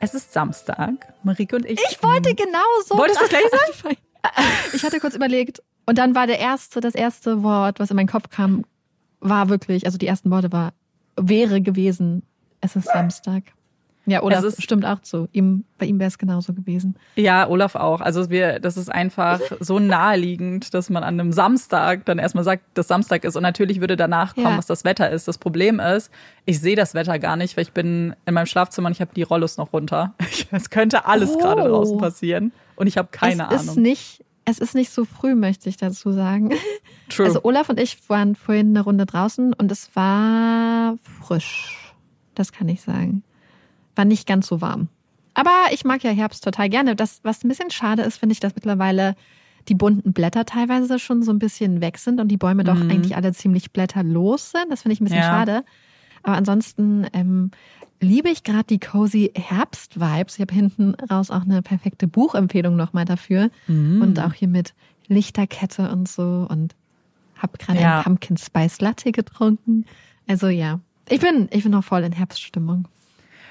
Es ist Samstag. Marike und ich. Ich wollte genauso. Wolltest du gleich sagen? Ich hatte kurz überlegt. Und dann war der erste, das erste Wort, was in meinen Kopf kam, war wirklich, also die ersten Worte war, wäre gewesen, es ist Samstag. Ja, Olaf ist, stimmt auch zu. Ihm, bei ihm wäre es genauso gewesen. Ja, Olaf auch. Also wir, das ist einfach so naheliegend, dass man an einem Samstag dann erstmal sagt, dass Samstag ist. Und natürlich würde danach kommen, ja. was das Wetter ist. Das Problem ist, ich sehe das Wetter gar nicht, weil ich bin in meinem Schlafzimmer und ich habe die Rollos noch runter. Es könnte alles oh. gerade draußen passieren. Und ich habe keine es Ahnung. Ist nicht, es ist nicht so früh, möchte ich dazu sagen. True. Also Olaf und ich waren vorhin eine Runde draußen und es war frisch. Das kann ich sagen war nicht ganz so warm. Aber ich mag ja Herbst total gerne. Das, was ein bisschen schade ist, finde ich, dass mittlerweile die bunten Blätter teilweise schon so ein bisschen weg sind und die Bäume doch mhm. eigentlich alle ziemlich blätterlos sind. Das finde ich ein bisschen ja. schade. Aber ansonsten ähm, liebe ich gerade die cozy Herbst-Vibes. Ich habe hinten raus auch eine perfekte Buchempfehlung nochmal dafür. Mhm. Und auch hier mit Lichterkette und so. Und habe gerade ja. einen Pumpkin Spice Latte getrunken. Also ja, ich bin, ich bin noch voll in Herbststimmung.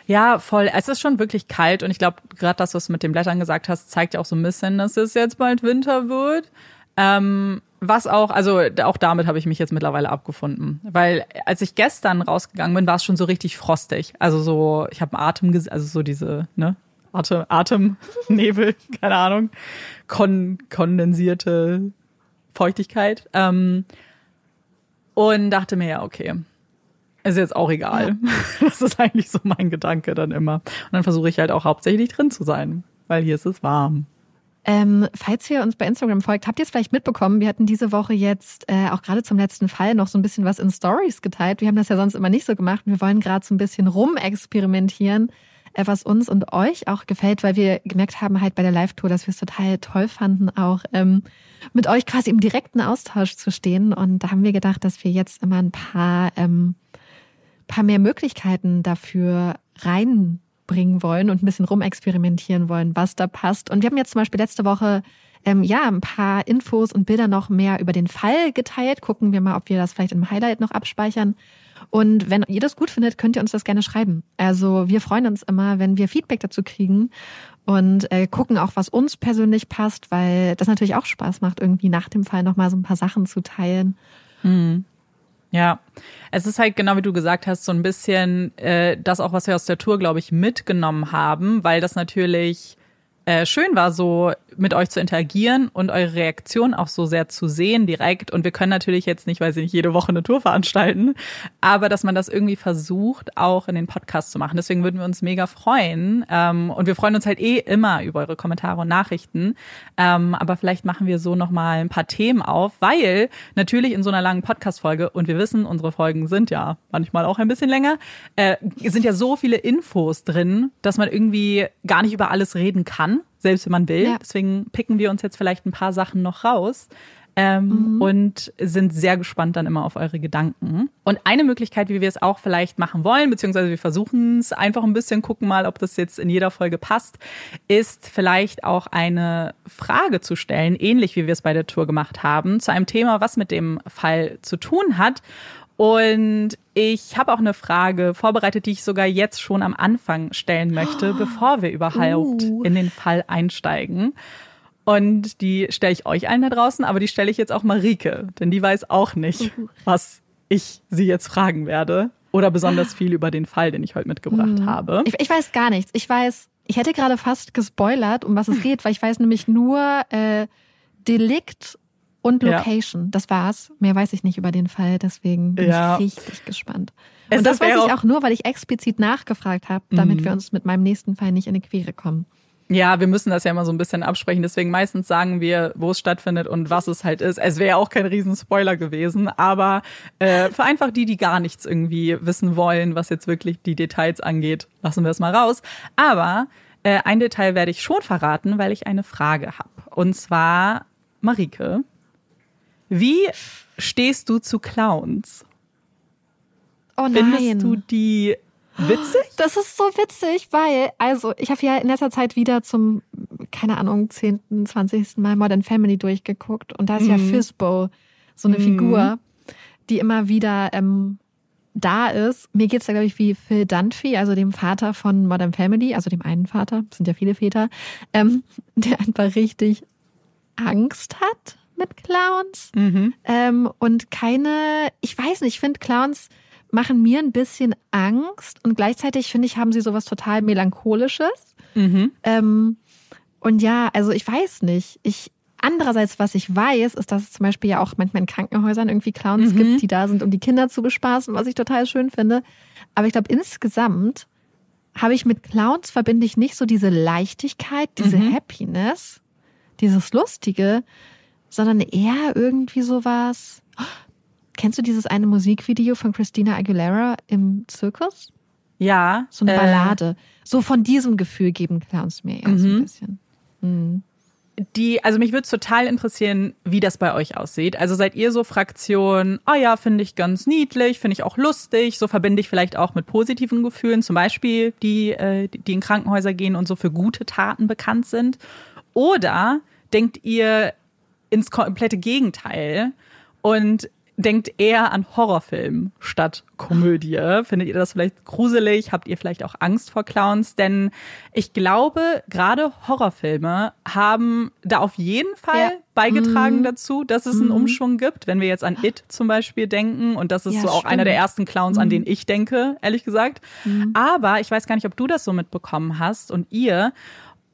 Ja, voll. Es ist schon wirklich kalt und ich glaube, gerade das, was du mit den Blättern gesagt hast, zeigt ja auch so ein bisschen, dass es jetzt bald Winter wird. Ähm, was auch, also auch damit habe ich mich jetzt mittlerweile abgefunden. Weil als ich gestern rausgegangen bin, war es schon so richtig frostig. Also so, ich habe Atem, also so diese, ne, Atem, Atemnebel, keine Ahnung, kon kondensierte Feuchtigkeit. Ähm, und dachte mir, ja, okay, ist jetzt auch egal. Ja. Das ist eigentlich so mein Gedanke dann immer. Und dann versuche ich halt auch hauptsächlich drin zu sein, weil hier ist es warm. Ähm, falls ihr uns bei Instagram folgt, habt ihr es vielleicht mitbekommen, wir hatten diese Woche jetzt äh, auch gerade zum letzten Fall noch so ein bisschen was in Stories geteilt. Wir haben das ja sonst immer nicht so gemacht. Wir wollen gerade so ein bisschen rumexperimentieren, äh, was uns und euch auch gefällt, weil wir gemerkt haben halt bei der Live-Tour, dass wir es total toll fanden, auch ähm, mit euch quasi im direkten Austausch zu stehen. Und da haben wir gedacht, dass wir jetzt immer ein paar, ähm, paar mehr Möglichkeiten dafür rein bringen wollen und ein bisschen rumexperimentieren wollen, was da passt. Und wir haben jetzt zum Beispiel letzte Woche ähm, ja ein paar Infos und Bilder noch mehr über den Fall geteilt. Gucken wir mal, ob wir das vielleicht im Highlight noch abspeichern. Und wenn ihr das gut findet, könnt ihr uns das gerne schreiben. Also wir freuen uns immer, wenn wir Feedback dazu kriegen und äh, gucken auch, was uns persönlich passt, weil das natürlich auch Spaß macht, irgendwie nach dem Fall nochmal so ein paar Sachen zu teilen. Mhm. Ja, es ist halt genau wie du gesagt hast, so ein bisschen äh, das auch, was wir aus der Tour, glaube ich, mitgenommen haben, weil das natürlich äh, schön war, so mit euch zu interagieren und eure Reaktion auch so sehr zu sehen direkt. Und wir können natürlich jetzt nicht, weil sie nicht jede Woche eine Tour veranstalten, aber dass man das irgendwie versucht, auch in den Podcast zu machen. Deswegen würden wir uns mega freuen. Ähm, und wir freuen uns halt eh immer über eure Kommentare und Nachrichten. Ähm, aber vielleicht machen wir so nochmal ein paar Themen auf, weil natürlich in so einer langen Podcast-Folge, und wir wissen, unsere Folgen sind ja manchmal auch ein bisschen länger, äh, sind ja so viele Infos drin, dass man irgendwie gar nicht über alles reden kann selbst wenn man will. Ja. Deswegen picken wir uns jetzt vielleicht ein paar Sachen noch raus. Ähm, mhm. und sind sehr gespannt dann immer auf eure Gedanken. Und eine Möglichkeit, wie wir es auch vielleicht machen wollen, beziehungsweise wir versuchen es einfach ein bisschen, gucken mal, ob das jetzt in jeder Folge passt, ist vielleicht auch eine Frage zu stellen, ähnlich wie wir es bei der Tour gemacht haben, zu einem Thema, was mit dem Fall zu tun hat. Und ich habe auch eine Frage vorbereitet, die ich sogar jetzt schon am Anfang stellen möchte, oh. bevor wir überhaupt uh. in den Fall einsteigen. Und die stelle ich euch allen da draußen, aber die stelle ich jetzt auch Marike, denn die weiß auch nicht, uh. was ich sie jetzt fragen werde. Oder besonders viel über den Fall, den ich heute mitgebracht mhm. habe. Ich, ich, weiß gar nichts. Ich weiß, ich hätte gerade fast gespoilert, um was es geht, weil ich weiß nämlich nur äh, Delikt und Location. Ja. Das war's. Mehr weiß ich nicht über den Fall, deswegen bin ja. ich richtig gespannt. Es und das weiß ich auch nur, weil ich explizit nachgefragt habe, damit mhm. wir uns mit meinem nächsten Fall nicht in die Quere kommen. Ja, wir müssen das ja immer so ein bisschen absprechen. Deswegen meistens sagen wir, wo es stattfindet und was es halt ist. Es wäre auch kein Riesenspoiler gewesen, aber äh, für einfach die, die gar nichts irgendwie wissen wollen, was jetzt wirklich die Details angeht, lassen wir es mal raus. Aber äh, ein Detail werde ich schon verraten, weil ich eine Frage habe. Und zwar, Marike, wie stehst du zu Clowns? Oh nein. Findest du die witzig? Das ist so witzig, weil, also, ich habe ja in letzter Zeit wieder zum, keine Ahnung, 10., 20. Mal Modern Family durchgeguckt und da ist mhm. ja Fizbo so eine mhm. Figur, die immer wieder ähm, da ist. Mir geht's da, glaube ich, wie Phil Dunphy, also dem Vater von Modern Family, also dem einen Vater, es sind ja viele Väter, ähm, der einfach richtig Angst hat mit Clowns. Mhm. Ähm, und keine, ich weiß nicht, ich finde Clowns machen mir ein bisschen Angst und gleichzeitig finde ich, haben sie sowas total Melancholisches. Mhm. Ähm, und ja, also ich weiß nicht. Ich, andererseits, was ich weiß, ist, dass es zum Beispiel ja auch manchmal in Krankenhäusern irgendwie Clowns mhm. gibt, die da sind, um die Kinder zu bespaßen, was ich total schön finde. Aber ich glaube, insgesamt habe ich mit Clowns verbinde ich nicht so diese Leichtigkeit, diese mhm. Happiness, dieses Lustige, sondern eher irgendwie sowas. Kennst du dieses eine Musikvideo von Christina Aguilera im Zirkus? Ja. So eine äh, Ballade. So von diesem Gefühl geben Clowns mir eher mhm. so ein mhm. bisschen. Mhm. Die, also mich würde es total interessieren, wie das bei euch aussieht. Also seid ihr so Fraktion, oh ja, finde ich ganz niedlich, finde ich auch lustig, so verbinde ich vielleicht auch mit positiven Gefühlen, zum Beispiel die, äh, die in Krankenhäuser gehen und so für gute Taten bekannt sind. Oder denkt ihr, ins komplette Gegenteil und denkt eher an Horrorfilm statt Komödie. Findet ihr das vielleicht gruselig? Habt ihr vielleicht auch Angst vor Clowns? Denn ich glaube, gerade Horrorfilme haben da auf jeden Fall ja. beigetragen mhm. dazu, dass es einen mhm. Umschwung gibt. Wenn wir jetzt an It zum Beispiel denken, und das ist ja, so auch stimmt. einer der ersten Clowns, an mhm. den ich denke, ehrlich gesagt. Mhm. Aber ich weiß gar nicht, ob du das so mitbekommen hast und ihr.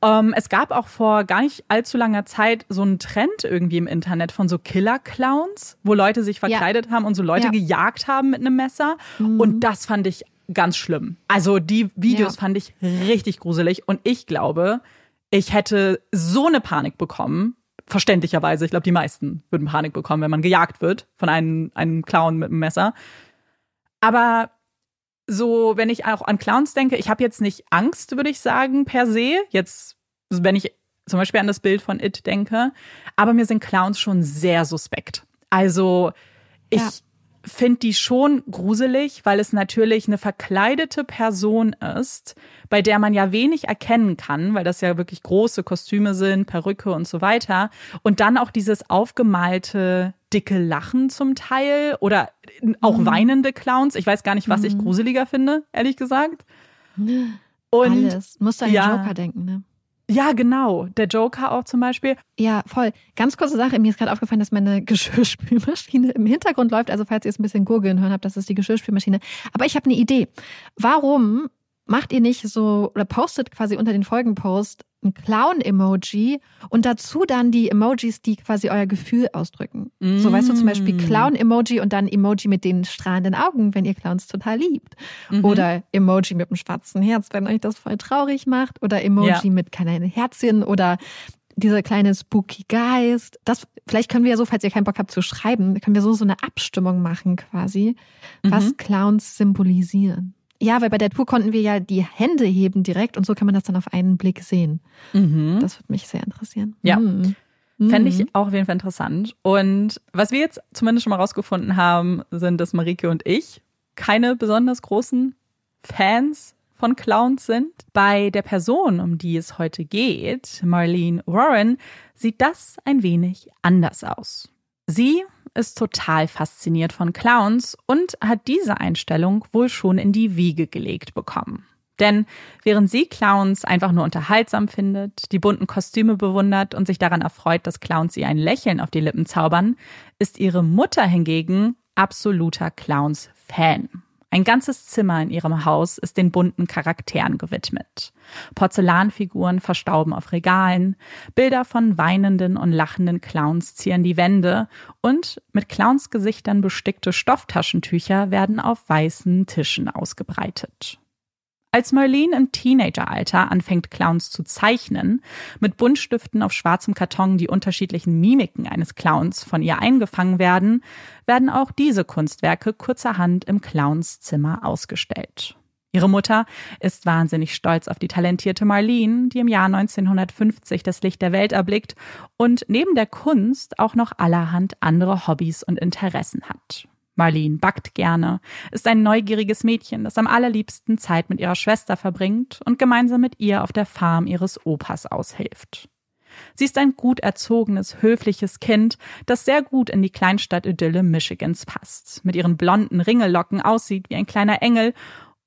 Ähm, es gab auch vor gar nicht allzu langer Zeit so einen Trend irgendwie im Internet von so Killer-Clowns, wo Leute sich verkleidet ja. haben und so Leute ja. gejagt haben mit einem Messer. Mhm. Und das fand ich ganz schlimm. Also die Videos ja. fand ich richtig gruselig und ich glaube, ich hätte so eine Panik bekommen. Verständlicherweise, ich glaube, die meisten würden Panik bekommen, wenn man gejagt wird von einem, einem Clown mit einem Messer. Aber so, wenn ich auch an Clowns denke, ich habe jetzt nicht Angst, würde ich sagen, per se. Jetzt, wenn ich zum Beispiel an das Bild von It denke, aber mir sind Clowns schon sehr suspekt. Also ich ja. finde die schon gruselig, weil es natürlich eine verkleidete Person ist, bei der man ja wenig erkennen kann, weil das ja wirklich große Kostüme sind, Perücke und so weiter. Und dann auch dieses aufgemalte dicke Lachen zum Teil oder auch mhm. weinende Clowns. Ich weiß gar nicht, was mhm. ich gruseliger finde, ehrlich gesagt. Und Alles. Musst du an den ja, Joker denken, ne? Ja, genau. Der Joker auch zum Beispiel. Ja, voll. Ganz kurze Sache. Mir ist gerade aufgefallen, dass meine Geschirrspülmaschine im Hintergrund läuft. Also falls ihr es ein bisschen gurgeln hören habt, das ist die Geschirrspülmaschine. Aber ich habe eine Idee. Warum macht ihr nicht so oder postet quasi unter den Folgenpost ein Clown-Emoji und dazu dann die Emojis, die quasi euer Gefühl ausdrücken. Mm. So weißt du zum Beispiel mm. Clown-Emoji und dann Emoji mit den strahlenden Augen, wenn ihr Clowns total liebt. Mhm. Oder Emoji mit einem schwarzen Herz, wenn euch das voll traurig macht. Oder Emoji ja. mit kleinen Herzchen oder dieser kleine spooky Geist. Das, vielleicht können wir ja so, falls ihr keinen Bock habt zu schreiben, können wir so so eine Abstimmung machen quasi, was mhm. Clowns symbolisieren. Ja, weil bei der Tour konnten wir ja die Hände heben direkt und so kann man das dann auf einen Blick sehen. Mhm. Das würde mich sehr interessieren. Ja. Mhm. Fände ich mhm. auch auf jeden Fall interessant. Und was wir jetzt zumindest schon mal rausgefunden haben, sind, dass Marike und ich keine besonders großen Fans von Clowns sind. Bei der Person, um die es heute geht, Marlene Warren, sieht das ein wenig anders aus. Sie ist total fasziniert von Clowns und hat diese Einstellung wohl schon in die Wiege gelegt bekommen. Denn während sie Clowns einfach nur unterhaltsam findet, die bunten Kostüme bewundert und sich daran erfreut, dass Clowns ihr ein Lächeln auf die Lippen zaubern, ist ihre Mutter hingegen absoluter Clowns-Fan. Ein ganzes Zimmer in ihrem Haus ist den bunten Charakteren gewidmet. Porzellanfiguren verstauben auf Regalen, Bilder von weinenden und lachenden Clowns zieren die Wände und mit Clownsgesichtern bestickte Stofftaschentücher werden auf weißen Tischen ausgebreitet. Als Marlene im Teenageralter anfängt, Clowns zu zeichnen, mit Buntstiften auf schwarzem Karton die unterschiedlichen Mimiken eines Clowns von ihr eingefangen werden, werden auch diese Kunstwerke kurzerhand im Clownszimmer ausgestellt. Ihre Mutter ist wahnsinnig stolz auf die talentierte Marlene, die im Jahr 1950 das Licht der Welt erblickt und neben der Kunst auch noch allerhand andere Hobbys und Interessen hat. Marlene backt gerne, ist ein neugieriges Mädchen, das am allerliebsten Zeit mit ihrer Schwester verbringt und gemeinsam mit ihr auf der Farm ihres Opas aushilft. Sie ist ein gut erzogenes, höfliches Kind, das sehr gut in die Kleinstadt-Idylle Michigans passt, mit ihren blonden Ringellocken aussieht wie ein kleiner Engel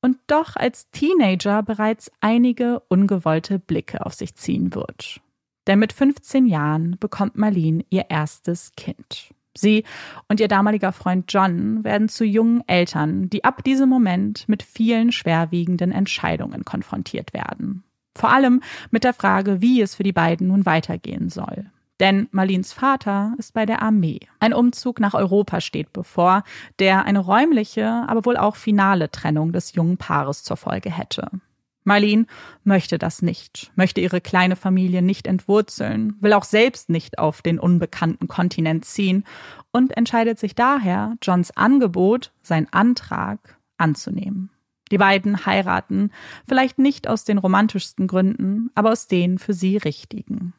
und doch als Teenager bereits einige ungewollte Blicke auf sich ziehen wird. Denn mit 15 Jahren bekommt Marlene ihr erstes Kind. Sie und ihr damaliger Freund John werden zu jungen Eltern, die ab diesem Moment mit vielen schwerwiegenden Entscheidungen konfrontiert werden. Vor allem mit der Frage, wie es für die beiden nun weitergehen soll. Denn Marlins Vater ist bei der Armee. Ein Umzug nach Europa steht bevor, der eine räumliche, aber wohl auch finale Trennung des jungen Paares zur Folge hätte. Marlene möchte das nicht, möchte ihre kleine Familie nicht entwurzeln, will auch selbst nicht auf den unbekannten Kontinent ziehen und entscheidet sich daher, Johns Angebot, sein Antrag, anzunehmen. Die beiden heiraten, vielleicht nicht aus den romantischsten Gründen, aber aus den für sie richtigen.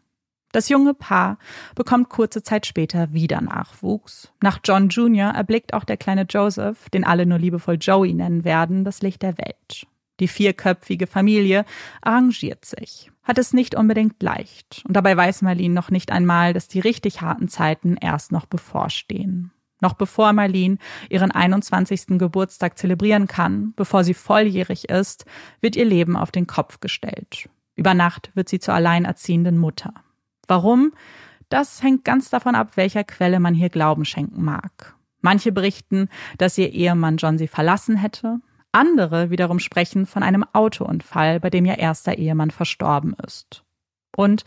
Das junge Paar bekommt kurze Zeit später wieder Nachwuchs. Nach John Jr. erblickt auch der kleine Joseph, den alle nur liebevoll Joey nennen werden, das Licht der Welt. Die vierköpfige Familie arrangiert sich, hat es nicht unbedingt leicht. Und dabei weiß Marlene noch nicht einmal, dass die richtig harten Zeiten erst noch bevorstehen. Noch bevor Marlene ihren 21. Geburtstag zelebrieren kann, bevor sie volljährig ist, wird ihr Leben auf den Kopf gestellt. Über Nacht wird sie zur alleinerziehenden Mutter. Warum? Das hängt ganz davon ab, welcher Quelle man hier Glauben schenken mag. Manche berichten, dass ihr Ehemann John sie verlassen hätte. Andere wiederum sprechen von einem Autounfall, bei dem ihr erster Ehemann verstorben ist. Und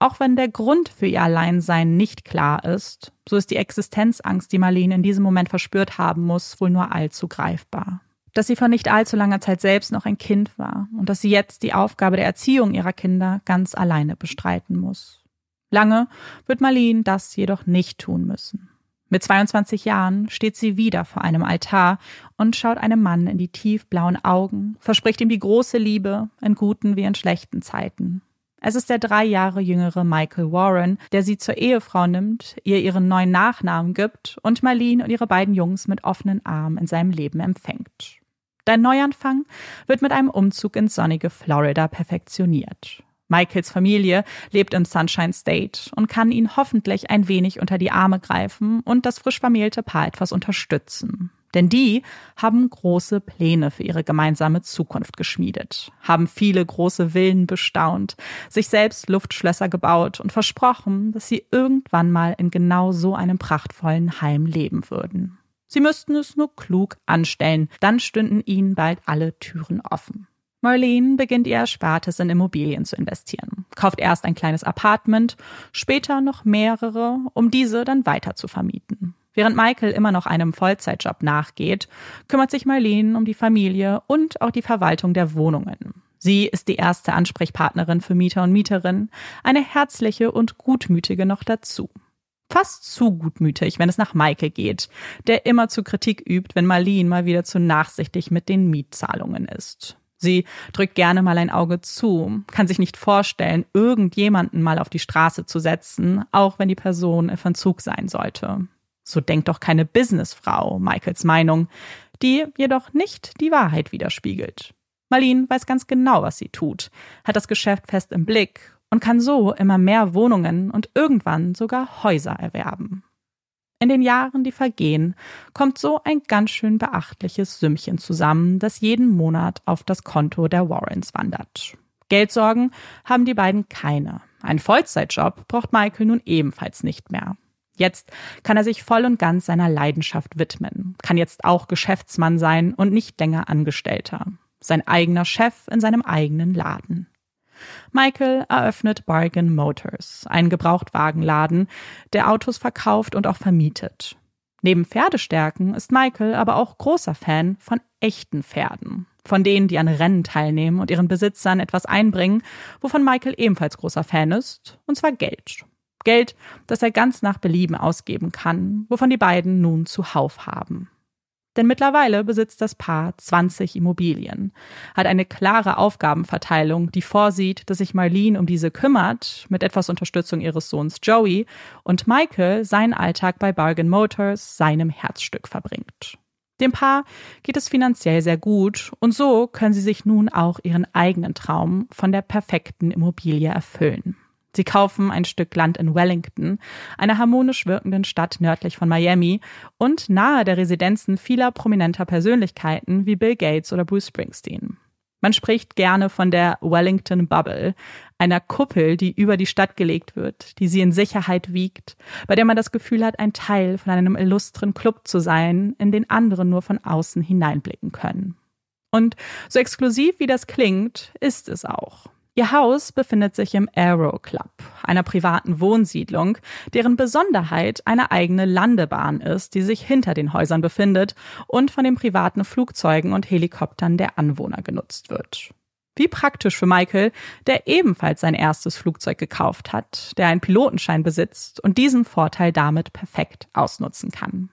auch wenn der Grund für ihr Alleinsein nicht klar ist, so ist die Existenzangst, die Marlene in diesem Moment verspürt haben muss, wohl nur allzu greifbar. Dass sie vor nicht allzu langer Zeit selbst noch ein Kind war und dass sie jetzt die Aufgabe der Erziehung ihrer Kinder ganz alleine bestreiten muss. Lange wird Marlene das jedoch nicht tun müssen. Mit 22 Jahren steht sie wieder vor einem Altar und schaut einem Mann in die tiefblauen Augen, verspricht ihm die große Liebe in guten wie in schlechten Zeiten es ist der drei Jahre jüngere Michael Warren, der sie zur Ehefrau nimmt, ihr ihren neuen Nachnamen gibt und Marlene und ihre beiden Jungs mit offenen Armen in seinem Leben empfängt. Dein Neuanfang wird mit einem Umzug ins sonnige Florida perfektioniert. Michaels Familie lebt im Sunshine State und kann ihn hoffentlich ein wenig unter die Arme greifen und das frisch vermählte Paar etwas unterstützen. Denn die haben große Pläne für ihre gemeinsame Zukunft geschmiedet, haben viele große Villen bestaunt, sich selbst Luftschlösser gebaut und versprochen, dass sie irgendwann mal in genau so einem prachtvollen Heim leben würden. Sie müssten es nur klug anstellen, dann stünden ihnen bald alle Türen offen. Marlene beginnt ihr Erspartes in Immobilien zu investieren, kauft erst ein kleines Apartment, später noch mehrere, um diese dann weiter zu vermieten. Während Michael immer noch einem Vollzeitjob nachgeht, kümmert sich Marlene um die Familie und auch die Verwaltung der Wohnungen. Sie ist die erste Ansprechpartnerin für Mieter und Mieterinnen, eine herzliche und gutmütige noch dazu. Fast zu gutmütig, wenn es nach Michael geht, der immer zu Kritik übt, wenn Marlene mal wieder zu nachsichtig mit den Mietzahlungen ist. Sie drückt gerne mal ein Auge zu, kann sich nicht vorstellen, irgendjemanden mal auf die Straße zu setzen, auch wenn die Person im Verzug sein sollte. So denkt doch keine Businessfrau, Michaels Meinung, die jedoch nicht die Wahrheit widerspiegelt. Marlene weiß ganz genau, was sie tut, hat das Geschäft fest im Blick und kann so immer mehr Wohnungen und irgendwann sogar Häuser erwerben. In den Jahren, die vergehen, kommt so ein ganz schön beachtliches Sümmchen zusammen, das jeden Monat auf das Konto der Warrens wandert. Geldsorgen haben die beiden keine. Ein Vollzeitjob braucht Michael nun ebenfalls nicht mehr. Jetzt kann er sich voll und ganz seiner Leidenschaft widmen, kann jetzt auch Geschäftsmann sein und nicht länger Angestellter, sein eigener Chef in seinem eigenen Laden. Michael eröffnet Bargain Motors, einen Gebrauchtwagenladen, der Autos verkauft und auch vermietet. Neben Pferdestärken ist Michael aber auch großer Fan von echten Pferden, von denen, die an Rennen teilnehmen und ihren Besitzern etwas einbringen, wovon Michael ebenfalls großer Fan ist, und zwar Geld. Geld, das er ganz nach Belieben ausgeben kann, wovon die beiden nun zuhauf haben. Denn mittlerweile besitzt das Paar 20 Immobilien, hat eine klare Aufgabenverteilung, die vorsieht, dass sich Marlene um diese kümmert, mit etwas Unterstützung ihres Sohns Joey, und Michael seinen Alltag bei Bargain Motors, seinem Herzstück, verbringt. Dem Paar geht es finanziell sehr gut und so können sie sich nun auch ihren eigenen Traum von der perfekten Immobilie erfüllen. Sie kaufen ein Stück Land in Wellington, einer harmonisch wirkenden Stadt nördlich von Miami und nahe der Residenzen vieler prominenter Persönlichkeiten wie Bill Gates oder Bruce Springsteen. Man spricht gerne von der Wellington Bubble, einer Kuppel, die über die Stadt gelegt wird, die sie in Sicherheit wiegt, bei der man das Gefühl hat, ein Teil von einem illustren Club zu sein, in den andere nur von außen hineinblicken können. Und so exklusiv wie das klingt, ist es auch. Ihr Haus befindet sich im Aero Club, einer privaten Wohnsiedlung, deren Besonderheit eine eigene Landebahn ist, die sich hinter den Häusern befindet und von den privaten Flugzeugen und Helikoptern der Anwohner genutzt wird. Wie praktisch für Michael, der ebenfalls sein erstes Flugzeug gekauft hat, der einen Pilotenschein besitzt und diesen Vorteil damit perfekt ausnutzen kann.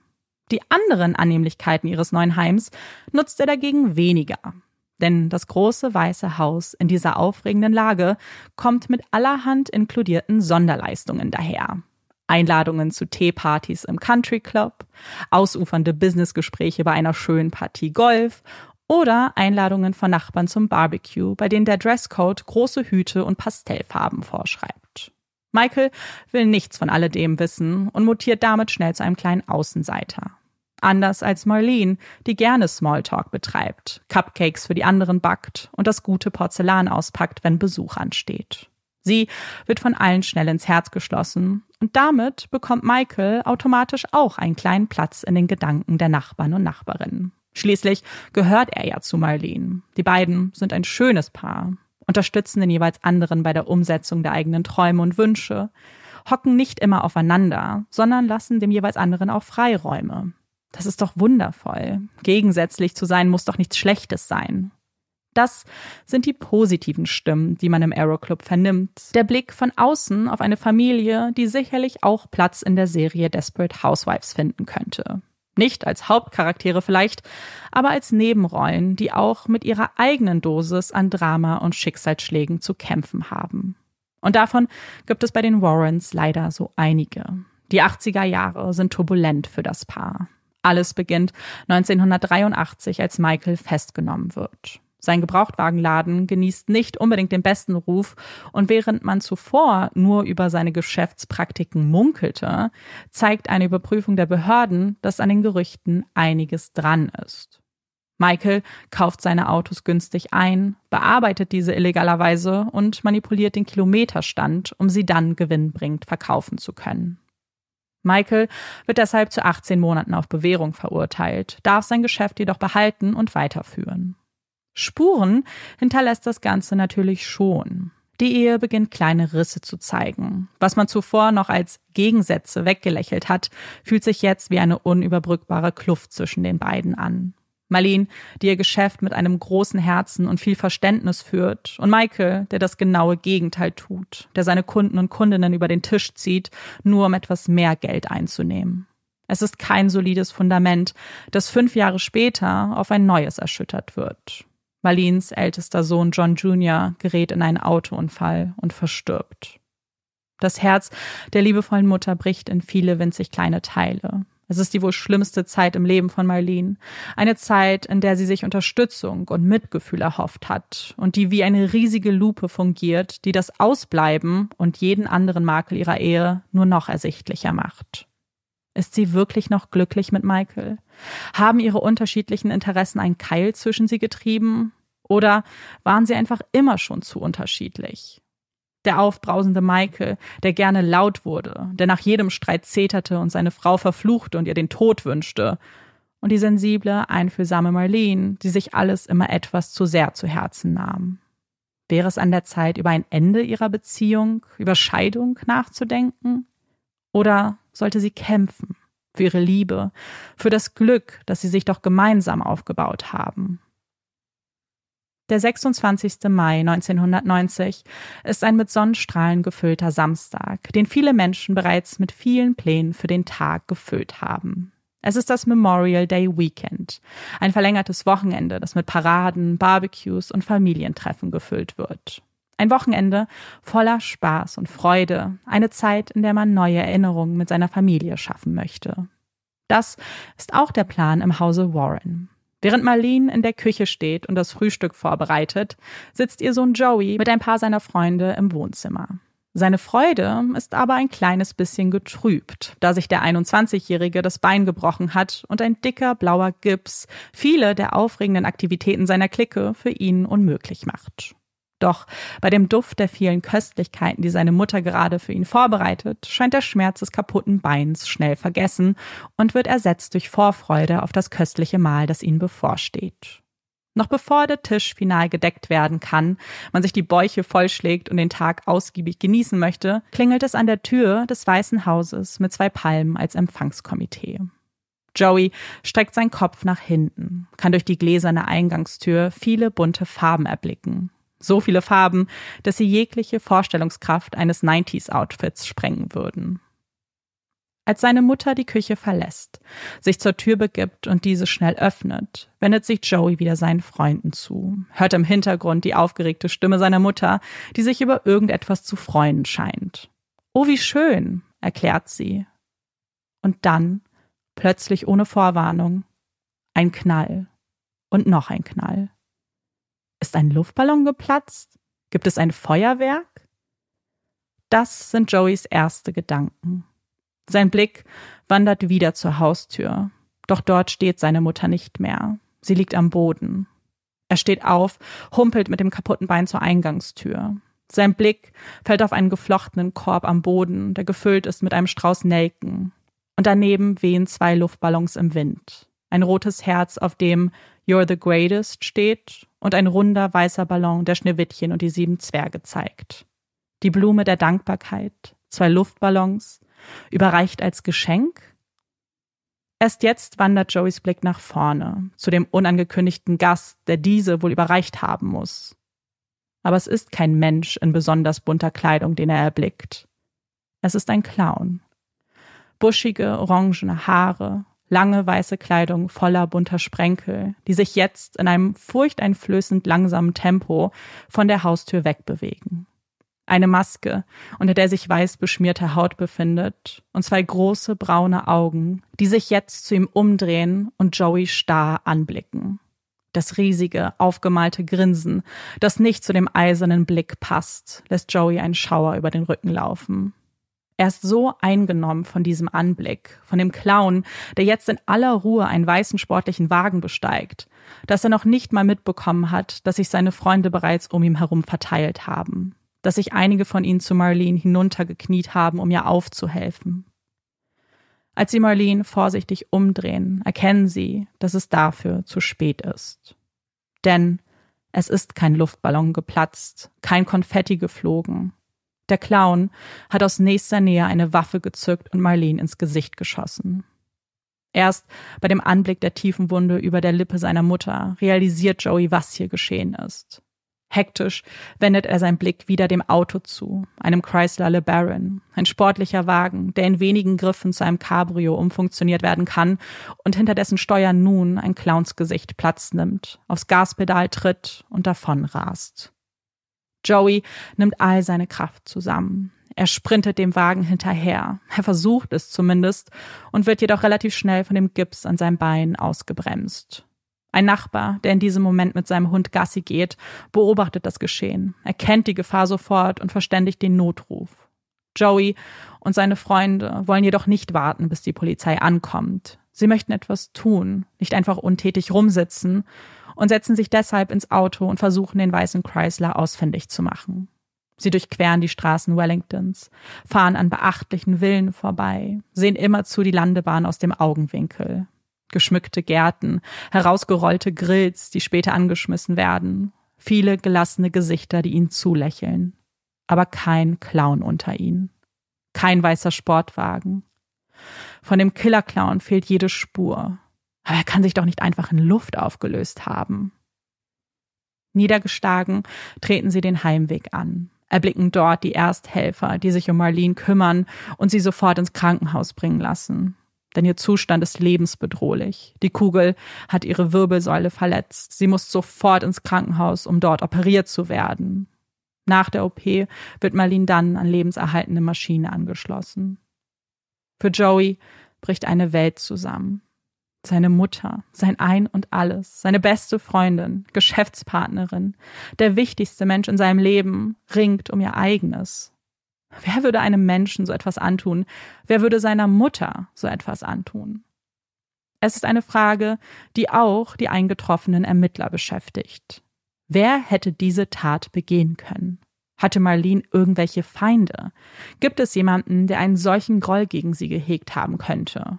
Die anderen Annehmlichkeiten ihres neuen Heims nutzt er dagegen weniger. Denn das große weiße Haus in dieser aufregenden Lage kommt mit allerhand inkludierten Sonderleistungen daher. Einladungen zu Teepartys im Country Club, ausufernde Businessgespräche bei einer schönen Partie Golf oder Einladungen von Nachbarn zum Barbecue, bei denen der Dresscode große Hüte und Pastellfarben vorschreibt. Michael will nichts von alledem wissen und mutiert damit schnell zu einem kleinen Außenseiter. Anders als Marlene, die gerne Smalltalk betreibt, Cupcakes für die anderen backt und das gute Porzellan auspackt, wenn Besuch ansteht. Sie wird von allen schnell ins Herz geschlossen und damit bekommt Michael automatisch auch einen kleinen Platz in den Gedanken der Nachbarn und Nachbarinnen. Schließlich gehört er ja zu Marlene. Die beiden sind ein schönes Paar, unterstützen den jeweils anderen bei der Umsetzung der eigenen Träume und Wünsche, hocken nicht immer aufeinander, sondern lassen dem jeweils anderen auch Freiräume. Das ist doch wundervoll. Gegensätzlich zu sein muss doch nichts Schlechtes sein. Das sind die positiven Stimmen, die man im Aero Club vernimmt. Der Blick von außen auf eine Familie, die sicherlich auch Platz in der Serie Desperate Housewives finden könnte. Nicht als Hauptcharaktere vielleicht, aber als Nebenrollen, die auch mit ihrer eigenen Dosis an Drama und Schicksalsschlägen zu kämpfen haben. Und davon gibt es bei den Warrens leider so einige. Die 80er Jahre sind turbulent für das Paar. Alles beginnt 1983, als Michael festgenommen wird. Sein Gebrauchtwagenladen genießt nicht unbedingt den besten Ruf und während man zuvor nur über seine Geschäftspraktiken munkelte, zeigt eine Überprüfung der Behörden, dass an den Gerüchten einiges dran ist. Michael kauft seine Autos günstig ein, bearbeitet diese illegalerweise und manipuliert den Kilometerstand, um sie dann gewinnbringend verkaufen zu können. Michael wird deshalb zu 18 Monaten auf Bewährung verurteilt, darf sein Geschäft jedoch behalten und weiterführen. Spuren hinterlässt das Ganze natürlich schon. Die Ehe beginnt kleine Risse zu zeigen. Was man zuvor noch als Gegensätze weggelächelt hat, fühlt sich jetzt wie eine unüberbrückbare Kluft zwischen den beiden an. Marlene, die ihr Geschäft mit einem großen Herzen und viel Verständnis führt, und Michael, der das genaue Gegenteil tut, der seine Kunden und Kundinnen über den Tisch zieht, nur um etwas mehr Geld einzunehmen. Es ist kein solides Fundament, das fünf Jahre später auf ein neues erschüttert wird. Marlins ältester Sohn John Jr. gerät in einen Autounfall und verstirbt. Das Herz der liebevollen Mutter bricht in viele winzig kleine Teile. Es ist die wohl schlimmste Zeit im Leben von Marlene. Eine Zeit, in der sie sich Unterstützung und Mitgefühl erhofft hat und die wie eine riesige Lupe fungiert, die das Ausbleiben und jeden anderen Makel ihrer Ehe nur noch ersichtlicher macht. Ist sie wirklich noch glücklich mit Michael? Haben ihre unterschiedlichen Interessen einen Keil zwischen sie getrieben? Oder waren sie einfach immer schon zu unterschiedlich? Der aufbrausende Michael, der gerne laut wurde, der nach jedem Streit zeterte und seine Frau verfluchte und ihr den Tod wünschte. Und die sensible, einfühlsame Marlene, die sich alles immer etwas zu sehr zu Herzen nahm. Wäre es an der Zeit, über ein Ende ihrer Beziehung, über Scheidung nachzudenken? Oder sollte sie kämpfen für ihre Liebe, für das Glück, das sie sich doch gemeinsam aufgebaut haben. Der 26. Mai 1990 ist ein mit Sonnenstrahlen gefüllter Samstag, den viele Menschen bereits mit vielen Plänen für den Tag gefüllt haben. Es ist das Memorial Day Weekend, ein verlängertes Wochenende, das mit Paraden, Barbecues und Familientreffen gefüllt wird. Ein Wochenende voller Spaß und Freude, eine Zeit, in der man neue Erinnerungen mit seiner Familie schaffen möchte. Das ist auch der Plan im Hause Warren. Während Marlene in der Küche steht und das Frühstück vorbereitet, sitzt ihr Sohn Joey mit ein paar seiner Freunde im Wohnzimmer. Seine Freude ist aber ein kleines bisschen getrübt, da sich der 21-Jährige das Bein gebrochen hat und ein dicker blauer Gips viele der aufregenden Aktivitäten seiner Clique für ihn unmöglich macht. Doch bei dem Duft der vielen Köstlichkeiten, die seine Mutter gerade für ihn vorbereitet, scheint der Schmerz des kaputten Beins schnell vergessen und wird ersetzt durch Vorfreude auf das köstliche Mahl, das ihnen bevorsteht. Noch bevor der Tisch final gedeckt werden kann, man sich die Bäuche vollschlägt und den Tag ausgiebig genießen möchte, klingelt es an der Tür des Weißen Hauses mit zwei Palmen als Empfangskomitee. Joey streckt seinen Kopf nach hinten, kann durch die gläserne Eingangstür viele bunte Farben erblicken so viele Farben, dass sie jegliche Vorstellungskraft eines 90s-Outfits sprengen würden. Als seine Mutter die Küche verlässt, sich zur Tür begibt und diese schnell öffnet, wendet sich Joey wieder seinen Freunden zu, hört im Hintergrund die aufgeregte Stimme seiner Mutter, die sich über irgendetwas zu freuen scheint. Oh, wie schön, erklärt sie. Und dann, plötzlich ohne Vorwarnung, ein Knall und noch ein Knall. Ist ein Luftballon geplatzt? Gibt es ein Feuerwerk? Das sind Joeys erste Gedanken. Sein Blick wandert wieder zur Haustür, doch dort steht seine Mutter nicht mehr. Sie liegt am Boden. Er steht auf, humpelt mit dem kaputten Bein zur Eingangstür. Sein Blick fällt auf einen geflochtenen Korb am Boden, der gefüllt ist mit einem Strauß Nelken. Und daneben wehen zwei Luftballons im Wind. Ein rotes Herz, auf dem You're the Greatest steht und ein runder weißer Ballon, der Schneewittchen und die sieben Zwerge zeigt. Die Blume der Dankbarkeit, zwei Luftballons, überreicht als Geschenk Erst jetzt wandert Joeys Blick nach vorne, zu dem unangekündigten Gast, der diese wohl überreicht haben muss. Aber es ist kein Mensch in besonders bunter Kleidung, den er erblickt. Es ist ein Clown. Buschige, orangene Haare, lange weiße Kleidung voller bunter Sprenkel, die sich jetzt in einem furchteinflößend langsamen Tempo von der Haustür wegbewegen eine Maske, unter der sich weiß beschmierte Haut befindet, und zwei große braune Augen, die sich jetzt zu ihm umdrehen und Joey starr anblicken. Das riesige, aufgemalte Grinsen, das nicht zu dem eisernen Blick passt, lässt Joey einen Schauer über den Rücken laufen. Er ist so eingenommen von diesem Anblick, von dem Clown, der jetzt in aller Ruhe einen weißen sportlichen Wagen besteigt, dass er noch nicht mal mitbekommen hat, dass sich seine Freunde bereits um ihn herum verteilt haben dass sich einige von ihnen zu Marlene hinuntergekniet haben, um ihr aufzuhelfen. Als sie Marlene vorsichtig umdrehen, erkennen sie, dass es dafür zu spät ist. Denn es ist kein Luftballon geplatzt, kein Konfetti geflogen. Der Clown hat aus nächster Nähe eine Waffe gezückt und Marlene ins Gesicht geschossen. Erst bei dem Anblick der tiefen Wunde über der Lippe seiner Mutter realisiert Joey, was hier geschehen ist. Hektisch wendet er seinen Blick wieder dem Auto zu, einem Chrysler LeBaron, ein sportlicher Wagen, der in wenigen Griffen zu einem Cabrio umfunktioniert werden kann und hinter dessen Steuern nun ein Clownsgesicht Platz nimmt, aufs Gaspedal tritt und davon rast. Joey nimmt all seine Kraft zusammen. Er sprintet dem Wagen hinterher. Er versucht es zumindest und wird jedoch relativ schnell von dem Gips an seinem Bein ausgebremst. Ein Nachbar, der in diesem Moment mit seinem Hund Gassi geht, beobachtet das Geschehen, erkennt die Gefahr sofort und verständigt den Notruf. Joey und seine Freunde wollen jedoch nicht warten, bis die Polizei ankommt. Sie möchten etwas tun, nicht einfach untätig rumsitzen und setzen sich deshalb ins Auto und versuchen, den weißen Chrysler ausfindig zu machen. Sie durchqueren die Straßen Wellingtons, fahren an beachtlichen Villen vorbei, sehen immerzu die Landebahn aus dem Augenwinkel, geschmückte Gärten, herausgerollte Grills, die später angeschmissen werden, viele gelassene Gesichter, die ihnen zulächeln, aber kein Clown unter ihnen, kein weißer Sportwagen. Von dem Killer-Clown fehlt jede Spur, aber er kann sich doch nicht einfach in Luft aufgelöst haben. Niedergeschlagen treten sie den Heimweg an, erblicken dort die Ersthelfer, die sich um Marlene kümmern und sie sofort ins Krankenhaus bringen lassen denn ihr Zustand ist lebensbedrohlich. Die Kugel hat ihre Wirbelsäule verletzt. Sie muss sofort ins Krankenhaus, um dort operiert zu werden. Nach der OP wird Marlene dann an lebenserhaltende Maschine angeschlossen. Für Joey bricht eine Welt zusammen. Seine Mutter, sein Ein und alles, seine beste Freundin, Geschäftspartnerin, der wichtigste Mensch in seinem Leben ringt um ihr eigenes. Wer würde einem Menschen so etwas antun? Wer würde seiner Mutter so etwas antun? Es ist eine Frage, die auch die eingetroffenen Ermittler beschäftigt. Wer hätte diese Tat begehen können? Hatte Marlene irgendwelche Feinde? Gibt es jemanden, der einen solchen Groll gegen sie gehegt haben könnte?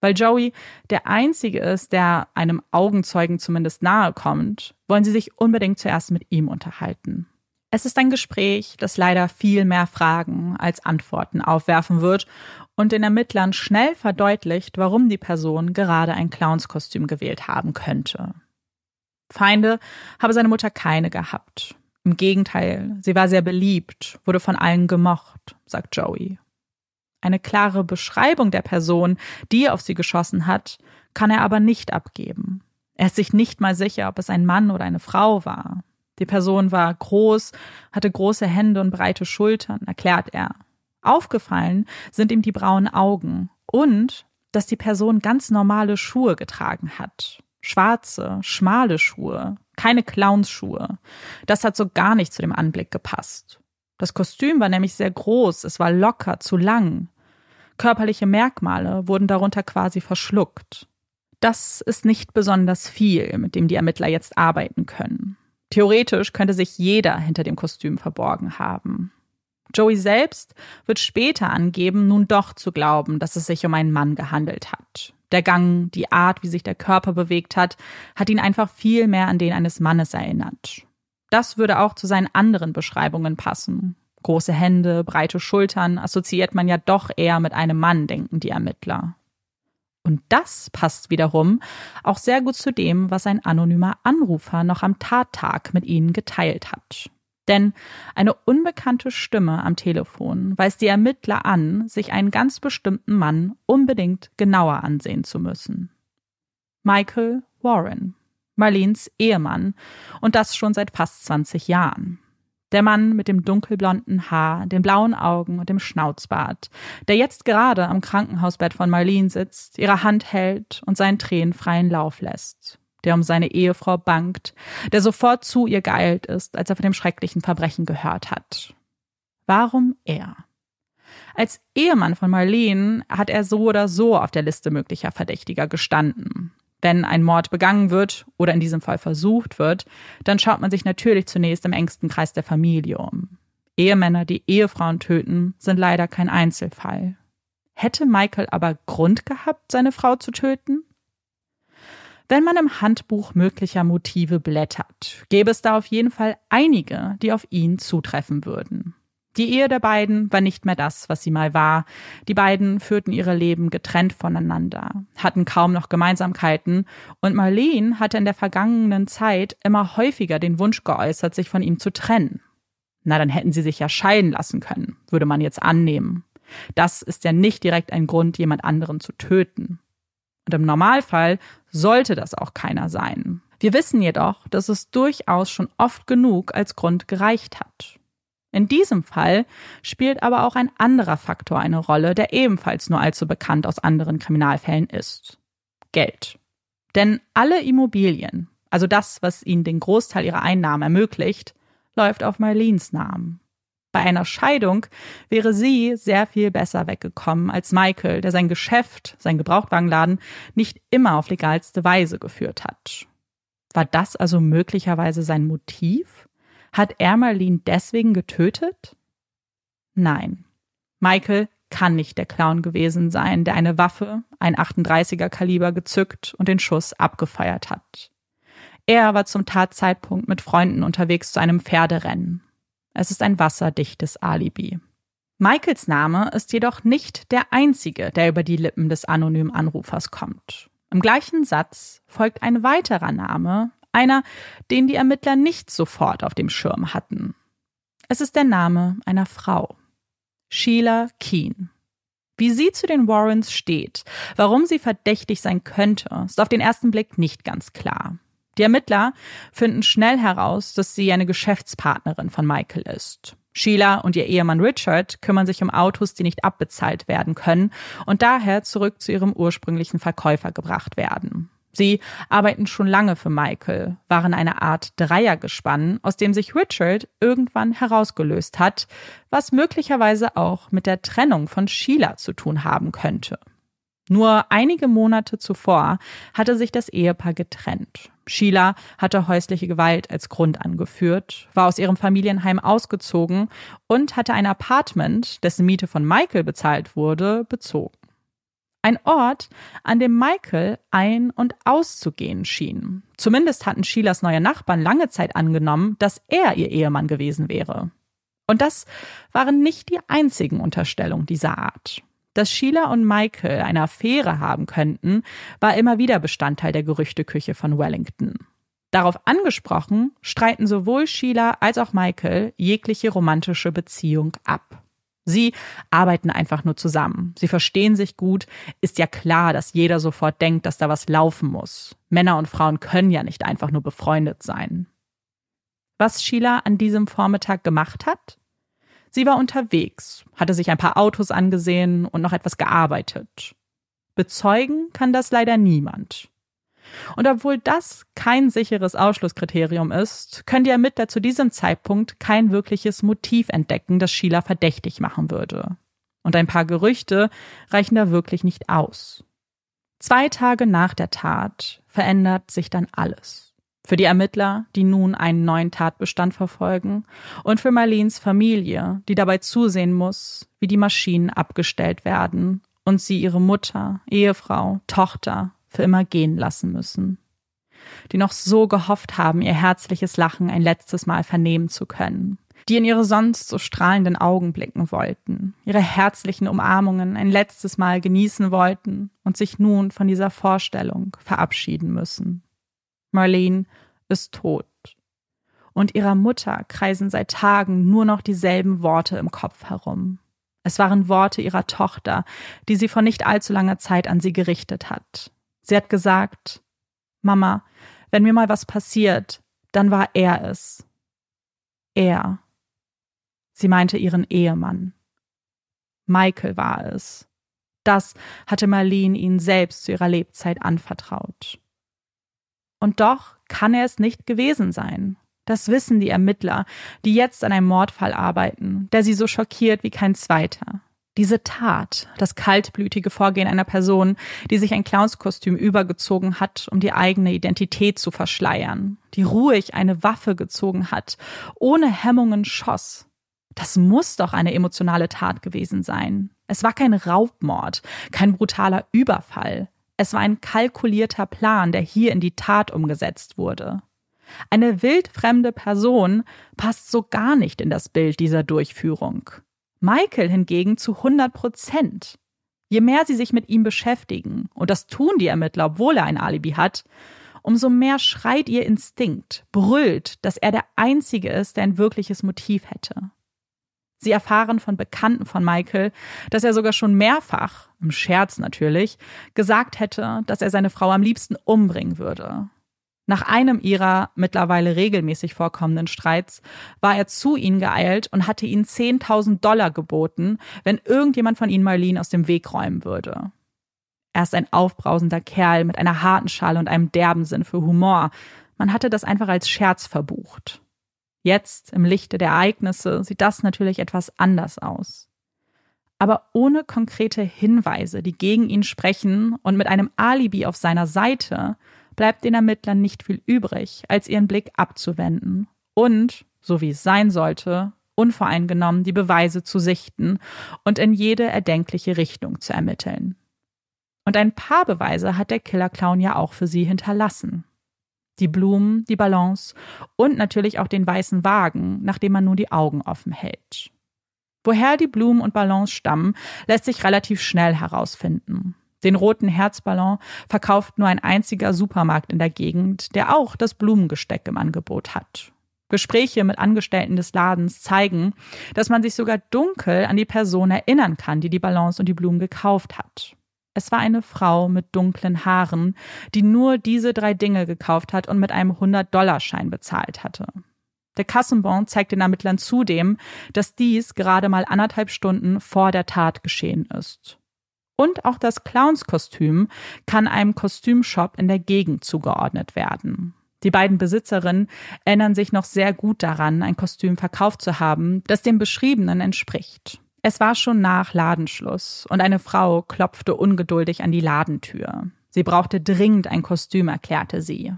Weil Joey der Einzige ist, der einem Augenzeugen zumindest nahe kommt, wollen sie sich unbedingt zuerst mit ihm unterhalten. Es ist ein Gespräch, das leider viel mehr Fragen als Antworten aufwerfen wird und den Ermittlern schnell verdeutlicht, warum die Person gerade ein Clownskostüm gewählt haben könnte. Feinde habe seine Mutter keine gehabt. Im Gegenteil, sie war sehr beliebt, wurde von allen gemocht, sagt Joey. Eine klare Beschreibung der Person, die auf sie geschossen hat, kann er aber nicht abgeben. Er ist sich nicht mal sicher, ob es ein Mann oder eine Frau war. Die Person war groß, hatte große Hände und breite Schultern, erklärt er. Aufgefallen sind ihm die braunen Augen und dass die Person ganz normale Schuhe getragen hat. Schwarze, schmale Schuhe, keine Clownsschuhe. Das hat so gar nicht zu dem Anblick gepasst. Das Kostüm war nämlich sehr groß, es war locker, zu lang. Körperliche Merkmale wurden darunter quasi verschluckt. Das ist nicht besonders viel, mit dem die Ermittler jetzt arbeiten können. Theoretisch könnte sich jeder hinter dem Kostüm verborgen haben. Joey selbst wird später angeben, nun doch zu glauben, dass es sich um einen Mann gehandelt hat. Der Gang, die Art, wie sich der Körper bewegt hat, hat ihn einfach viel mehr an den eines Mannes erinnert. Das würde auch zu seinen anderen Beschreibungen passen. Große Hände, breite Schultern assoziiert man ja doch eher mit einem Mann, denken die Ermittler. Und das passt wiederum auch sehr gut zu dem, was ein anonymer Anrufer noch am Tattag mit ihnen geteilt hat. Denn eine unbekannte Stimme am Telefon weist die Ermittler an, sich einen ganz bestimmten Mann unbedingt genauer ansehen zu müssen. Michael Warren, Marleens Ehemann, und das schon seit fast 20 Jahren. Der Mann mit dem dunkelblonden Haar, den blauen Augen und dem Schnauzbart, der jetzt gerade am Krankenhausbett von Marlene sitzt, ihre Hand hält und seinen Tränen freien Lauf lässt. Der um seine Ehefrau bangt, der sofort zu ihr geeilt ist, als er von dem schrecklichen Verbrechen gehört hat. Warum er? Als Ehemann von Marlene hat er so oder so auf der Liste möglicher Verdächtiger gestanden. Wenn ein Mord begangen wird oder in diesem Fall versucht wird, dann schaut man sich natürlich zunächst im engsten Kreis der Familie um. Ehemänner, die Ehefrauen töten, sind leider kein Einzelfall. Hätte Michael aber Grund gehabt, seine Frau zu töten? Wenn man im Handbuch möglicher Motive blättert, gäbe es da auf jeden Fall einige, die auf ihn zutreffen würden. Die Ehe der beiden war nicht mehr das, was sie mal war. Die beiden führten ihre Leben getrennt voneinander, hatten kaum noch Gemeinsamkeiten und Marlene hatte in der vergangenen Zeit immer häufiger den Wunsch geäußert, sich von ihm zu trennen. Na, dann hätten sie sich ja scheiden lassen können, würde man jetzt annehmen. Das ist ja nicht direkt ein Grund, jemand anderen zu töten. Und im Normalfall sollte das auch keiner sein. Wir wissen jedoch, dass es durchaus schon oft genug als Grund gereicht hat. In diesem Fall spielt aber auch ein anderer Faktor eine Rolle, der ebenfalls nur allzu bekannt aus anderen Kriminalfällen ist. Geld. Denn alle Immobilien, also das, was ihnen den Großteil ihrer Einnahmen ermöglicht, läuft auf Marleens Namen. Bei einer Scheidung wäre sie sehr viel besser weggekommen als Michael, der sein Geschäft, sein Gebrauchtwagenladen, nicht immer auf legalste Weise geführt hat. War das also möglicherweise sein Motiv? Hat er Marlene deswegen getötet? Nein. Michael kann nicht der Clown gewesen sein, der eine Waffe, ein 38er Kaliber gezückt und den Schuss abgefeiert hat. Er war zum Tatzeitpunkt mit Freunden unterwegs zu einem Pferderennen. Es ist ein wasserdichtes Alibi. Michaels Name ist jedoch nicht der einzige, der über die Lippen des anonymen Anrufers kommt. Im gleichen Satz folgt ein weiterer Name, einer, den die Ermittler nicht sofort auf dem Schirm hatten. Es ist der Name einer Frau. Sheila Keen. Wie sie zu den Warrens steht, warum sie verdächtig sein könnte, ist auf den ersten Blick nicht ganz klar. Die Ermittler finden schnell heraus, dass sie eine Geschäftspartnerin von Michael ist. Sheila und ihr Ehemann Richard kümmern sich um Autos, die nicht abbezahlt werden können und daher zurück zu ihrem ursprünglichen Verkäufer gebracht werden. Sie arbeiten schon lange für Michael, waren eine Art Dreiergespann, aus dem sich Richard irgendwann herausgelöst hat, was möglicherweise auch mit der Trennung von Sheila zu tun haben könnte. Nur einige Monate zuvor hatte sich das Ehepaar getrennt. Sheila hatte häusliche Gewalt als Grund angeführt, war aus ihrem Familienheim ausgezogen und hatte ein Apartment, dessen Miete von Michael bezahlt wurde, bezogen. Ein Ort, an dem Michael ein- und auszugehen schien. Zumindest hatten Sheilas neue Nachbarn lange Zeit angenommen, dass er ihr Ehemann gewesen wäre. Und das waren nicht die einzigen Unterstellungen dieser Art. Dass Sheila und Michael eine Affäre haben könnten, war immer wieder Bestandteil der Gerüchteküche von Wellington. Darauf angesprochen, streiten sowohl Sheila als auch Michael jegliche romantische Beziehung ab. Sie arbeiten einfach nur zusammen. Sie verstehen sich gut. Ist ja klar, dass jeder sofort denkt, dass da was laufen muss. Männer und Frauen können ja nicht einfach nur befreundet sein. Was Sheila an diesem Vormittag gemacht hat? Sie war unterwegs, hatte sich ein paar Autos angesehen und noch etwas gearbeitet. Bezeugen kann das leider niemand. Und obwohl das kein sicheres Ausschlusskriterium ist, können die Ermittler zu diesem Zeitpunkt kein wirkliches Motiv entdecken, das Sheila verdächtig machen würde. Und ein paar Gerüchte reichen da wirklich nicht aus. Zwei Tage nach der Tat verändert sich dann alles. Für die Ermittler, die nun einen neuen Tatbestand verfolgen, und für Marleens Familie, die dabei zusehen muss, wie die Maschinen abgestellt werden und sie ihre Mutter, Ehefrau, Tochter für immer gehen lassen müssen. Die noch so gehofft haben, ihr herzliches Lachen ein letztes Mal vernehmen zu können. Die in ihre sonst so strahlenden Augen blicken wollten, ihre herzlichen Umarmungen ein letztes Mal genießen wollten und sich nun von dieser Vorstellung verabschieden müssen. Marlene ist tot. Und ihrer Mutter kreisen seit Tagen nur noch dieselben Worte im Kopf herum. Es waren Worte ihrer Tochter, die sie vor nicht allzu langer Zeit an sie gerichtet hat. Sie hat gesagt, Mama, wenn mir mal was passiert, dann war er es. Er. Sie meinte ihren Ehemann. Michael war es. Das hatte Marlene ihnen selbst zu ihrer Lebzeit anvertraut. Und doch kann er es nicht gewesen sein. Das wissen die Ermittler, die jetzt an einem Mordfall arbeiten, der sie so schockiert wie kein zweiter. Diese Tat, das kaltblütige Vorgehen einer Person, die sich ein Clownskostüm übergezogen hat, um die eigene Identität zu verschleiern, die ruhig eine Waffe gezogen hat, ohne Hemmungen schoss. Das muss doch eine emotionale Tat gewesen sein. Es war kein Raubmord, kein brutaler Überfall. Es war ein kalkulierter Plan, der hier in die Tat umgesetzt wurde. Eine wildfremde Person passt so gar nicht in das Bild dieser Durchführung. Michael hingegen zu 100 Prozent. Je mehr sie sich mit ihm beschäftigen, und das tun die Ermittler, obwohl er ein Alibi hat, umso mehr schreit ihr Instinkt, brüllt, dass er der Einzige ist, der ein wirkliches Motiv hätte. Sie erfahren von Bekannten von Michael, dass er sogar schon mehrfach, im Scherz natürlich, gesagt hätte, dass er seine Frau am liebsten umbringen würde. Nach einem ihrer mittlerweile regelmäßig vorkommenden Streits war er zu ihnen geeilt und hatte ihnen 10.000 Dollar geboten, wenn irgendjemand von ihnen Marlene aus dem Weg räumen würde. Er ist ein aufbrausender Kerl mit einer harten Schale und einem derben Sinn für Humor. Man hatte das einfach als Scherz verbucht. Jetzt, im Lichte der Ereignisse, sieht das natürlich etwas anders aus. Aber ohne konkrete Hinweise, die gegen ihn sprechen und mit einem Alibi auf seiner Seite, bleibt den Ermittlern nicht viel übrig, als ihren Blick abzuwenden und, so wie es sein sollte, unvoreingenommen die Beweise zu sichten und in jede erdenkliche Richtung zu ermitteln. Und ein paar Beweise hat der Killer-Clown ja auch für sie hinterlassen. Die Blumen, die Ballons und natürlich auch den weißen Wagen, nachdem man nun die Augen offen hält. Woher die Blumen und Ballons stammen, lässt sich relativ schnell herausfinden. Den roten Herzballon verkauft nur ein einziger Supermarkt in der Gegend, der auch das Blumengesteck im Angebot hat. Gespräche mit Angestellten des Ladens zeigen, dass man sich sogar dunkel an die Person erinnern kann, die die Ballons und die Blumen gekauft hat. Es war eine Frau mit dunklen Haaren, die nur diese drei Dinge gekauft hat und mit einem 100-Dollar-Schein bezahlt hatte. Der Kassenbon zeigt den Ermittlern zudem, dass dies gerade mal anderthalb Stunden vor der Tat geschehen ist. Und auch das Clownskostüm kann einem Kostümshop in der Gegend zugeordnet werden. Die beiden Besitzerinnen erinnern sich noch sehr gut daran, ein Kostüm verkauft zu haben, das dem Beschriebenen entspricht. Es war schon nach Ladenschluss und eine Frau klopfte ungeduldig an die Ladentür. Sie brauchte dringend ein Kostüm, erklärte sie.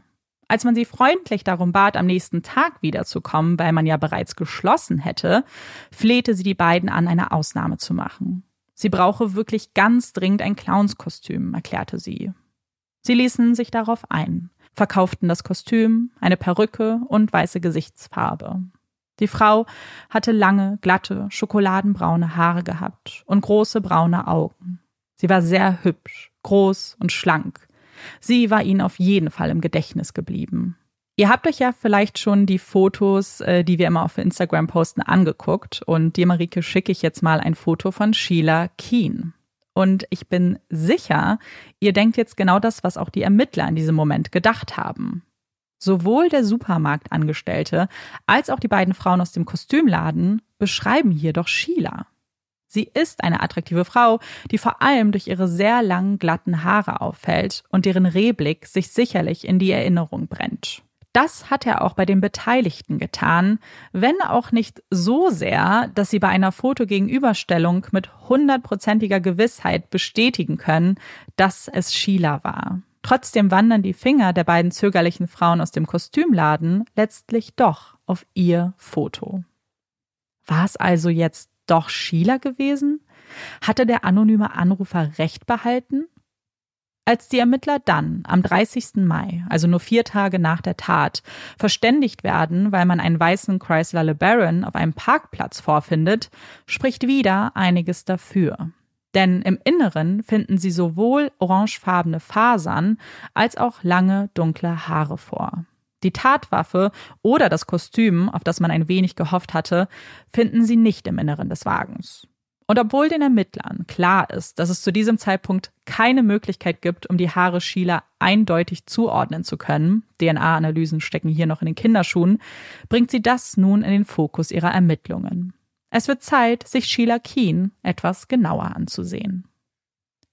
Als man sie freundlich darum bat, am nächsten Tag wiederzukommen, weil man ja bereits geschlossen hätte, flehte sie die beiden an, eine Ausnahme zu machen. Sie brauche wirklich ganz dringend ein Clownskostüm, erklärte sie. Sie ließen sich darauf ein, verkauften das Kostüm, eine Perücke und weiße Gesichtsfarbe. Die Frau hatte lange, glatte, schokoladenbraune Haare gehabt und große braune Augen. Sie war sehr hübsch, groß und schlank. Sie war ihnen auf jeden Fall im Gedächtnis geblieben. Ihr habt euch ja vielleicht schon die Fotos, äh, die wir immer auf Instagram posten, angeguckt. Und dir, Marike, schicke ich jetzt mal ein Foto von Sheila Keen. Und ich bin sicher, ihr denkt jetzt genau das, was auch die Ermittler in diesem Moment gedacht haben. Sowohl der Supermarktangestellte als auch die beiden Frauen aus dem Kostümladen beschreiben hier doch Sheila. Sie ist eine attraktive Frau, die vor allem durch ihre sehr langen, glatten Haare auffällt und deren Rehblick sich sicherlich in die Erinnerung brennt. Das hat er auch bei den Beteiligten getan, wenn auch nicht so sehr, dass sie bei einer Fotogegenüberstellung mit hundertprozentiger Gewissheit bestätigen können, dass es Sheila war. Trotzdem wandern die Finger der beiden zögerlichen Frauen aus dem Kostümladen letztlich doch auf ihr Foto. War es also jetzt doch Sheila gewesen? Hatte der anonyme Anrufer Recht behalten? Als die Ermittler dann am 30. Mai, also nur vier Tage nach der Tat, verständigt werden, weil man einen weißen Chrysler LeBaron auf einem Parkplatz vorfindet, spricht wieder einiges dafür. Denn im Inneren finden sie sowohl orangefarbene Fasern als auch lange dunkle Haare vor. Die Tatwaffe oder das Kostüm, auf das man ein wenig gehofft hatte, finden sie nicht im Inneren des Wagens. Und obwohl den Ermittlern klar ist, dass es zu diesem Zeitpunkt keine Möglichkeit gibt, um die Haare Sheila eindeutig zuordnen zu können, DNA-Analysen stecken hier noch in den Kinderschuhen, bringt sie das nun in den Fokus ihrer Ermittlungen. Es wird Zeit, sich Sheila Keen etwas genauer anzusehen.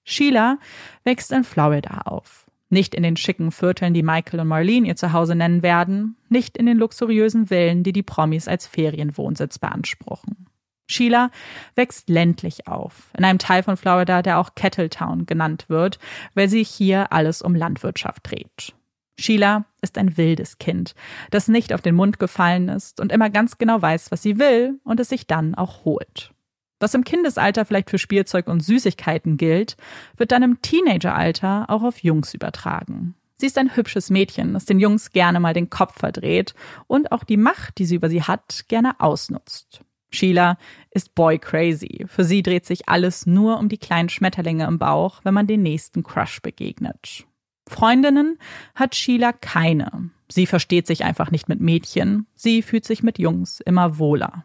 Sheila wächst in Florida auf. Nicht in den schicken Vierteln, die Michael und Marlene ihr Zuhause nennen werden, nicht in den luxuriösen Villen, die die Promis als Ferienwohnsitz beanspruchen. Sheila wächst ländlich auf, in einem Teil von Florida, der auch Kettletown genannt wird, weil sich hier alles um Landwirtschaft dreht. Sheila ist ein wildes Kind, das nicht auf den Mund gefallen ist und immer ganz genau weiß, was sie will und es sich dann auch holt. Was im Kindesalter vielleicht für Spielzeug und Süßigkeiten gilt, wird dann im Teenageralter auch auf Jungs übertragen. Sie ist ein hübsches Mädchen, das den Jungs gerne mal den Kopf verdreht und auch die Macht, die sie über sie hat, gerne ausnutzt. Sheila ist boy crazy. Für sie dreht sich alles nur um die kleinen Schmetterlinge im Bauch, wenn man den nächsten Crush begegnet. Freundinnen hat Sheila keine. Sie versteht sich einfach nicht mit Mädchen. Sie fühlt sich mit Jungs immer wohler.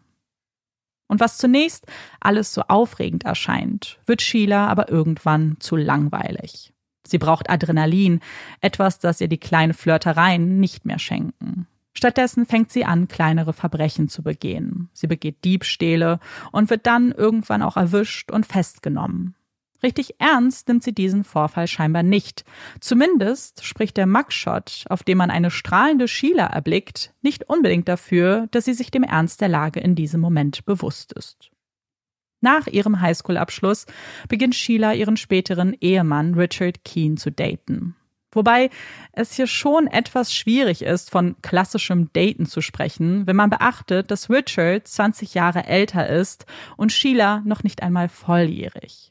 Und was zunächst alles so aufregend erscheint, wird Sheila aber irgendwann zu langweilig. Sie braucht Adrenalin, etwas, das ihr die kleinen Flirtereien nicht mehr schenken. Stattdessen fängt sie an, kleinere Verbrechen zu begehen. Sie begeht Diebstähle und wird dann irgendwann auch erwischt und festgenommen. Richtig ernst nimmt sie diesen Vorfall scheinbar nicht. Zumindest spricht der Mugshot, auf dem man eine strahlende Sheila erblickt, nicht unbedingt dafür, dass sie sich dem Ernst der Lage in diesem Moment bewusst ist. Nach ihrem Highschool-Abschluss beginnt Sheila ihren späteren Ehemann Richard Keane zu daten. Wobei es hier schon etwas schwierig ist, von klassischem Daten zu sprechen, wenn man beachtet, dass Richard 20 Jahre älter ist und Sheila noch nicht einmal volljährig.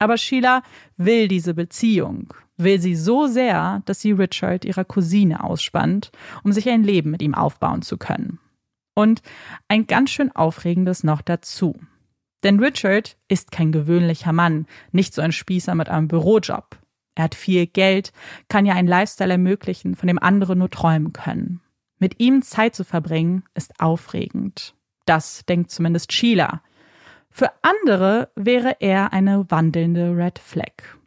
Aber Sheila will diese Beziehung, will sie so sehr, dass sie Richard ihrer Cousine ausspannt, um sich ein Leben mit ihm aufbauen zu können. Und ein ganz schön aufregendes noch dazu. Denn Richard ist kein gewöhnlicher Mann, nicht so ein Spießer mit einem Bürojob. Er hat viel Geld, kann ja einen Lifestyle ermöglichen, von dem andere nur träumen können. Mit ihm Zeit zu verbringen, ist aufregend. Das denkt zumindest Sheila, für andere wäre er eine wandelnde Red Flag.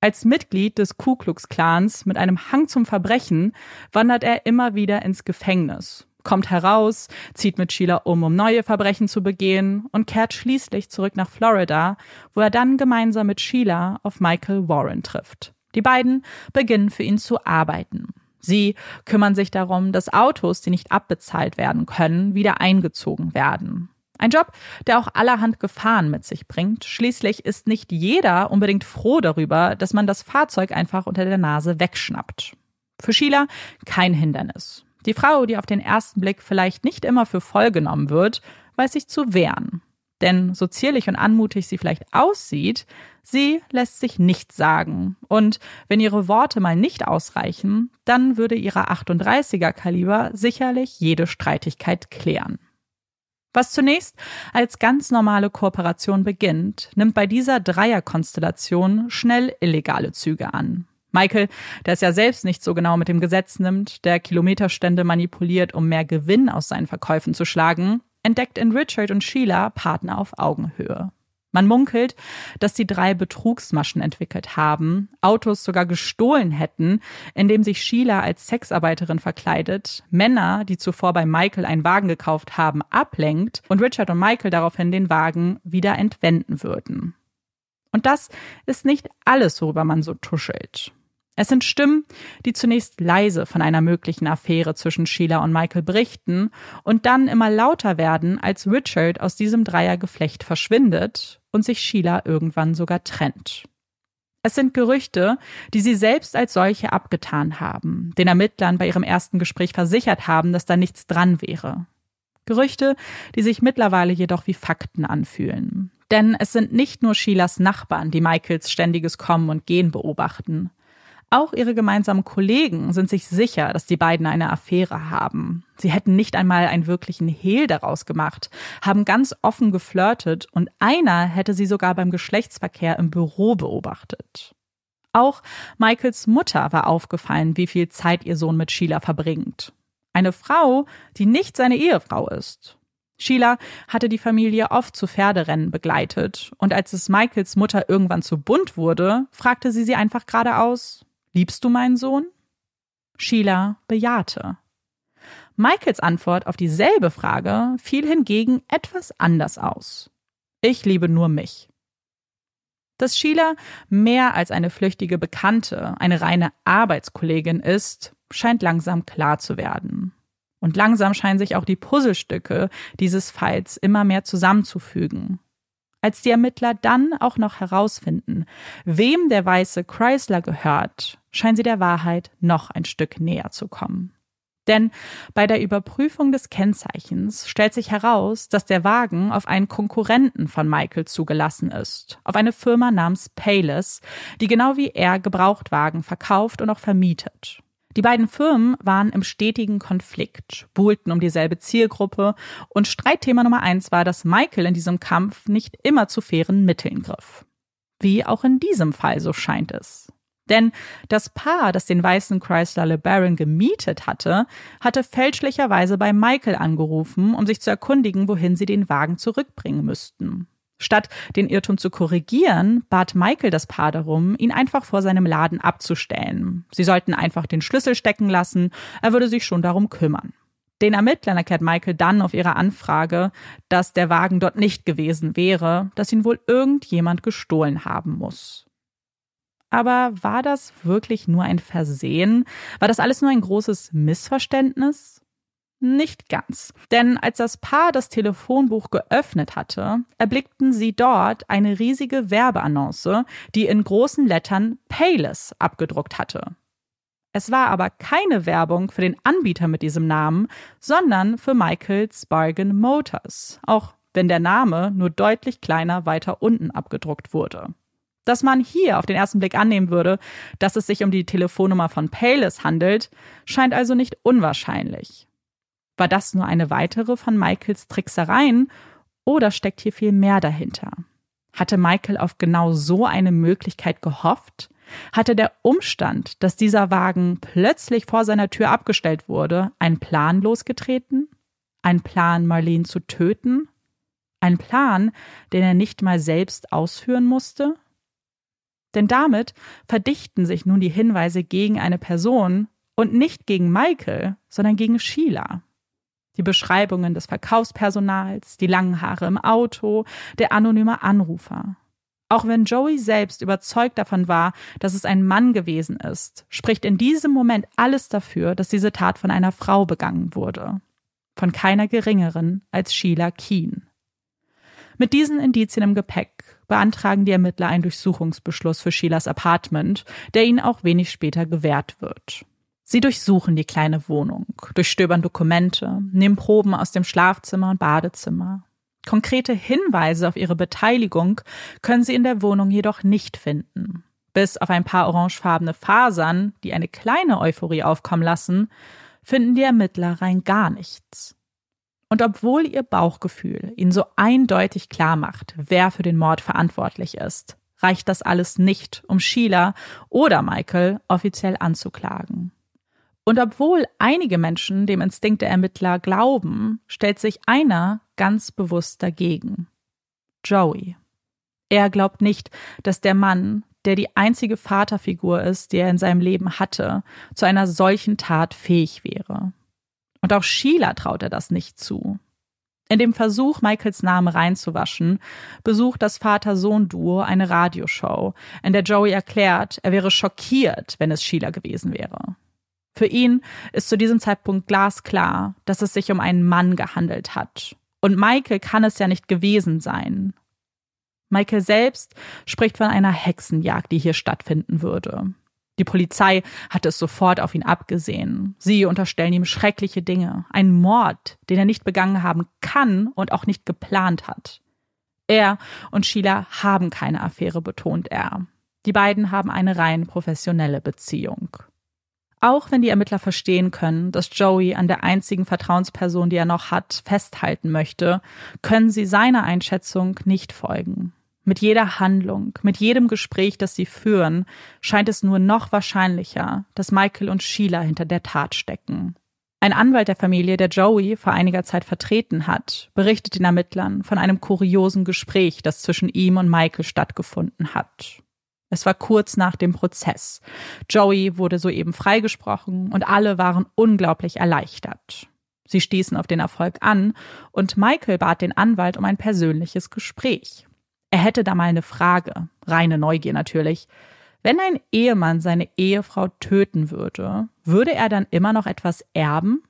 Als Mitglied des Ku Klux Klans mit einem Hang zum Verbrechen wandert er immer wieder ins Gefängnis, kommt heraus, zieht mit Sheila um, um neue Verbrechen zu begehen und kehrt schließlich zurück nach Florida, wo er dann gemeinsam mit Sheila auf Michael Warren trifft. Die beiden beginnen für ihn zu arbeiten. Sie kümmern sich darum, dass Autos, die nicht abbezahlt werden können, wieder eingezogen werden. Ein Job, der auch allerhand Gefahren mit sich bringt. Schließlich ist nicht jeder unbedingt froh darüber, dass man das Fahrzeug einfach unter der Nase wegschnappt. Für Sheila kein Hindernis. Die Frau, die auf den ersten Blick vielleicht nicht immer für voll genommen wird, weiß sich zu wehren. Denn so zierlich und anmutig sie vielleicht aussieht, sie lässt sich nichts sagen. Und wenn ihre Worte mal nicht ausreichen, dann würde ihre 38er Kaliber sicherlich jede Streitigkeit klären. Was zunächst als ganz normale Kooperation beginnt, nimmt bei dieser Dreierkonstellation schnell illegale Züge an. Michael, der es ja selbst nicht so genau mit dem Gesetz nimmt, der Kilometerstände manipuliert, um mehr Gewinn aus seinen Verkäufen zu schlagen, entdeckt in Richard und Sheila Partner auf Augenhöhe. Man munkelt, dass die drei Betrugsmaschen entwickelt haben, Autos sogar gestohlen hätten, indem sich Sheila als Sexarbeiterin verkleidet, Männer, die zuvor bei Michael einen Wagen gekauft haben, ablenkt und Richard und Michael daraufhin den Wagen wieder entwenden würden. Und das ist nicht alles, worüber man so tuschelt. Es sind Stimmen, die zunächst leise von einer möglichen Affäre zwischen Sheila und Michael berichten und dann immer lauter werden, als Richard aus diesem Dreiergeflecht verschwindet und sich Sheila irgendwann sogar trennt. Es sind Gerüchte, die sie selbst als solche abgetan haben, den Ermittlern bei ihrem ersten Gespräch versichert haben, dass da nichts dran wäre. Gerüchte, die sich mittlerweile jedoch wie Fakten anfühlen. Denn es sind nicht nur Sheilas Nachbarn, die Michaels ständiges Kommen und Gehen beobachten. Auch ihre gemeinsamen Kollegen sind sich sicher, dass die beiden eine Affäre haben. Sie hätten nicht einmal einen wirklichen Hehl daraus gemacht, haben ganz offen geflirtet und einer hätte sie sogar beim Geschlechtsverkehr im Büro beobachtet. Auch Michaels Mutter war aufgefallen, wie viel Zeit ihr Sohn mit Sheila verbringt. Eine Frau, die nicht seine Ehefrau ist. Sheila hatte die Familie oft zu Pferderennen begleitet und als es Michaels Mutter irgendwann zu bunt wurde, fragte sie sie einfach geradeaus, Liebst du meinen Sohn? Sheila bejahte. Michaels Antwort auf dieselbe Frage fiel hingegen etwas anders aus. Ich liebe nur mich. Dass Sheila mehr als eine flüchtige Bekannte, eine reine Arbeitskollegin ist, scheint langsam klar zu werden. Und langsam scheinen sich auch die Puzzlestücke dieses Falls immer mehr zusammenzufügen. Als die Ermittler dann auch noch herausfinden, wem der weiße Chrysler gehört, scheinen sie der Wahrheit noch ein Stück näher zu kommen. Denn bei der Überprüfung des Kennzeichens stellt sich heraus, dass der Wagen auf einen Konkurrenten von Michael zugelassen ist, auf eine Firma namens Payless, die genau wie er Gebrauchtwagen verkauft und auch vermietet. Die beiden Firmen waren im stetigen Konflikt, buhlten um dieselbe Zielgruppe und Streitthema Nummer eins war, dass Michael in diesem Kampf nicht immer zu fairen Mitteln griff. Wie auch in diesem Fall, so scheint es. Denn das Paar, das den weißen Chrysler LeBaron gemietet hatte, hatte fälschlicherweise bei Michael angerufen, um sich zu erkundigen, wohin sie den Wagen zurückbringen müssten. Statt den Irrtum zu korrigieren, bat Michael das Paar darum, ihn einfach vor seinem Laden abzustellen. Sie sollten einfach den Schlüssel stecken lassen, er würde sich schon darum kümmern. Den Ermittlern erklärt Michael dann auf ihre Anfrage, dass der Wagen dort nicht gewesen wäre, dass ihn wohl irgendjemand gestohlen haben muss. Aber war das wirklich nur ein Versehen? War das alles nur ein großes Missverständnis? Nicht ganz. Denn als das Paar das Telefonbuch geöffnet hatte, erblickten sie dort eine riesige Werbeannonce, die in großen Lettern Payless abgedruckt hatte. Es war aber keine Werbung für den Anbieter mit diesem Namen, sondern für Michaels Bargain Motors, auch wenn der Name nur deutlich kleiner weiter unten abgedruckt wurde. Dass man hier auf den ersten Blick annehmen würde, dass es sich um die Telefonnummer von Payless handelt, scheint also nicht unwahrscheinlich. War das nur eine weitere von Michaels Tricksereien oder steckt hier viel mehr dahinter? Hatte Michael auf genau so eine Möglichkeit gehofft? Hatte der Umstand, dass dieser Wagen plötzlich vor seiner Tür abgestellt wurde, einen Plan losgetreten? Ein Plan, Marlene zu töten? Ein Plan, den er nicht mal selbst ausführen musste? Denn damit verdichten sich nun die Hinweise gegen eine Person und nicht gegen Michael, sondern gegen Sheila. Die Beschreibungen des Verkaufspersonals, die langen Haare im Auto, der anonyme Anrufer. Auch wenn Joey selbst überzeugt davon war, dass es ein Mann gewesen ist, spricht in diesem Moment alles dafür, dass diese Tat von einer Frau begangen wurde. Von keiner geringeren als Sheila Keen. Mit diesen Indizien im Gepäck beantragen die Ermittler einen Durchsuchungsbeschluss für Sheilas Apartment, der ihnen auch wenig später gewährt wird. Sie durchsuchen die kleine Wohnung, durchstöbern Dokumente, nehmen Proben aus dem Schlafzimmer und Badezimmer. Konkrete Hinweise auf ihre Beteiligung können sie in der Wohnung jedoch nicht finden. Bis auf ein paar orangefarbene Fasern, die eine kleine Euphorie aufkommen lassen, finden die Ermittler rein gar nichts. Und obwohl ihr Bauchgefühl ihnen so eindeutig klar macht, wer für den Mord verantwortlich ist, reicht das alles nicht, um Sheila oder Michael offiziell anzuklagen. Und obwohl einige Menschen dem Instinkt der Ermittler glauben, stellt sich einer ganz bewusst dagegen. Joey. Er glaubt nicht, dass der Mann, der die einzige Vaterfigur ist, die er in seinem Leben hatte, zu einer solchen Tat fähig wäre. Und auch Sheila traut er das nicht zu. In dem Versuch, Michaels Namen reinzuwaschen, besucht das Vater-Sohn-Duo eine Radioshow, in der Joey erklärt, er wäre schockiert, wenn es Sheila gewesen wäre. Für ihn ist zu diesem Zeitpunkt glasklar, dass es sich um einen Mann gehandelt hat. Und Michael kann es ja nicht gewesen sein. Michael selbst spricht von einer Hexenjagd, die hier stattfinden würde. Die Polizei hat es sofort auf ihn abgesehen. Sie unterstellen ihm schreckliche Dinge, einen Mord, den er nicht begangen haben kann und auch nicht geplant hat. Er und Sheila haben keine Affäre, betont er. Die beiden haben eine rein professionelle Beziehung. Auch wenn die Ermittler verstehen können, dass Joey an der einzigen Vertrauensperson, die er noch hat, festhalten möchte, können sie seiner Einschätzung nicht folgen. Mit jeder Handlung, mit jedem Gespräch, das sie führen, scheint es nur noch wahrscheinlicher, dass Michael und Sheila hinter der Tat stecken. Ein Anwalt der Familie, der Joey vor einiger Zeit vertreten hat, berichtet den Ermittlern von einem kuriosen Gespräch, das zwischen ihm und Michael stattgefunden hat. Es war kurz nach dem Prozess. Joey wurde soeben freigesprochen und alle waren unglaublich erleichtert. Sie stießen auf den Erfolg an und Michael bat den Anwalt um ein persönliches Gespräch. Er hätte da mal eine Frage, reine Neugier natürlich. Wenn ein Ehemann seine Ehefrau töten würde, würde er dann immer noch etwas erben?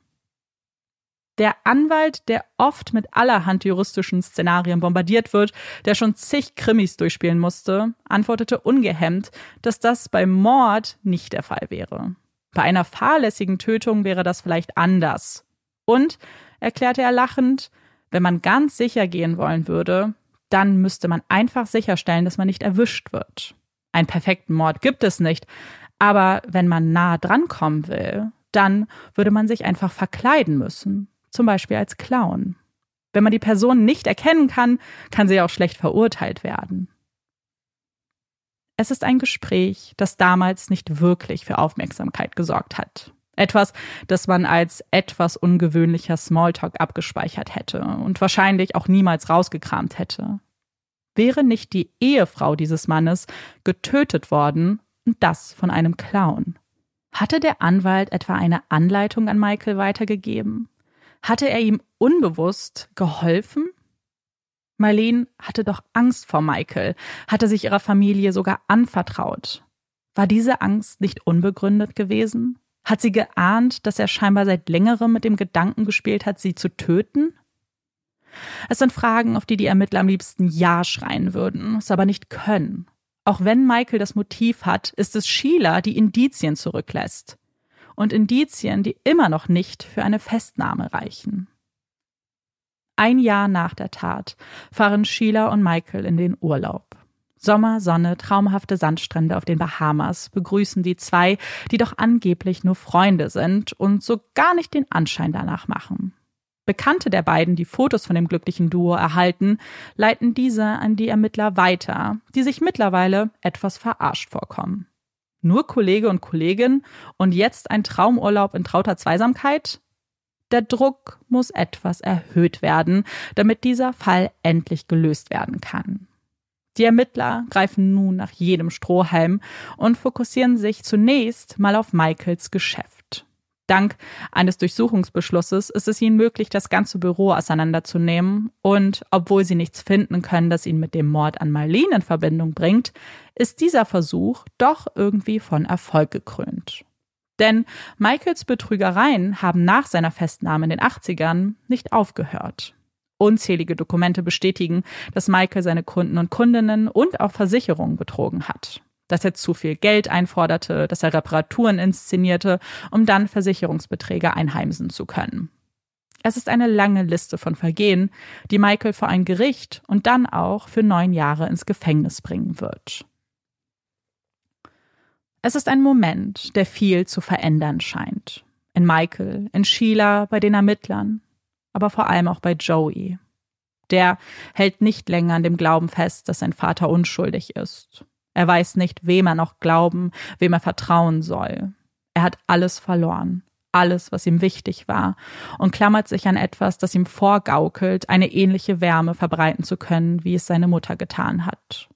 Der Anwalt, der oft mit allerhand juristischen Szenarien bombardiert wird, der schon zig Krimis durchspielen musste, antwortete ungehemmt, dass das beim Mord nicht der Fall wäre. Bei einer fahrlässigen Tötung wäre das vielleicht anders. Und, erklärte er lachend, wenn man ganz sicher gehen wollen würde, dann müsste man einfach sicherstellen, dass man nicht erwischt wird. Einen perfekten Mord gibt es nicht, aber wenn man nah drankommen will, dann würde man sich einfach verkleiden müssen, zum Beispiel als Clown. Wenn man die Person nicht erkennen kann, kann sie auch schlecht verurteilt werden. Es ist ein Gespräch, das damals nicht wirklich für Aufmerksamkeit gesorgt hat. Etwas, das man als etwas ungewöhnlicher Smalltalk abgespeichert hätte und wahrscheinlich auch niemals rausgekramt hätte. Wäre nicht die Ehefrau dieses Mannes getötet worden und das von einem Clown? Hatte der Anwalt etwa eine Anleitung an Michael weitergegeben? Hatte er ihm unbewusst geholfen? Marlene hatte doch Angst vor Michael, hatte sich ihrer Familie sogar anvertraut. War diese Angst nicht unbegründet gewesen? Hat sie geahnt, dass er scheinbar seit längerem mit dem Gedanken gespielt hat, sie zu töten? Es sind Fragen, auf die die Ermittler am liebsten Ja schreien würden, es aber nicht können. Auch wenn Michael das Motiv hat, ist es Sheila, die Indizien zurücklässt. Und Indizien, die immer noch nicht für eine Festnahme reichen. Ein Jahr nach der Tat fahren Sheila und Michael in den Urlaub. Sommer, Sonne, traumhafte Sandstrände auf den Bahamas begrüßen die zwei, die doch angeblich nur Freunde sind und so gar nicht den Anschein danach machen. Bekannte der beiden, die Fotos von dem glücklichen Duo erhalten, leiten diese an die Ermittler weiter, die sich mittlerweile etwas verarscht vorkommen. Nur Kollege und Kollegin und jetzt ein Traumurlaub in trauter Zweisamkeit? Der Druck muss etwas erhöht werden, damit dieser Fall endlich gelöst werden kann. Die Ermittler greifen nun nach jedem Strohhalm und fokussieren sich zunächst mal auf Michaels Geschäft. Dank eines Durchsuchungsbeschlusses ist es ihnen möglich, das ganze Büro auseinanderzunehmen. Und obwohl sie nichts finden können, das ihn mit dem Mord an Marlene in Verbindung bringt, ist dieser Versuch doch irgendwie von Erfolg gekrönt. Denn Michaels Betrügereien haben nach seiner Festnahme in den 80ern nicht aufgehört. Unzählige Dokumente bestätigen, dass Michael seine Kunden und Kundinnen und auch Versicherungen betrogen hat dass er zu viel Geld einforderte, dass er Reparaturen inszenierte, um dann Versicherungsbeträge einheimsen zu können. Es ist eine lange Liste von Vergehen, die Michael vor ein Gericht und dann auch für neun Jahre ins Gefängnis bringen wird. Es ist ein Moment, der viel zu verändern scheint. In Michael, in Sheila, bei den Ermittlern, aber vor allem auch bei Joey. Der hält nicht länger an dem Glauben fest, dass sein Vater unschuldig ist. Er weiß nicht, wem er noch glauben, wem er vertrauen soll. Er hat alles verloren, alles, was ihm wichtig war, und klammert sich an etwas, das ihm vorgaukelt, eine ähnliche Wärme verbreiten zu können, wie es seine Mutter getan hat.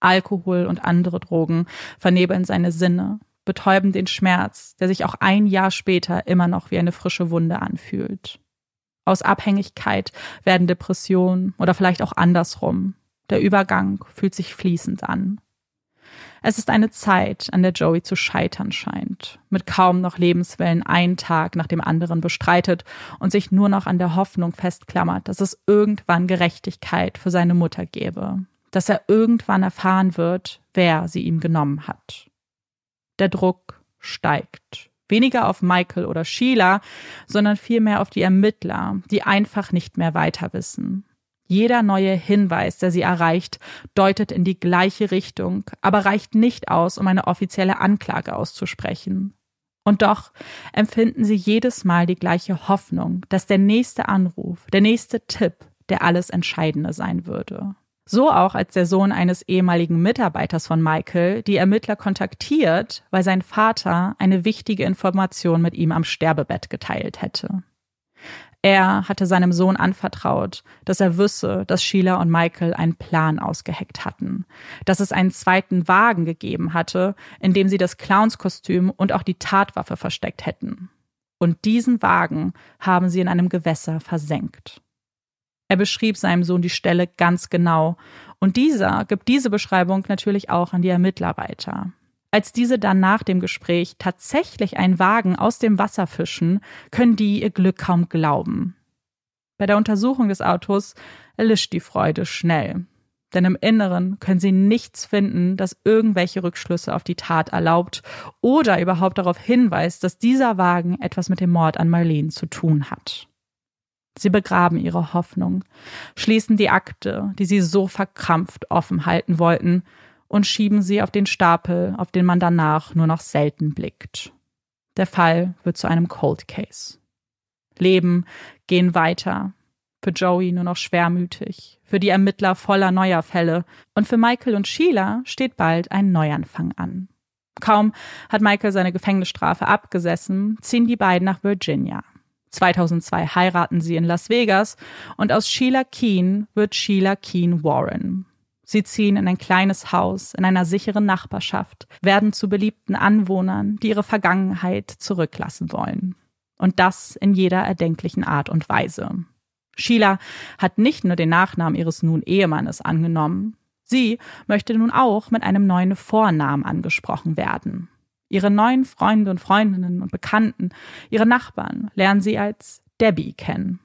Alkohol und andere Drogen vernebeln seine Sinne, betäuben den Schmerz, der sich auch ein Jahr später immer noch wie eine frische Wunde anfühlt. Aus Abhängigkeit werden Depressionen oder vielleicht auch andersrum. Der Übergang fühlt sich fließend an. Es ist eine Zeit, an der Joey zu scheitern scheint, mit kaum noch Lebenswellen einen Tag nach dem anderen bestreitet und sich nur noch an der Hoffnung festklammert, dass es irgendwann Gerechtigkeit für seine Mutter gäbe, dass er irgendwann erfahren wird, wer sie ihm genommen hat. Der Druck steigt. Weniger auf Michael oder Sheila, sondern vielmehr auf die Ermittler, die einfach nicht mehr weiter wissen. Jeder neue Hinweis, der sie erreicht, deutet in die gleiche Richtung, aber reicht nicht aus, um eine offizielle Anklage auszusprechen. Und doch empfinden sie jedes Mal die gleiche Hoffnung, dass der nächste Anruf, der nächste Tipp der alles Entscheidende sein würde. So auch als der Sohn eines ehemaligen Mitarbeiters von Michael die Ermittler kontaktiert, weil sein Vater eine wichtige Information mit ihm am Sterbebett geteilt hätte. Er hatte seinem Sohn anvertraut, dass er wüsse, dass Sheila und Michael einen Plan ausgeheckt hatten, dass es einen zweiten Wagen gegeben hatte, in dem sie das Clownskostüm und auch die Tatwaffe versteckt hätten. Und diesen Wagen haben sie in einem Gewässer versenkt. Er beschrieb seinem Sohn die Stelle ganz genau, und dieser gibt diese Beschreibung natürlich auch an die Ermittler weiter. Als diese dann nach dem Gespräch tatsächlich einen Wagen aus dem Wasser fischen, können die ihr Glück kaum glauben. Bei der Untersuchung des Autos erlischt die Freude schnell. Denn im Inneren können sie nichts finden, das irgendwelche Rückschlüsse auf die Tat erlaubt oder überhaupt darauf hinweist, dass dieser Wagen etwas mit dem Mord an Marlene zu tun hat. Sie begraben ihre Hoffnung, schließen die Akte, die sie so verkrampft offen halten wollten, und schieben sie auf den Stapel, auf den man danach nur noch selten blickt. Der Fall wird zu einem Cold Case. Leben gehen weiter. Für Joey nur noch schwermütig, für die Ermittler voller neuer Fälle und für Michael und Sheila steht bald ein Neuanfang an. Kaum hat Michael seine Gefängnisstrafe abgesessen, ziehen die beiden nach Virginia. 2002 heiraten sie in Las Vegas und aus Sheila Keen wird Sheila Keen Warren. Sie ziehen in ein kleines Haus in einer sicheren Nachbarschaft, werden zu beliebten Anwohnern, die ihre Vergangenheit zurücklassen wollen. Und das in jeder erdenklichen Art und Weise. Sheila hat nicht nur den Nachnamen ihres nun Ehemannes angenommen, sie möchte nun auch mit einem neuen Vornamen angesprochen werden. Ihre neuen Freunde und Freundinnen und Bekannten, ihre Nachbarn lernen sie als Debbie kennen.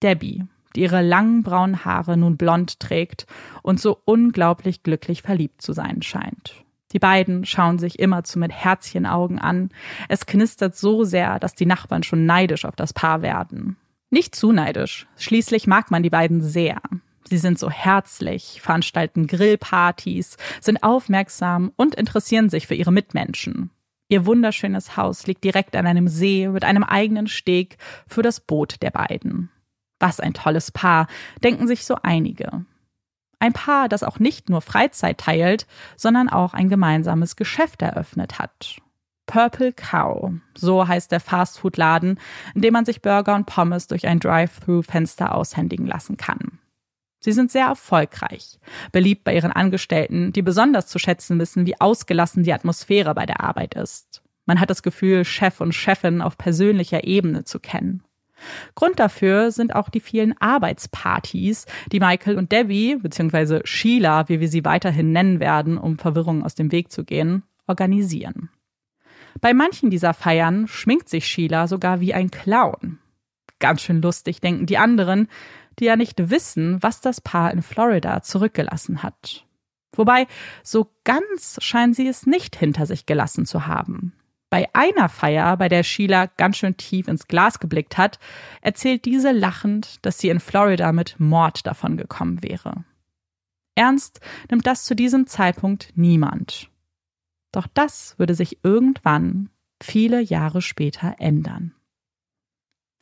Debbie, die ihre langen braunen Haare nun blond trägt und so unglaublich glücklich verliebt zu sein scheint. Die beiden schauen sich immerzu mit Herzchenaugen an. Es knistert so sehr, dass die Nachbarn schon neidisch auf das Paar werden. Nicht zu neidisch. Schließlich mag man die beiden sehr. Sie sind so herzlich, veranstalten Grillpartys, sind aufmerksam und interessieren sich für ihre Mitmenschen. Ihr wunderschönes Haus liegt direkt an einem See mit einem eigenen Steg für das Boot der beiden. Was ein tolles Paar, denken sich so einige. Ein Paar, das auch nicht nur Freizeit teilt, sondern auch ein gemeinsames Geschäft eröffnet hat. Purple Cow, so heißt der Fastfood-Laden, in dem man sich Burger und Pommes durch ein Drive-Thru-Fenster aushändigen lassen kann. Sie sind sehr erfolgreich, beliebt bei ihren Angestellten, die besonders zu schätzen wissen, wie ausgelassen die Atmosphäre bei der Arbeit ist. Man hat das Gefühl, Chef und Chefin auf persönlicher Ebene zu kennen. Grund dafür sind auch die vielen Arbeitspartys, die Michael und Debbie, beziehungsweise Sheila, wie wir sie weiterhin nennen werden, um Verwirrung aus dem Weg zu gehen, organisieren. Bei manchen dieser Feiern schminkt sich Sheila sogar wie ein Clown. Ganz schön lustig, denken die anderen, die ja nicht wissen, was das Paar in Florida zurückgelassen hat. Wobei, so ganz scheinen sie es nicht hinter sich gelassen zu haben. Bei einer Feier, bei der Sheila ganz schön tief ins Glas geblickt hat, erzählt diese lachend, dass sie in Florida mit Mord davon gekommen wäre. Ernst nimmt das zu diesem Zeitpunkt niemand. Doch das würde sich irgendwann, viele Jahre später, ändern.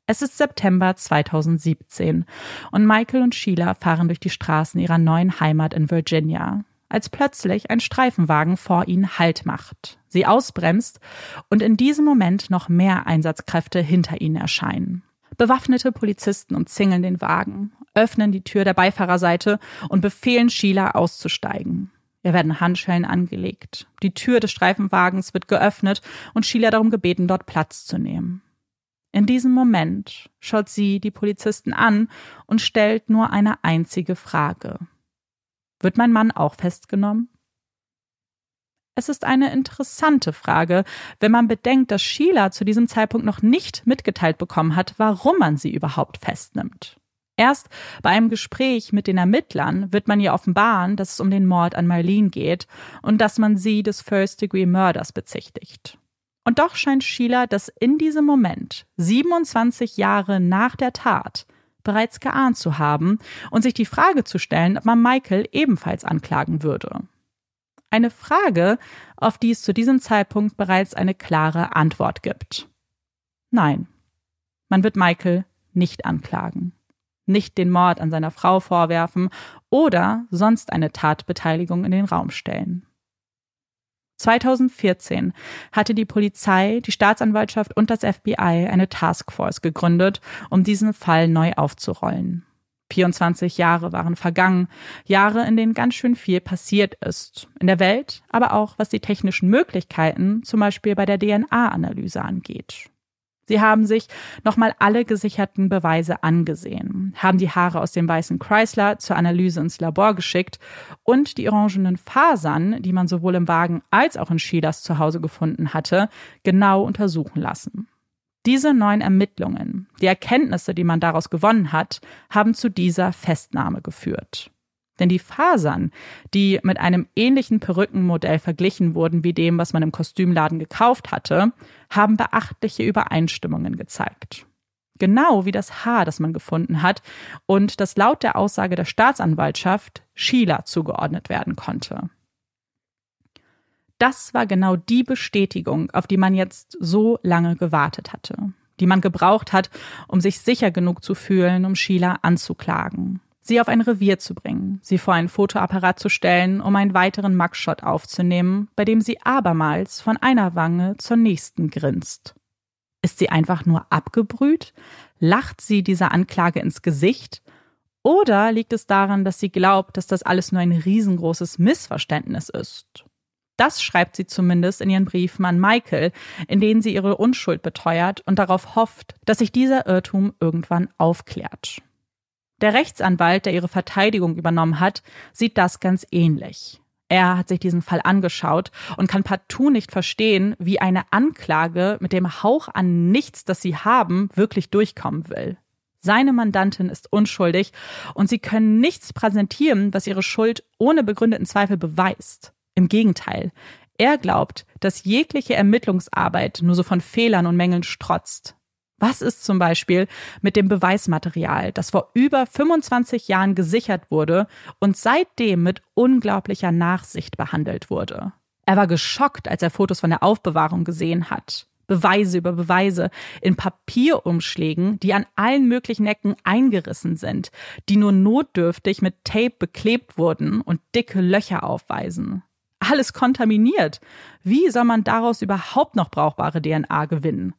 Es ist September 2017 und Michael und Sheila fahren durch die Straßen ihrer neuen Heimat in Virginia, als plötzlich ein Streifenwagen vor ihnen Halt macht, sie ausbremst und in diesem Moment noch mehr Einsatzkräfte hinter ihnen erscheinen. Bewaffnete Polizisten umzingeln den Wagen, öffnen die Tür der Beifahrerseite und befehlen Sheila auszusteigen. Ihr werden Handschellen angelegt. Die Tür des Streifenwagens wird geöffnet und Sheila darum gebeten, dort Platz zu nehmen. In diesem Moment schaut sie die Polizisten an und stellt nur eine einzige Frage. Wird mein Mann auch festgenommen? Es ist eine interessante Frage, wenn man bedenkt, dass Sheila zu diesem Zeitpunkt noch nicht mitgeteilt bekommen hat, warum man sie überhaupt festnimmt. Erst bei einem Gespräch mit den Ermittlern wird man ihr offenbaren, dass es um den Mord an Marlene geht und dass man sie des First-Degree-Mörders bezichtigt. Und doch scheint Sheila das in diesem Moment, 27 Jahre nach der Tat, bereits geahnt zu haben und sich die Frage zu stellen, ob man Michael ebenfalls anklagen würde. Eine Frage, auf die es zu diesem Zeitpunkt bereits eine klare Antwort gibt. Nein, man wird Michael nicht anklagen, nicht den Mord an seiner Frau vorwerfen oder sonst eine Tatbeteiligung in den Raum stellen. 2014 hatte die Polizei, die Staatsanwaltschaft und das FBI eine Taskforce gegründet, um diesen Fall neu aufzurollen. 24 Jahre waren vergangen, Jahre, in denen ganz schön viel passiert ist. In der Welt, aber auch was die technischen Möglichkeiten, zum Beispiel bei der DNA-Analyse angeht. Sie haben sich nochmal alle gesicherten Beweise angesehen, haben die Haare aus dem weißen Chrysler zur Analyse ins Labor geschickt und die orangenen Fasern, die man sowohl im Wagen als auch in Sheilas Zuhause gefunden hatte, genau untersuchen lassen. Diese neuen Ermittlungen, die Erkenntnisse, die man daraus gewonnen hat, haben zu dieser Festnahme geführt. Denn die Fasern, die mit einem ähnlichen Perückenmodell verglichen wurden wie dem, was man im Kostümladen gekauft hatte, haben beachtliche Übereinstimmungen gezeigt. Genau wie das Haar, das man gefunden hat und das laut der Aussage der Staatsanwaltschaft Sheila zugeordnet werden konnte. Das war genau die Bestätigung, auf die man jetzt so lange gewartet hatte, die man gebraucht hat, um sich sicher genug zu fühlen, um Sheila anzuklagen, sie auf ein Revier zu bringen, sie vor einen Fotoapparat zu stellen, um einen weiteren Mugshot aufzunehmen, bei dem sie abermals von einer Wange zur nächsten grinst. Ist sie einfach nur abgebrüht? Lacht sie dieser Anklage ins Gesicht? Oder liegt es daran, dass sie glaubt, dass das alles nur ein riesengroßes Missverständnis ist? Das schreibt sie zumindest in ihren Briefen an Michael, in denen sie ihre Unschuld beteuert und darauf hofft, dass sich dieser Irrtum irgendwann aufklärt. Der Rechtsanwalt, der ihre Verteidigung übernommen hat, sieht das ganz ähnlich. Er hat sich diesen Fall angeschaut und kann partout nicht verstehen, wie eine Anklage mit dem Hauch an nichts, das sie haben, wirklich durchkommen will. Seine Mandantin ist unschuldig und sie können nichts präsentieren, was ihre Schuld ohne begründeten Zweifel beweist. Im Gegenteil, er glaubt, dass jegliche Ermittlungsarbeit nur so von Fehlern und Mängeln strotzt. Was ist zum Beispiel mit dem Beweismaterial, das vor über 25 Jahren gesichert wurde und seitdem mit unglaublicher Nachsicht behandelt wurde? Er war geschockt, als er Fotos von der Aufbewahrung gesehen hat. Beweise über Beweise in Papierumschlägen, die an allen möglichen Ecken eingerissen sind, die nur notdürftig mit Tape beklebt wurden und dicke Löcher aufweisen alles kontaminiert. Wie soll man daraus überhaupt noch brauchbare DNA gewinnen?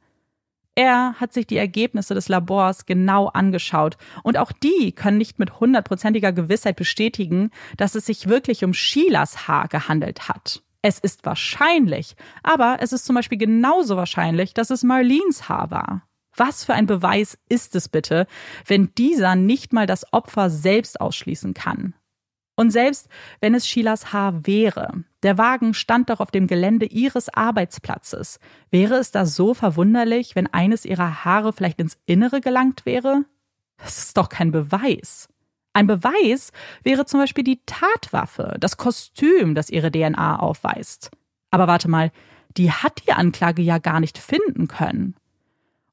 Er hat sich die Ergebnisse des Labors genau angeschaut und auch die können nicht mit hundertprozentiger Gewissheit bestätigen, dass es sich wirklich um Sheilas Haar gehandelt hat. Es ist wahrscheinlich, aber es ist zum Beispiel genauso wahrscheinlich, dass es Marlenes Haar war. Was für ein Beweis ist es bitte, wenn dieser nicht mal das Opfer selbst ausschließen kann? Und selbst wenn es Sheilas Haar wäre, der Wagen stand doch auf dem Gelände ihres Arbeitsplatzes, wäre es da so verwunderlich, wenn eines ihrer Haare vielleicht ins Innere gelangt wäre? Das ist doch kein Beweis. Ein Beweis wäre zum Beispiel die Tatwaffe, das Kostüm, das ihre DNA aufweist. Aber warte mal, die hat die Anklage ja gar nicht finden können.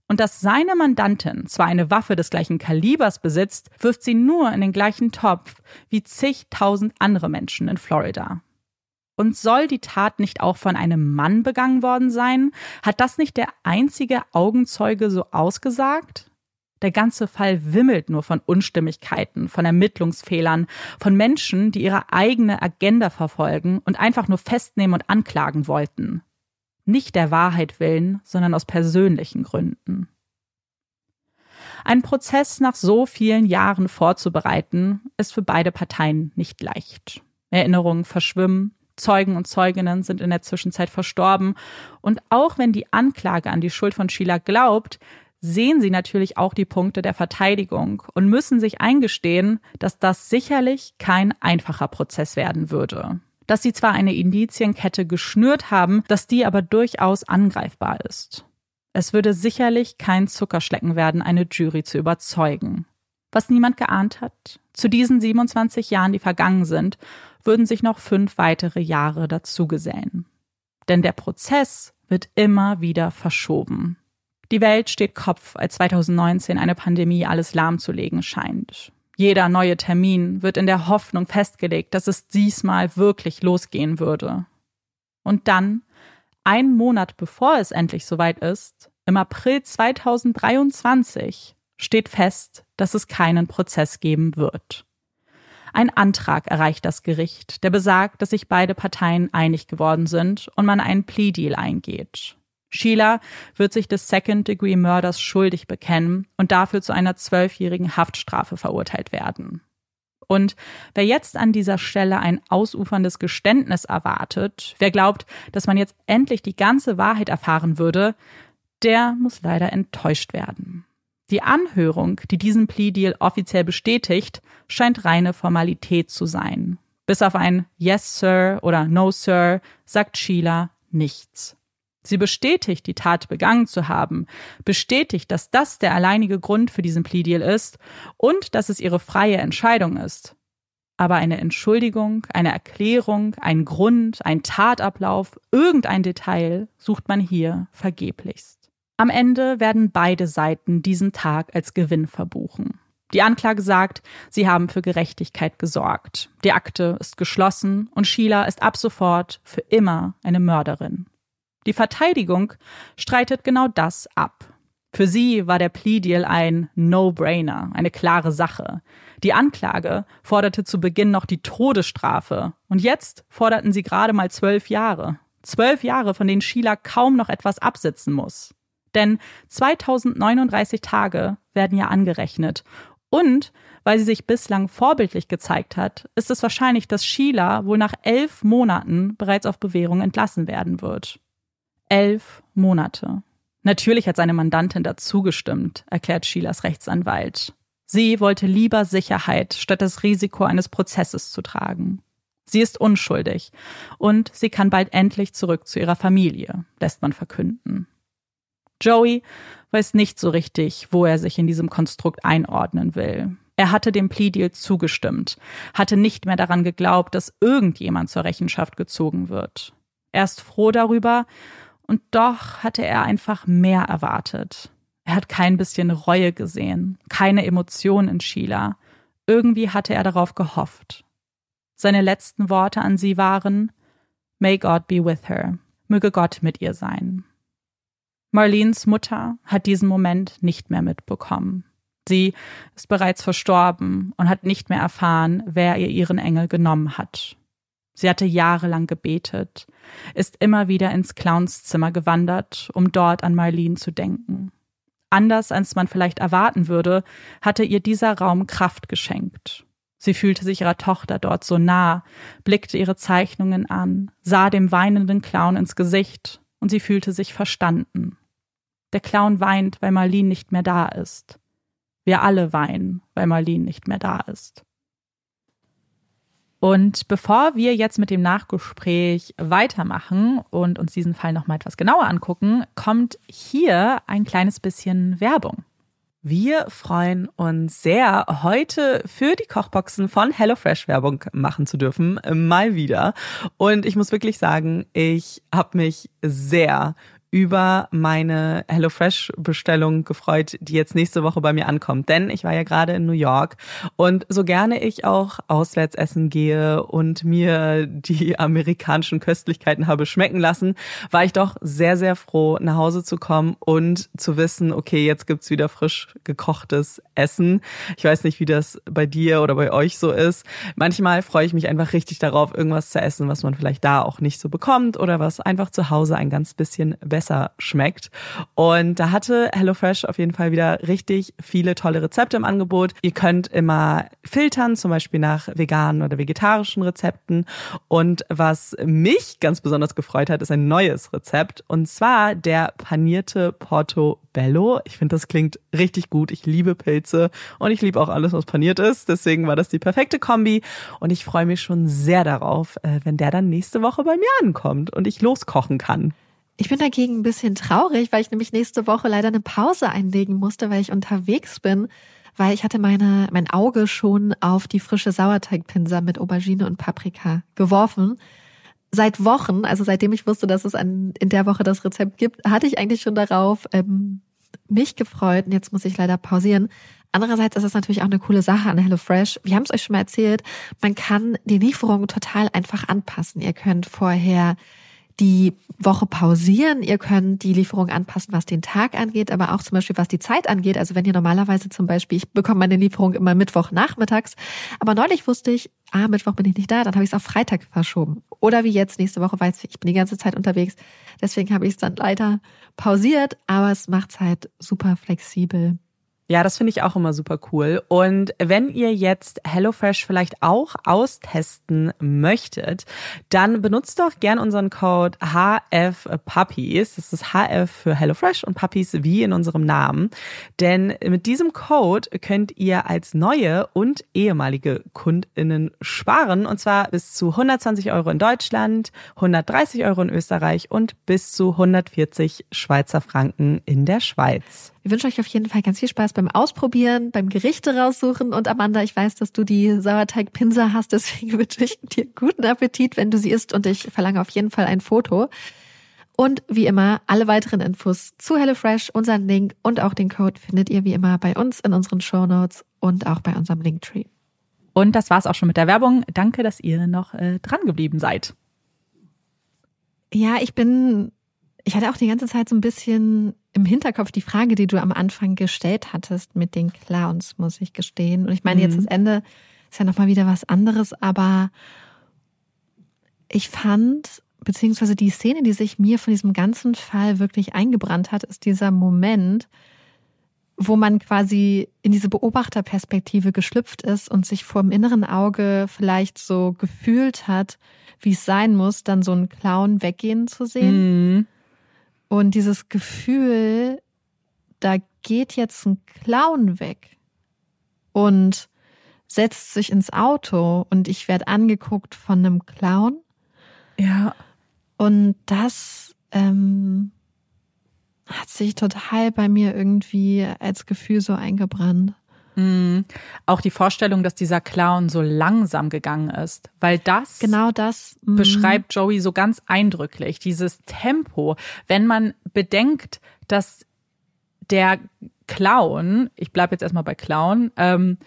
Und dass seine Mandantin zwar eine Waffe des gleichen Kalibers besitzt, wirft sie nur in den gleichen Topf wie zigtausend andere Menschen in Florida. Und soll die Tat nicht auch von einem Mann begangen worden sein? Hat das nicht der einzige Augenzeuge so ausgesagt? Der ganze Fall wimmelt nur von Unstimmigkeiten, von Ermittlungsfehlern, von Menschen, die ihre eigene Agenda verfolgen und einfach nur festnehmen und anklagen wollten. Nicht der Wahrheit willen, sondern aus persönlichen Gründen. Ein Prozess nach so vielen Jahren vorzubereiten, ist für beide Parteien nicht leicht. Erinnerungen verschwimmen, Zeugen und Zeuginnen sind in der Zwischenzeit verstorben. Und auch wenn die Anklage an die Schuld von Sheila glaubt, sehen sie natürlich auch die Punkte der Verteidigung und müssen sich eingestehen, dass das sicherlich kein einfacher Prozess werden würde. Dass sie zwar eine Indizienkette geschnürt haben, dass die aber durchaus angreifbar ist. Es würde sicherlich kein Zuckerschlecken werden, eine Jury zu überzeugen. Was niemand geahnt hat, zu diesen 27 Jahren, die vergangen sind, würden sich noch fünf weitere Jahre dazugesellen. Denn der Prozess wird immer wieder verschoben. Die Welt steht Kopf, als 2019 eine Pandemie alles lahmzulegen scheint. Jeder neue Termin wird in der Hoffnung festgelegt, dass es diesmal wirklich losgehen würde. Und dann, einen Monat bevor es endlich soweit ist, im April 2023, steht fest, dass es keinen Prozess geben wird. Ein Antrag erreicht das Gericht, der besagt, dass sich beide Parteien einig geworden sind und man einen Plea Deal eingeht. Sheila wird sich des Second-Degree-Mörders schuldig bekennen und dafür zu einer zwölfjährigen Haftstrafe verurteilt werden. Und wer jetzt an dieser Stelle ein ausuferndes Geständnis erwartet, wer glaubt, dass man jetzt endlich die ganze Wahrheit erfahren würde, der muss leider enttäuscht werden. Die Anhörung, die diesen Plea Deal offiziell bestätigt, scheint reine Formalität zu sein. Bis auf ein Yes, Sir oder No, Sir sagt Sheila nichts. Sie bestätigt, die Tat begangen zu haben, bestätigt, dass das der alleinige Grund für diesen Plea Deal ist und dass es ihre freie Entscheidung ist. Aber eine Entschuldigung, eine Erklärung, ein Grund, ein Tatablauf, irgendein Detail sucht man hier vergeblichst. Am Ende werden beide Seiten diesen Tag als Gewinn verbuchen. Die Anklage sagt, sie haben für Gerechtigkeit gesorgt. Die Akte ist geschlossen und Sheila ist ab sofort für immer eine Mörderin. Die Verteidigung streitet genau das ab. Für sie war der Plea Deal ein No-Brainer, eine klare Sache. Die Anklage forderte zu Beginn noch die Todesstrafe und jetzt forderten sie gerade mal zwölf Jahre. Zwölf Jahre, von denen Sheila kaum noch etwas absitzen muss. Denn 2039 Tage werden ja angerechnet. Und weil sie sich bislang vorbildlich gezeigt hat, ist es wahrscheinlich, dass Sheila wohl nach elf Monaten bereits auf Bewährung entlassen werden wird. Elf Monate. Natürlich hat seine Mandantin dazugestimmt, erklärt Sheilas Rechtsanwalt. Sie wollte lieber Sicherheit, statt das Risiko eines Prozesses zu tragen. Sie ist unschuldig und sie kann bald endlich zurück zu ihrer Familie, lässt man verkünden. Joey weiß nicht so richtig, wo er sich in diesem Konstrukt einordnen will. Er hatte dem Plea Deal zugestimmt, hatte nicht mehr daran geglaubt, dass irgendjemand zur Rechenschaft gezogen wird. Er ist froh darüber, und doch hatte er einfach mehr erwartet. Er hat kein bisschen Reue gesehen, keine Emotion in Sheila. Irgendwie hatte er darauf gehofft. Seine letzten Worte an sie waren May God be with her. Möge Gott mit ihr sein. Marleens Mutter hat diesen Moment nicht mehr mitbekommen. Sie ist bereits verstorben und hat nicht mehr erfahren, wer ihr ihren Engel genommen hat. Sie hatte jahrelang gebetet, ist immer wieder ins Clownszimmer gewandert, um dort an Marlene zu denken. Anders als man vielleicht erwarten würde, hatte ihr dieser Raum Kraft geschenkt. Sie fühlte sich ihrer Tochter dort so nah, blickte ihre Zeichnungen an, sah dem weinenden Clown ins Gesicht und sie fühlte sich verstanden. Der Clown weint, weil Marlene nicht mehr da ist. Wir alle weinen, weil Marlene nicht mehr da ist. Und bevor wir jetzt mit dem Nachgespräch weitermachen und uns diesen Fall nochmal etwas genauer angucken, kommt hier ein kleines bisschen Werbung. Wir freuen uns sehr, heute für die Kochboxen von HelloFresh Werbung machen zu dürfen. Mal wieder. Und ich muss wirklich sagen, ich habe mich sehr über meine HelloFresh-Bestellung gefreut, die jetzt nächste Woche bei mir ankommt. Denn ich war ja gerade in New York und so gerne ich auch auswärts essen gehe und mir die amerikanischen Köstlichkeiten habe schmecken lassen, war ich doch sehr, sehr froh, nach Hause zu kommen und zu wissen, okay, jetzt gibt's wieder frisch gekochtes Essen. Ich weiß nicht, wie das bei dir oder bei euch so ist. Manchmal freue ich mich einfach richtig darauf, irgendwas zu essen, was man vielleicht da auch nicht so bekommt oder was einfach zu Hause ein ganz bisschen besser besser schmeckt. Und da hatte HelloFresh auf jeden Fall wieder richtig viele tolle Rezepte im Angebot. Ihr könnt immer filtern, zum Beispiel nach veganen oder vegetarischen Rezepten. Und was mich ganz besonders gefreut hat, ist ein neues Rezept. Und zwar der panierte Portobello. Ich finde, das klingt richtig gut. Ich liebe Pilze und ich liebe auch alles, was paniert ist. Deswegen war das die perfekte Kombi. Und ich freue mich schon sehr darauf, äh, wenn der dann nächste Woche bei mir ankommt und ich loskochen kann. Ich bin dagegen ein bisschen traurig, weil ich nämlich nächste Woche leider eine Pause einlegen musste, weil ich unterwegs bin, weil ich hatte meine, mein Auge schon auf die frische Sauerteigpinsa mit Aubergine und Paprika geworfen. Seit Wochen, also seitdem ich wusste, dass es an, in der Woche das Rezept gibt, hatte ich eigentlich schon darauf ähm, mich gefreut. Und jetzt muss ich leider pausieren. Andererseits ist es natürlich auch eine coole Sache an HelloFresh. Wir haben es euch schon mal erzählt, man kann die Lieferung total einfach anpassen. Ihr könnt vorher die Woche pausieren. Ihr könnt die Lieferung anpassen, was den Tag angeht, aber auch zum Beispiel, was die Zeit angeht. Also wenn ihr normalerweise zum Beispiel, ich bekomme meine Lieferung immer Mittwoch nachmittags, aber neulich wusste ich, ah, Mittwoch bin ich nicht da, dann habe ich es auf Freitag verschoben. Oder wie jetzt, nächste Woche weiß ich, ich bin die ganze Zeit unterwegs. Deswegen habe ich es dann leider pausiert, aber es macht es halt super flexibel. Ja, das finde ich auch immer super cool. Und wenn ihr jetzt HelloFresh vielleicht auch austesten möchtet, dann benutzt doch gern unseren Code HFPuppies. Das ist HF für HelloFresh und Puppies wie in unserem Namen. Denn mit diesem Code könnt ihr als neue und ehemalige KundInnen sparen. Und zwar bis zu 120 Euro in Deutschland, 130 Euro in Österreich und bis zu 140 Schweizer Franken in der Schweiz. Wir wünschen euch auf jeden Fall ganz viel Spaß beim Ausprobieren, beim Gerichte raussuchen. Und Amanda, ich weiß, dass du die Sauerteigpinsa hast, deswegen wünsche ich dir guten Appetit, wenn du sie isst. Und ich verlange auf jeden Fall ein Foto. Und wie immer, alle weiteren Infos zu HelloFresh, unseren Link und auch den Code findet ihr wie immer bei uns in unseren Show Notes und auch bei unserem Linktree. Und das war's auch schon mit der Werbung. Danke, dass ihr noch äh, dran geblieben seid. Ja, ich bin, ich hatte auch die ganze Zeit so ein bisschen im Hinterkopf die Frage, die du am Anfang gestellt hattest mit den Clowns, muss ich gestehen. Und ich meine, mhm. jetzt das Ende ist ja nochmal wieder was anderes, aber ich fand, beziehungsweise die Szene, die sich mir von diesem ganzen Fall wirklich eingebrannt hat, ist dieser Moment, wo man quasi in diese Beobachterperspektive geschlüpft ist und sich vor dem inneren Auge vielleicht so gefühlt hat, wie es sein muss, dann so einen Clown weggehen zu sehen. Mhm. Und dieses Gefühl, da geht jetzt ein Clown weg und setzt sich ins Auto und ich werde angeguckt von einem Clown. Ja. Und das ähm, hat sich total bei mir irgendwie als Gefühl so eingebrannt. Mhm. Auch die Vorstellung, dass dieser Clown so langsam gegangen ist, weil das genau das mhm. beschreibt Joey so ganz eindrücklich, dieses Tempo. Wenn man bedenkt, dass der Clown, ich bleibe jetzt erstmal bei Clown, ähm,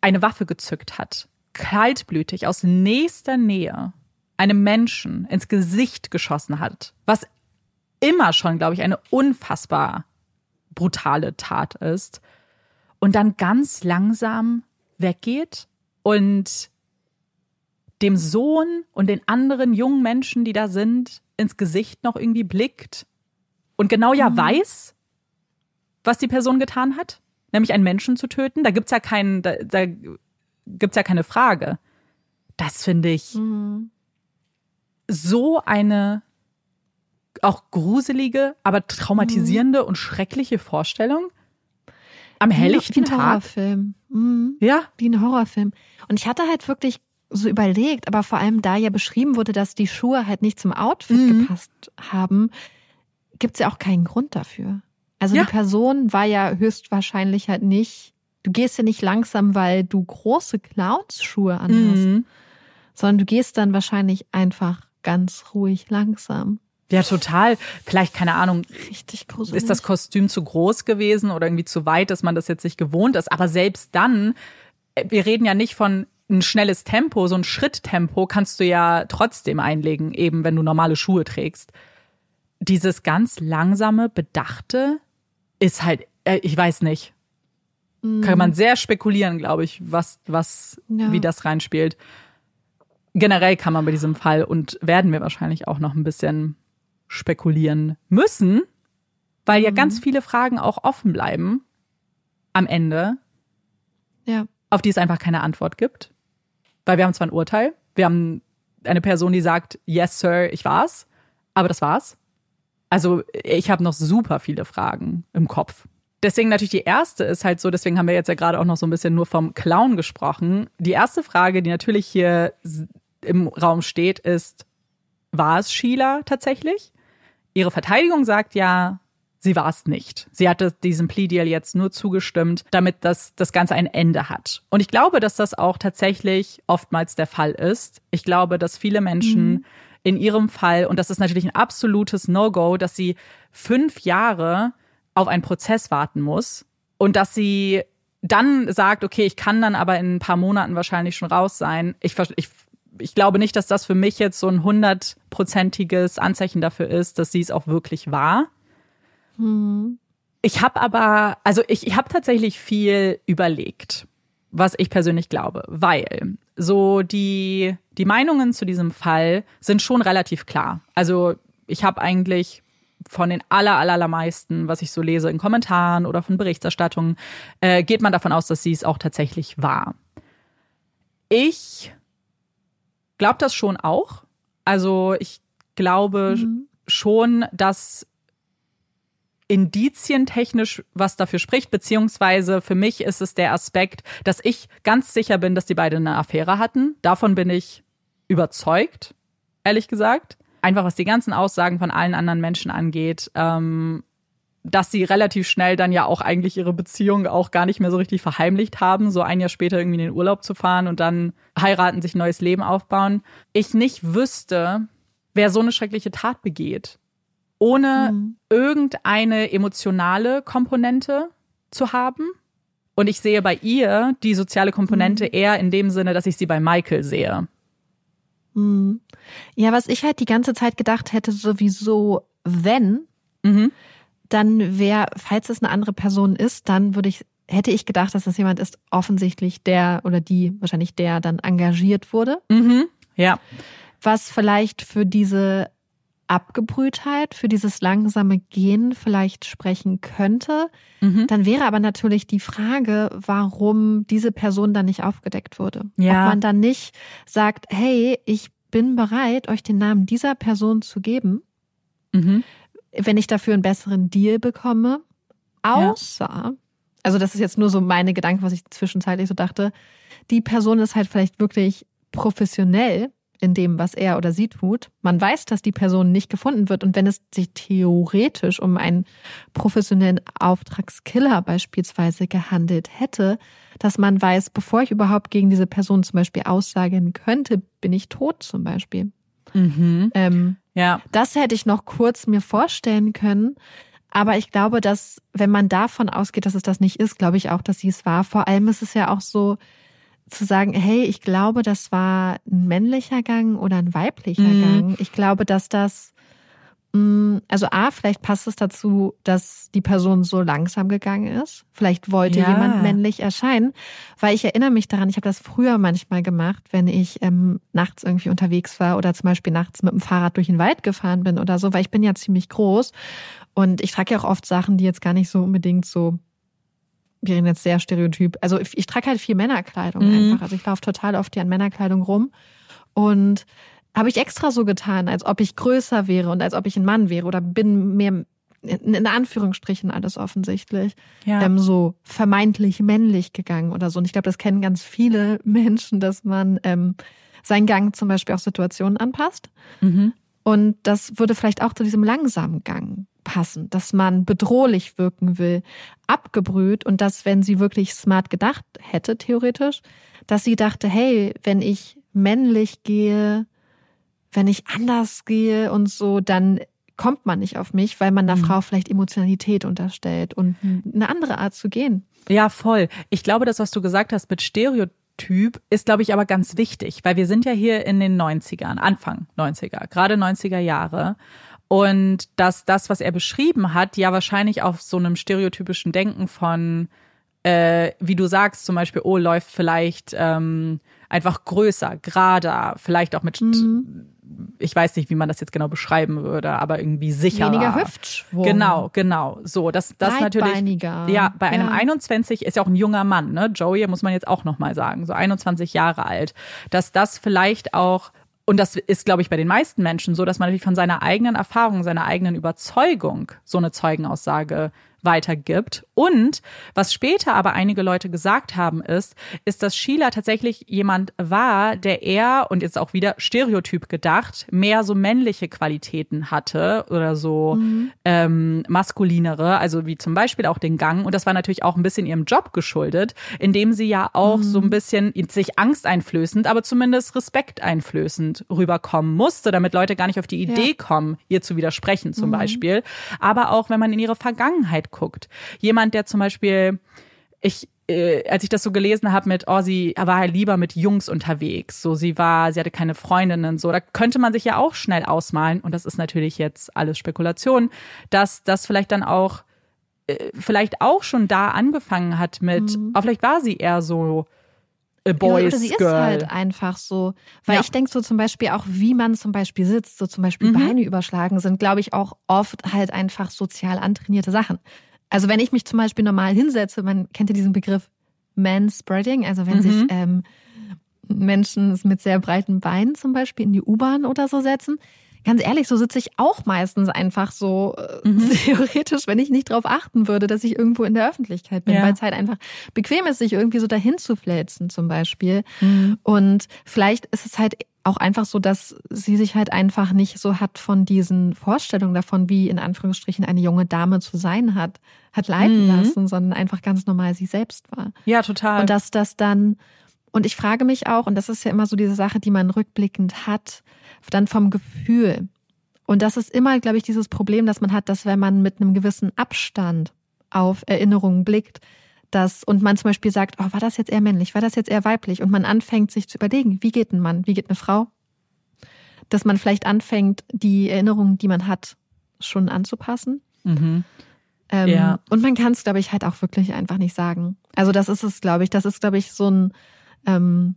eine Waffe gezückt hat, kaltblütig aus nächster Nähe einem Menschen ins Gesicht geschossen hat, was immer schon, glaube ich, eine unfassbar brutale Tat ist und dann ganz langsam weggeht und dem Sohn und den anderen jungen Menschen, die da sind, ins Gesicht noch irgendwie blickt und genau ja mhm. weiß, was die Person getan hat, nämlich einen Menschen zu töten. Da gibt's ja keinen, da, da gibt's ja keine Frage. Das finde ich mhm. so eine auch gruselige, aber traumatisierende mhm. und schreckliche Vorstellung. Am helllichten wie ein Horrorfilm. Mhm. Ja. Wie ein Horrorfilm. Und ich hatte halt wirklich so überlegt, aber vor allem da ja beschrieben wurde, dass die Schuhe halt nicht zum Outfit mhm. gepasst haben, gibt's ja auch keinen Grund dafür. Also ja. die Person war ja höchstwahrscheinlich halt nicht, du gehst ja nicht langsam, weil du große Clownsschuhe anhast, mhm. sondern du gehst dann wahrscheinlich einfach ganz ruhig langsam. Ja, total. Vielleicht, keine Ahnung. Richtig gruselig. Ist das Kostüm zu groß gewesen oder irgendwie zu weit, dass man das jetzt nicht gewohnt ist? Aber selbst dann, äh, wir reden ja nicht von ein schnelles Tempo, so ein Schritttempo kannst du ja trotzdem einlegen, eben wenn du normale Schuhe trägst. Dieses ganz langsame, bedachte ist halt, äh, ich weiß nicht. Mhm. Kann man sehr spekulieren, glaube ich, was, was, ja. wie das reinspielt. Generell kann man bei diesem Fall und werden wir wahrscheinlich auch noch ein bisschen spekulieren müssen, weil ja ganz viele Fragen auch offen bleiben am Ende, Ja. auf die es einfach keine Antwort gibt. Weil wir haben zwar ein Urteil, wir haben eine Person, die sagt, yes, Sir, ich war's, aber das war's. Also ich habe noch super viele Fragen im Kopf. Deswegen natürlich die erste ist halt so, deswegen haben wir jetzt ja gerade auch noch so ein bisschen nur vom Clown gesprochen. Die erste Frage, die natürlich hier im Raum steht, ist, war es Sheila tatsächlich? Ihre Verteidigung sagt ja, sie war es nicht. Sie hatte diesem Plea Deal jetzt nur zugestimmt, damit das, das Ganze ein Ende hat. Und ich glaube, dass das auch tatsächlich oftmals der Fall ist. Ich glaube, dass viele Menschen in ihrem Fall, und das ist natürlich ein absolutes No-Go, dass sie fünf Jahre auf einen Prozess warten muss und dass sie dann sagt, okay, ich kann dann aber in ein paar Monaten wahrscheinlich schon raus sein. Ich, ich, ich glaube nicht, dass das für mich jetzt so ein hundertprozentiges Anzeichen dafür ist, dass sie es auch wirklich war. Ich habe aber, also ich, ich habe tatsächlich viel überlegt, was ich persönlich glaube, weil so die, die Meinungen zu diesem Fall sind schon relativ klar. Also ich habe eigentlich von den aller, allermeisten, was ich so lese in Kommentaren oder von Berichterstattungen, äh, geht man davon aus, dass sie es auch tatsächlich war. Ich glaube das schon auch. Also ich glaube schon, dass indizientechnisch was dafür spricht, beziehungsweise für mich ist es der Aspekt, dass ich ganz sicher bin, dass die beiden eine Affäre hatten. Davon bin ich überzeugt, ehrlich gesagt. Einfach was die ganzen Aussagen von allen anderen Menschen angeht, ähm, dass sie relativ schnell dann ja auch eigentlich ihre Beziehung auch gar nicht mehr so richtig verheimlicht haben, so ein Jahr später irgendwie in den Urlaub zu fahren und dann heiraten, sich ein neues Leben aufbauen. Ich nicht wüsste, wer so eine schreckliche Tat begeht, ohne irgendeine emotionale Komponente zu haben. Und ich sehe bei ihr die soziale Komponente eher in dem Sinne, dass ich sie bei Michael sehe. Hm. Ja, was ich halt die ganze Zeit gedacht hätte, sowieso, wenn, Mhm. Dann wäre, falls es eine andere Person ist, dann würde ich, hätte ich gedacht, dass es jemand ist, offensichtlich der oder die, wahrscheinlich der dann engagiert wurde, Mhm. Ja. was vielleicht für diese Abgebrühtheit, für dieses langsame Gehen vielleicht sprechen könnte. Mhm. Dann wäre aber natürlich die Frage, warum diese Person dann nicht aufgedeckt wurde. Ja. Ob man dann nicht sagt, hey, ich bin bereit, euch den Namen dieser Person zu geben, Mhm. Wenn ich dafür einen besseren Deal bekomme. Außer, also das ist jetzt nur so meine Gedanken, was ich zwischenzeitlich so dachte, die Person ist halt vielleicht wirklich professionell in dem, was er oder sie tut. Man weiß, dass die Person nicht gefunden wird. Und wenn es sich theoretisch um einen professionellen Auftragskiller beispielsweise gehandelt hätte, dass man weiß, bevor ich überhaupt gegen diese Person zum Beispiel aussagen könnte, bin ich tot zum Beispiel. Mhm. Ähm, Ja. das hätte ich noch kurz mir vorstellen können. Aber ich glaube, dass, wenn man davon ausgeht, dass es das nicht ist, glaube ich auch, dass sie es war. Vor allem ist es ja auch so, zu sagen, hey, ich glaube, das war ein männlicher Gang oder ein weiblicher Mhm. Gang. Ich glaube, dass das, also A, vielleicht passt es dazu, dass die Person so langsam gegangen ist. Vielleicht wollte Ja. jemand männlich erscheinen, weil ich erinnere mich daran, ich habe das früher manchmal gemacht, wenn ich ähm, nachts irgendwie unterwegs war oder zum Beispiel nachts mit dem Fahrrad durch den Wald gefahren bin oder so, weil ich bin ja ziemlich groß und ich trage ja auch oft Sachen, die jetzt gar nicht so unbedingt so wir reden jetzt sehr stereotyp. Also ich, ich trage halt viel Männerkleidung Mhm. einfach. Also ich laufe total oft hier an Männerkleidung rum. Und habe ich extra so getan, als ob ich größer wäre und als ob ich ein Mann wäre oder bin mehr in Anführungsstrichen alles offensichtlich Ja. ähm, so vermeintlich männlich gegangen oder so. Und ich glaube, das kennen ganz viele Menschen, dass man ähm, seinen Gang zum Beispiel auch Situationen anpasst. Mhm. Und das würde vielleicht auch zu diesem langsamen Gang passen, dass man bedrohlich wirken will, abgebrüht und dass, wenn sie wirklich smart gedacht hätte, theoretisch, dass sie dachte, hey, wenn ich männlich gehe, wenn ich anders gehe und so, dann kommt man nicht auf mich, weil man der Mhm. Frau vielleicht Emotionalität unterstellt und eine andere Art zu gehen. Ja, voll. Ich glaube, das, was du gesagt hast mit Stereotyp, ist, glaube ich, aber ganz wichtig, weil wir sind ja hier in den 90ern, Anfang 90er, gerade 90er Jahre. Und dass das, was er beschrieben hat, ja wahrscheinlich auf so einem stereotypischen Denken von, äh, wie du sagst, zum Beispiel, oh, läuft vielleicht ähm, einfach größer, gerader, vielleicht auch mit ich weiß nicht, wie man das jetzt genau beschreiben würde, aber irgendwie sicherer. Weniger Hüftschwung. Genau, genau. So, das, das natürlich. Ja, bei einem Ja. 21 ist ja auch ein junger Mann, ne? Joey muss man jetzt auch nochmal sagen, so 21 Jahre alt, dass das vielleicht auch und das ist, glaube ich, bei den meisten Menschen so, dass man natürlich von seiner eigenen Erfahrung, seiner eigenen Überzeugung so eine Zeugenaussage weitergibt. Und was später aber einige Leute gesagt haben, ist, ist, dass Sheila tatsächlich jemand war, der eher, und jetzt auch wieder stereotyp gedacht, mehr so männliche Qualitäten hatte oder so ähm, maskulinere, also wie zum Beispiel auch den Gang. Und das war natürlich auch ein bisschen ihrem Job geschuldet, indem sie ja auch so ein bisschen sich angsteinflößend, aber zumindest respekteinflößend rüberkommen musste, damit Leute gar nicht auf die Idee kommen, ihr zu widersprechen zum Beispiel. Aber auch wenn man in ihre Vergangenheit guckt. Jemand, der zum Beispiel, ich, äh, als ich das so gelesen habe mit, oh, sie war halt lieber mit Jungs unterwegs, so sie war, sie hatte keine Freundinnen, so. Da könnte man sich ja auch schnell ausmalen. Und das ist natürlich jetzt alles Spekulation, dass das vielleicht dann auch äh, vielleicht auch schon da angefangen hat mit, oh, vielleicht war sie eher so a Ja, boys oder sie ist girl. halt einfach so. Weil Ja. ich denke so zum Beispiel auch, wie man zum Beispiel sitzt, so zum Beispiel Mhm. Beine überschlagen, sind, glaube ich, auch oft halt einfach sozial antrainierte Sachen. Also wenn ich mich zum Beispiel normal hinsetze, man kennt ja diesen Begriff Manspreading, also wenn Mhm. sich ähm, Menschen mit sehr breiten Beinen zum Beispiel in die U-Bahn oder so setzen. Ganz ehrlich, so sitze ich auch meistens einfach so äh, Mhm. theoretisch, wenn ich nicht darauf achten würde, dass ich irgendwo in der Öffentlichkeit bin, Ja. weil es halt einfach bequem ist, sich irgendwie so dahin zu fläzen zum Beispiel. Mhm. Und vielleicht ist es halt auch einfach so, dass sie sich halt einfach nicht so hat von diesen Vorstellungen davon, wie in Anführungsstrichen eine junge Dame zu sein hat, hat leiten Mhm. lassen, sondern einfach ganz normal sie selbst war. Ja, total. Und dass das dann, und ich frage mich auch, und das ist ja immer so diese Sache, die man rückblickend hat, dann vom Gefühl. Und das ist immer, glaube ich, dieses Problem, das man hat, dass wenn man mit einem gewissen Abstand auf Erinnerungen blickt, dass, und man zum Beispiel sagt, oh, war das jetzt eher männlich, war das jetzt eher weiblich? Und man anfängt sich zu überlegen, wie geht ein Mann, wie geht eine Frau? Dass man vielleicht anfängt, die Erinnerungen, die man hat, schon anzupassen. mhm. Ähm, Ja. Und man kann es, glaube ich, halt auch wirklich einfach nicht sagen. Also das ist es, glaube ich. Das ist, glaube ich, so ein, ähm,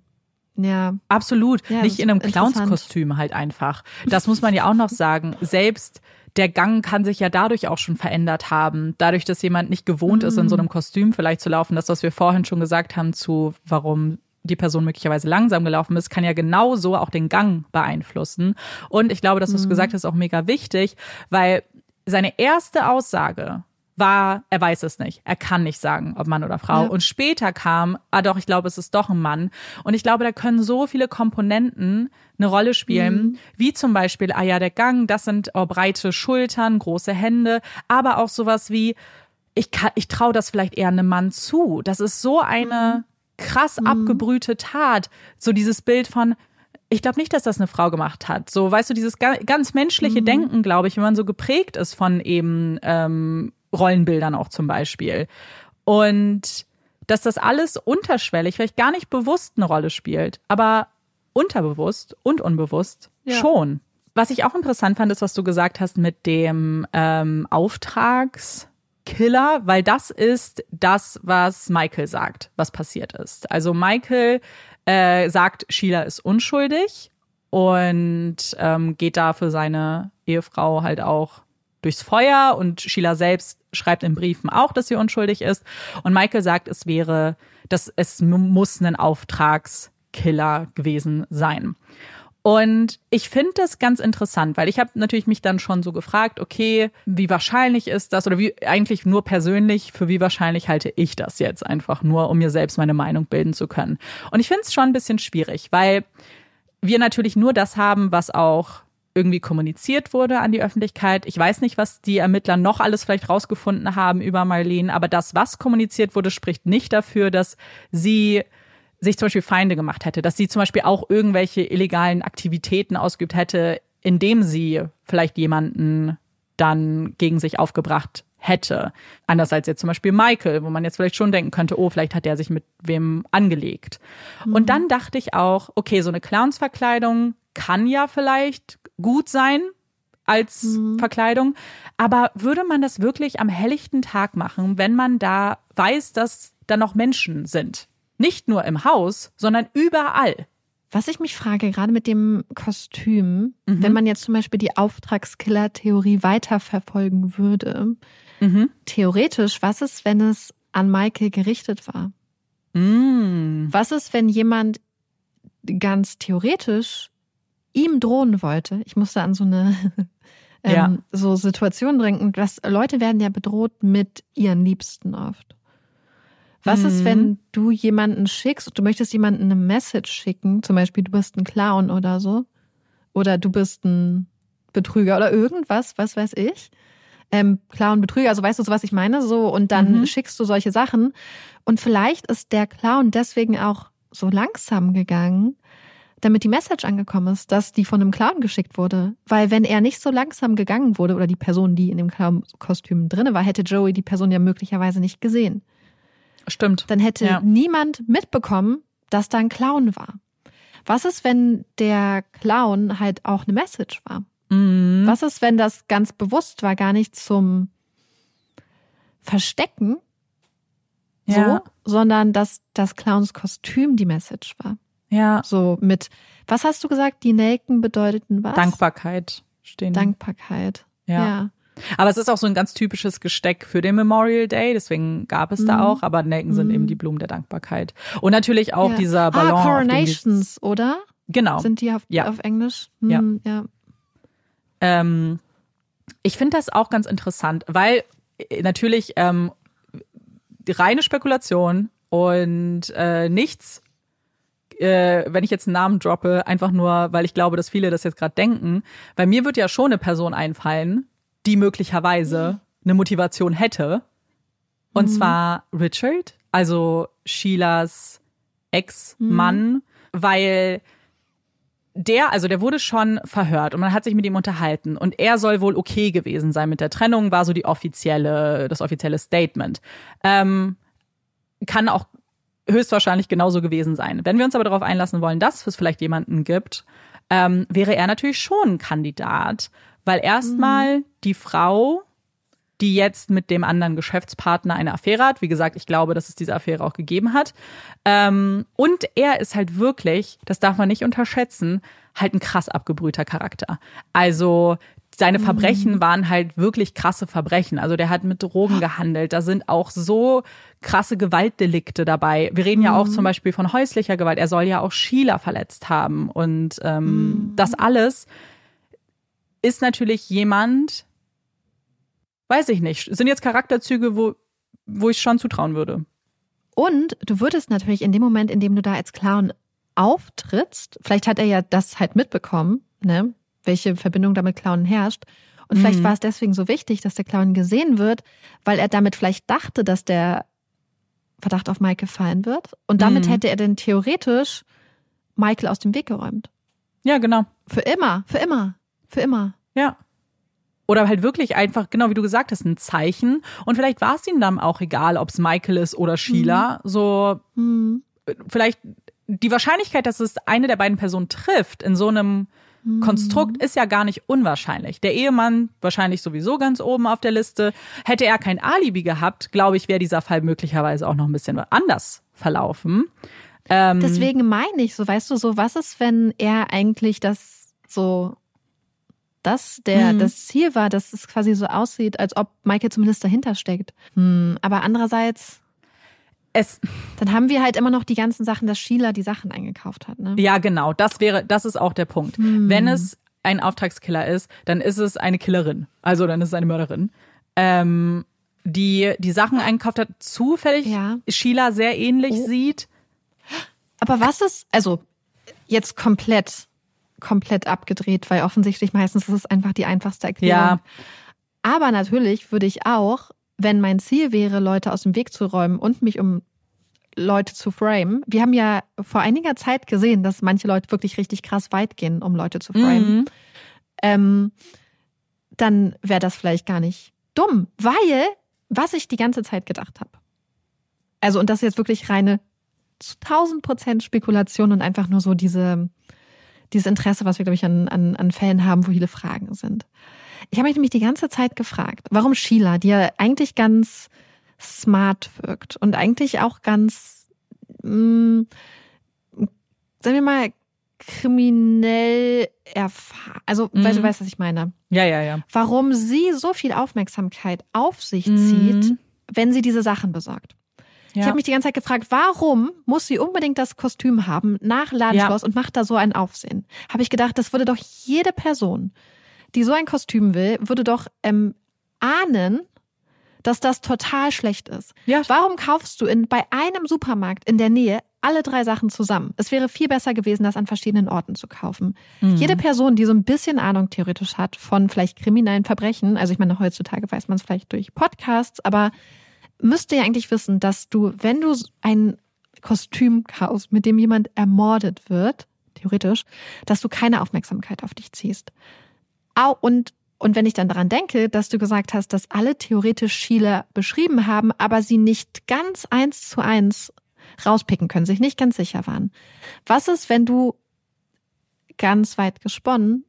ja, Absolut. Ja, Nicht in einem ist. Clownskostüm halt einfach. Das muss man ja auch noch sagen. Selbst der Gang kann sich ja dadurch auch schon verändert haben. Dadurch, dass jemand nicht gewohnt ist, in Mhm. so einem Kostüm vielleicht zu laufen. Das, was wir vorhin schon gesagt haben, zu warum die Person möglicherweise langsam gelaufen ist, kann ja genauso auch den Gang beeinflussen. Und ich glaube, dass du es Mhm. gesagt hast, auch mega wichtig, weil seine erste Aussage war, er weiß es nicht. Er kann nicht sagen, ob Mann oder Frau. Ja. Und später kam, ah doch, ich glaube, es ist doch ein Mann. Und ich glaube, da können so viele Komponenten eine Rolle spielen, wie zum Beispiel, ah ja, der Gang, das sind oh, breite Schultern, große Hände, aber auch sowas wie, ich, kann, ich traue das vielleicht eher einem Mann zu. Das ist so eine krass abgebrühte Tat. So dieses Bild von, ich glaube nicht, dass das eine Frau gemacht hat. So, weißt du, dieses ga- ganz menschliche Denken, glaube ich, wenn man so geprägt ist von eben ähm, Rollenbildern auch zum Beispiel. Und dass das alles unterschwellig, vielleicht gar nicht bewusst eine Rolle spielt, aber unterbewusst und unbewusst Ja. schon. Was ich auch interessant fand, ist, was du gesagt hast mit dem ähm, Auftragskiller, weil das ist das, was Michael sagt, was passiert ist. Also Michael äh, sagt, Sheila ist unschuldig und ähm, geht da für seine Ehefrau halt auch durchs Feuer und Sheila selbst schreibt in Briefen auch, dass sie unschuldig ist. Und Michael sagt, es wäre, dass es muss ein Auftragskiller gewesen sein. Und ich finde das ganz interessant, weil ich habe natürlich mich dann schon so gefragt, okay, wie wahrscheinlich ist das oder wie eigentlich nur persönlich, für wie wahrscheinlich halte ich das jetzt einfach nur, um mir selbst meine Meinung bilden zu können. Und ich finde es schon ein bisschen schwierig, weil wir natürlich nur das haben, was auch irgendwie kommuniziert wurde an die Öffentlichkeit. Ich weiß nicht, was die Ermittler noch alles vielleicht rausgefunden haben über Marlene, aber das, was kommuniziert wurde, spricht nicht dafür, dass sie sich zum Beispiel Feinde gemacht hätte, dass sie zum Beispiel auch irgendwelche illegalen Aktivitäten ausgeübt hätte, indem sie vielleicht jemanden dann gegen sich aufgebracht hätte. Anders als jetzt zum Beispiel Michael, wo man jetzt vielleicht schon denken könnte, oh, vielleicht hat er sich mit wem angelegt. Und dann dachte ich auch, okay, so eine Clownsverkleidung kann ja vielleicht gut sein als Verkleidung, aber würde man das wirklich am helllichten Tag machen, wenn man da weiß, dass da noch Menschen sind? Nicht nur im Haus, sondern überall. Was ich mich frage, gerade mit dem Kostüm, Mhm. wenn man jetzt zum Beispiel die Auftragskiller-Theorie weiterverfolgen würde, Mhm. theoretisch, was ist, wenn es an Michael gerichtet war? Mm. Was ist, wenn jemand ganz theoretisch ihm drohen wollte? Ich musste an so eine ähm, Ja. so Situation denken, dass Leute werden ja bedroht mit ihren Liebsten oft. Was ist, Mhm. wenn du jemanden schickst und du möchtest jemanden eine Message schicken, zum Beispiel du bist ein Clown oder so, oder du bist ein Betrüger oder irgendwas, was weiß ich. Ähm, Clown, Betrüger, also weißt du, so was ich meine, so und dann Mhm. schickst du solche Sachen und vielleicht ist der Clown deswegen auch so langsam gegangen, damit die Message angekommen ist, dass die von einem Clown geschickt wurde. Weil wenn er nicht so langsam gegangen wurde oder die Person, die in dem Clown-Kostüm drinne war, hätte Joey die Person ja möglicherweise nicht gesehen. Stimmt. Dann hätte Ja. niemand mitbekommen, dass da ein Clown war. Was ist, wenn der Clown halt auch eine Message war? Mhm. Was ist, wenn das ganz bewusst war, gar nicht zum Verstecken, Ja. so, sondern dass das Clowns Kostüm die Message war? Ja. So mit, was hast du gesagt? Die Nelken bedeuteten was? Dankbarkeit stehen. Dankbarkeit. Ja. ja. Aber es ist auch so ein ganz typisches Gesteck für den Memorial Day, deswegen gab es da Mhm. auch, aber Nelken sind Mhm. eben die Blumen der Dankbarkeit. Und natürlich auch ja. dieser Ballon. Ah, auf dem Coronations, oder? Genau. Sind die auf, Ja. auf Englisch? Ja. Hm, ja. Ähm, ich finde das auch ganz interessant, weil äh, natürlich ähm, reine Spekulation und äh, nichts, äh, wenn ich jetzt einen Namen droppe, einfach nur, weil ich glaube, dass viele das jetzt gerade denken, weil mir wird ja schon eine Person einfallen, die möglicherweise eine Motivation hätte. Und zwar Richard, also Sheilas Ex-Mann, weil der, also der wurde schon verhört und man hat sich mit ihm unterhalten. Und er soll wohl okay gewesen sein mit der Trennung, war so die offizielle, das offizielle Statement. Ähm, kann auch höchstwahrscheinlich genauso gewesen sein. Wenn wir uns aber darauf einlassen wollen, dass es vielleicht jemanden gibt, ähm, wäre er natürlich schon ein Kandidat, weil erstmal die Frau, die jetzt mit dem anderen Geschäftspartner eine Affäre hat, wie gesagt, ich glaube, dass es diese Affäre auch gegeben hat, ähm, und er ist halt wirklich, das darf man nicht unterschätzen, halt ein krass abgebrühter Charakter. Also seine Verbrechen waren halt wirklich krasse Verbrechen. Also der hat mit Drogen gehandelt. Da sind auch so krasse Gewaltdelikte dabei. Wir reden ja auch zum Beispiel von häuslicher Gewalt. Er soll ja auch Sheila verletzt haben. Und ähm, das alles ist natürlich jemand, weiß ich nicht, sind jetzt Charakterzüge, wo, wo ich schon zutrauen würde. Und du würdest natürlich in dem Moment, in dem du da als Clown auftrittst, vielleicht hat er ja das halt mitbekommen, ne, welche Verbindung da mit Clown herrscht. Und vielleicht Mhm. war es deswegen so wichtig, dass der Clown gesehen wird, weil er damit vielleicht dachte, dass der Verdacht auf Michael fallen wird. Und damit Mhm. hätte er denn theoretisch Michael aus dem Weg geräumt. Ja, genau. Für immer, für immer, für immer. Ja. Oder halt wirklich einfach, genau wie du gesagt hast, ein Zeichen. Und vielleicht war es ihm dann auch egal, ob es Michael ist oder Sheila. So, Hm. vielleicht die Wahrscheinlichkeit, dass es eine der beiden Personen trifft in so einem Konstrukt ist ja gar nicht unwahrscheinlich. Der Ehemann wahrscheinlich sowieso ganz oben auf der Liste. Hätte er kein Alibi gehabt, glaube ich, wäre dieser Fall möglicherweise auch noch ein bisschen anders verlaufen. Ähm, Deswegen meine ich so, weißt du, so was ist, wenn er eigentlich das so, das der Mhm. das Ziel war, dass es quasi so aussieht, als ob Michael zumindest dahinter steckt. Hm, aber andererseits, es, dann haben wir halt immer noch die ganzen Sachen, dass Sheila die Sachen eingekauft hat. Ne? Ja, genau. Das wäre, das ist auch der Punkt. Hm. Wenn es ein Auftragskiller ist, dann ist es eine Killerin. Also dann ist es eine Mörderin. Ähm, die die Sachen eingekauft hat, zufällig Ja. Sheila sehr ähnlich Oh. sieht. Aber was ist, also jetzt komplett, komplett abgedreht, weil offensichtlich meistens ist es einfach die einfachste Erklärung. Ja. Aber natürlich würde ich auch, wenn mein Ziel wäre, Leute aus dem Weg zu räumen und mich um Leute zu framen. Wir haben ja vor einiger Zeit gesehen, dass manche Leute wirklich richtig krass weit gehen, um Leute zu framen. Mhm. Ähm, dann wäre das vielleicht gar nicht dumm, weil was ich die ganze Zeit gedacht habe. Also und das ist jetzt wirklich reine zu 1000 Prozent Spekulation und einfach nur so diese dieses Interesse, was wir glaube ich an, an, an Fällen haben, wo viele Fragen sind. Ich habe mich nämlich die ganze Zeit gefragt, warum Sheila, die ja eigentlich ganz smart wirkt und eigentlich auch ganz, mh, sagen wir mal, kriminell erfahren. Also, Mhm. weil du weißt, was ich meine. Ja, ja, ja. Warum sie so viel Aufmerksamkeit auf sich zieht, Mhm. wenn sie diese Sachen besorgt. Ich habe mich die ganze Zeit gefragt, warum muss sie unbedingt das Kostüm haben nach Ladenschloss und macht da so ein Aufsehen? Habe ich gedacht, das würde doch jede Person, die so ein Kostüm will, würde doch ähm, ahnen, dass das total schlecht ist. Ja. Warum kaufst du in, bei einem Supermarkt in der Nähe alle drei Sachen zusammen? Es wäre viel besser gewesen, das an verschiedenen Orten zu kaufen. Mhm. Jede Person, die so ein bisschen Ahnung theoretisch hat von vielleicht kriminellen Verbrechen, also ich meine, heutzutage weiß man es vielleicht durch Podcasts, aber müsste ja eigentlich wissen, dass du, wenn du ein Kostüm kaufst, mit dem jemand ermordet wird, theoretisch, dass du keine Aufmerksamkeit auf dich ziehst. Au, und, und wenn ich dann daran denke, dass du gesagt hast, dass alle theoretisch Schiele beschrieben haben, aber sie nicht ganz eins zu eins rauspicken können, sich nicht ganz sicher waren. Was ist, wenn du ganz weit gesponnen,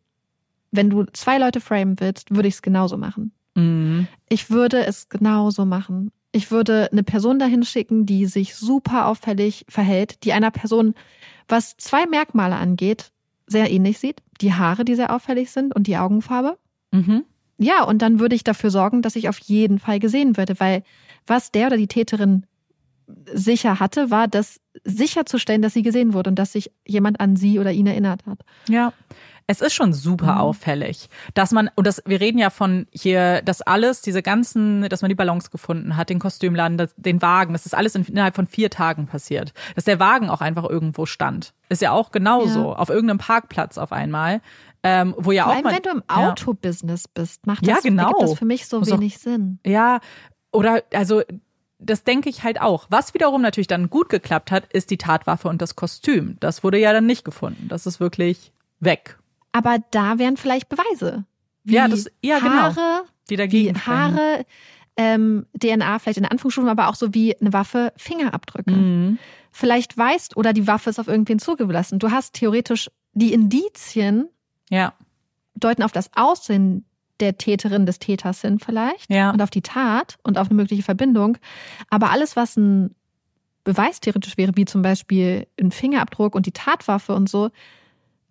wenn du zwei Leute framen willst, würde ich es genauso machen. Mhm. Ich würde es genauso machen. Ich würde eine Person dahin schicken, die sich super auffällig verhält, die einer Person, was zwei Merkmale angeht, sehr ähnlich sieht. Die Haare, die sehr auffällig sind und die Augenfarbe. Mhm. Ja, und dann würde ich dafür sorgen, dass ich auf jeden Fall gesehen würde, weil was der oder die Täterin sicher hatte, war, das sicherzustellen, dass sie gesehen wurde und dass sich jemand an sie oder ihn erinnert hat. Ja. Es ist schon super Mhm. auffällig, dass man, und das, wir reden ja von hier, dass alles, diese ganzen, dass man die Ballons gefunden hat, den Kostümladen, das, den Wagen, das ist alles in, innerhalb von vier Tagen passiert. Dass der Wagen auch einfach irgendwo stand. Ist ja auch genauso. Ja. Auf irgendeinem Parkplatz auf einmal. Ähm, wo ja Vor auch allem, man, wenn du im ja. Autobusiness bist, macht Ja, das, genau. gibt das für mich so Muss auch- wenig Sinn. Ja, oder also das denke ich halt auch. Was wiederum natürlich dann gut geklappt hat, ist die Tatwaffe und das Kostüm. Das wurde ja dann nicht gefunden. Das ist wirklich weg. Aber da wären vielleicht Beweise. Wie Ja, das- ja, genau. Haare, Die dagegen wie. Haare, ähm, DNA vielleicht in Anführungsstrichen, aber auch so wie eine Waffe Fingerabdrücke. Mhm. Vielleicht weißt oder die Waffe ist auf irgendwen zugelassen. Du hast theoretisch die Indizien Ja, deuten auf das Aussehen der Täterin des Täters hin vielleicht Ja. und auf die Tat und auf eine mögliche Verbindung. Aber alles, was ein Beweis theoretisch wäre, wie zum Beispiel ein Fingerabdruck und die Tatwaffe und so,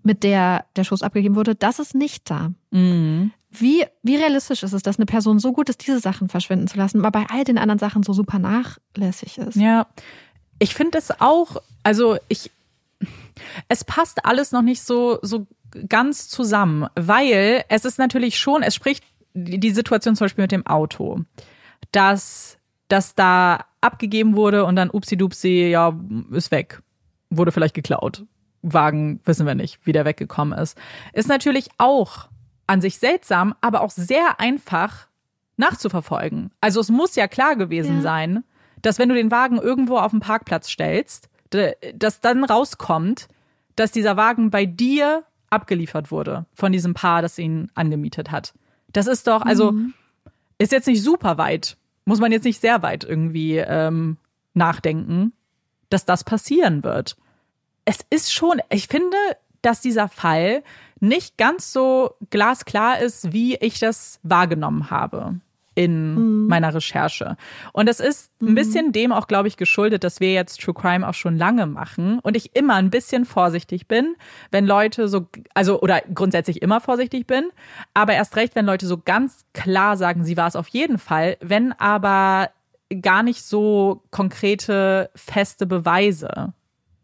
mit der der Schuss abgegeben wurde, das ist nicht da. mhm. Wie, wie realistisch ist es, dass eine Person so gut ist, diese Sachen verschwinden zu lassen, aber bei all den anderen Sachen so super nachlässig ist? Ja, ich finde es auch, also ich, es passt alles noch nicht so, so ganz zusammen, weil es ist natürlich schon, es spricht die die Situation zum Beispiel mit dem Auto, dass das da abgegeben wurde und dann upsi-dupsi, ja, ist weg. Wurde vielleicht geklaut. Wagen, wissen wir nicht, wie der weggekommen ist. Ist natürlich auch an sich seltsam, aber auch sehr einfach nachzuverfolgen. Also es muss ja klar gewesen Ja. sein, dass wenn du den Wagen irgendwo auf dem Parkplatz stellst, dass dann rauskommt, dass dieser Wagen bei dir abgeliefert wurde von diesem Paar, das ihn angemietet hat. Das ist doch, also ist jetzt nicht super weit, muss man jetzt nicht sehr weit irgendwie ähm, nachdenken, dass das passieren wird. Es ist schon, ich finde, dass dieser Fall nicht ganz so glasklar ist, wie ich das wahrgenommen habe in meiner Recherche. Und es ist ein bisschen dem auch, glaube ich, geschuldet, dass wir jetzt True Crime auch schon lange machen und ich immer ein bisschen vorsichtig bin, wenn Leute so, also oder grundsätzlich immer vorsichtig bin, aber erst recht, wenn Leute so ganz klar sagen, sie war es auf jeden Fall, wenn aber gar nicht so konkrete, feste Beweise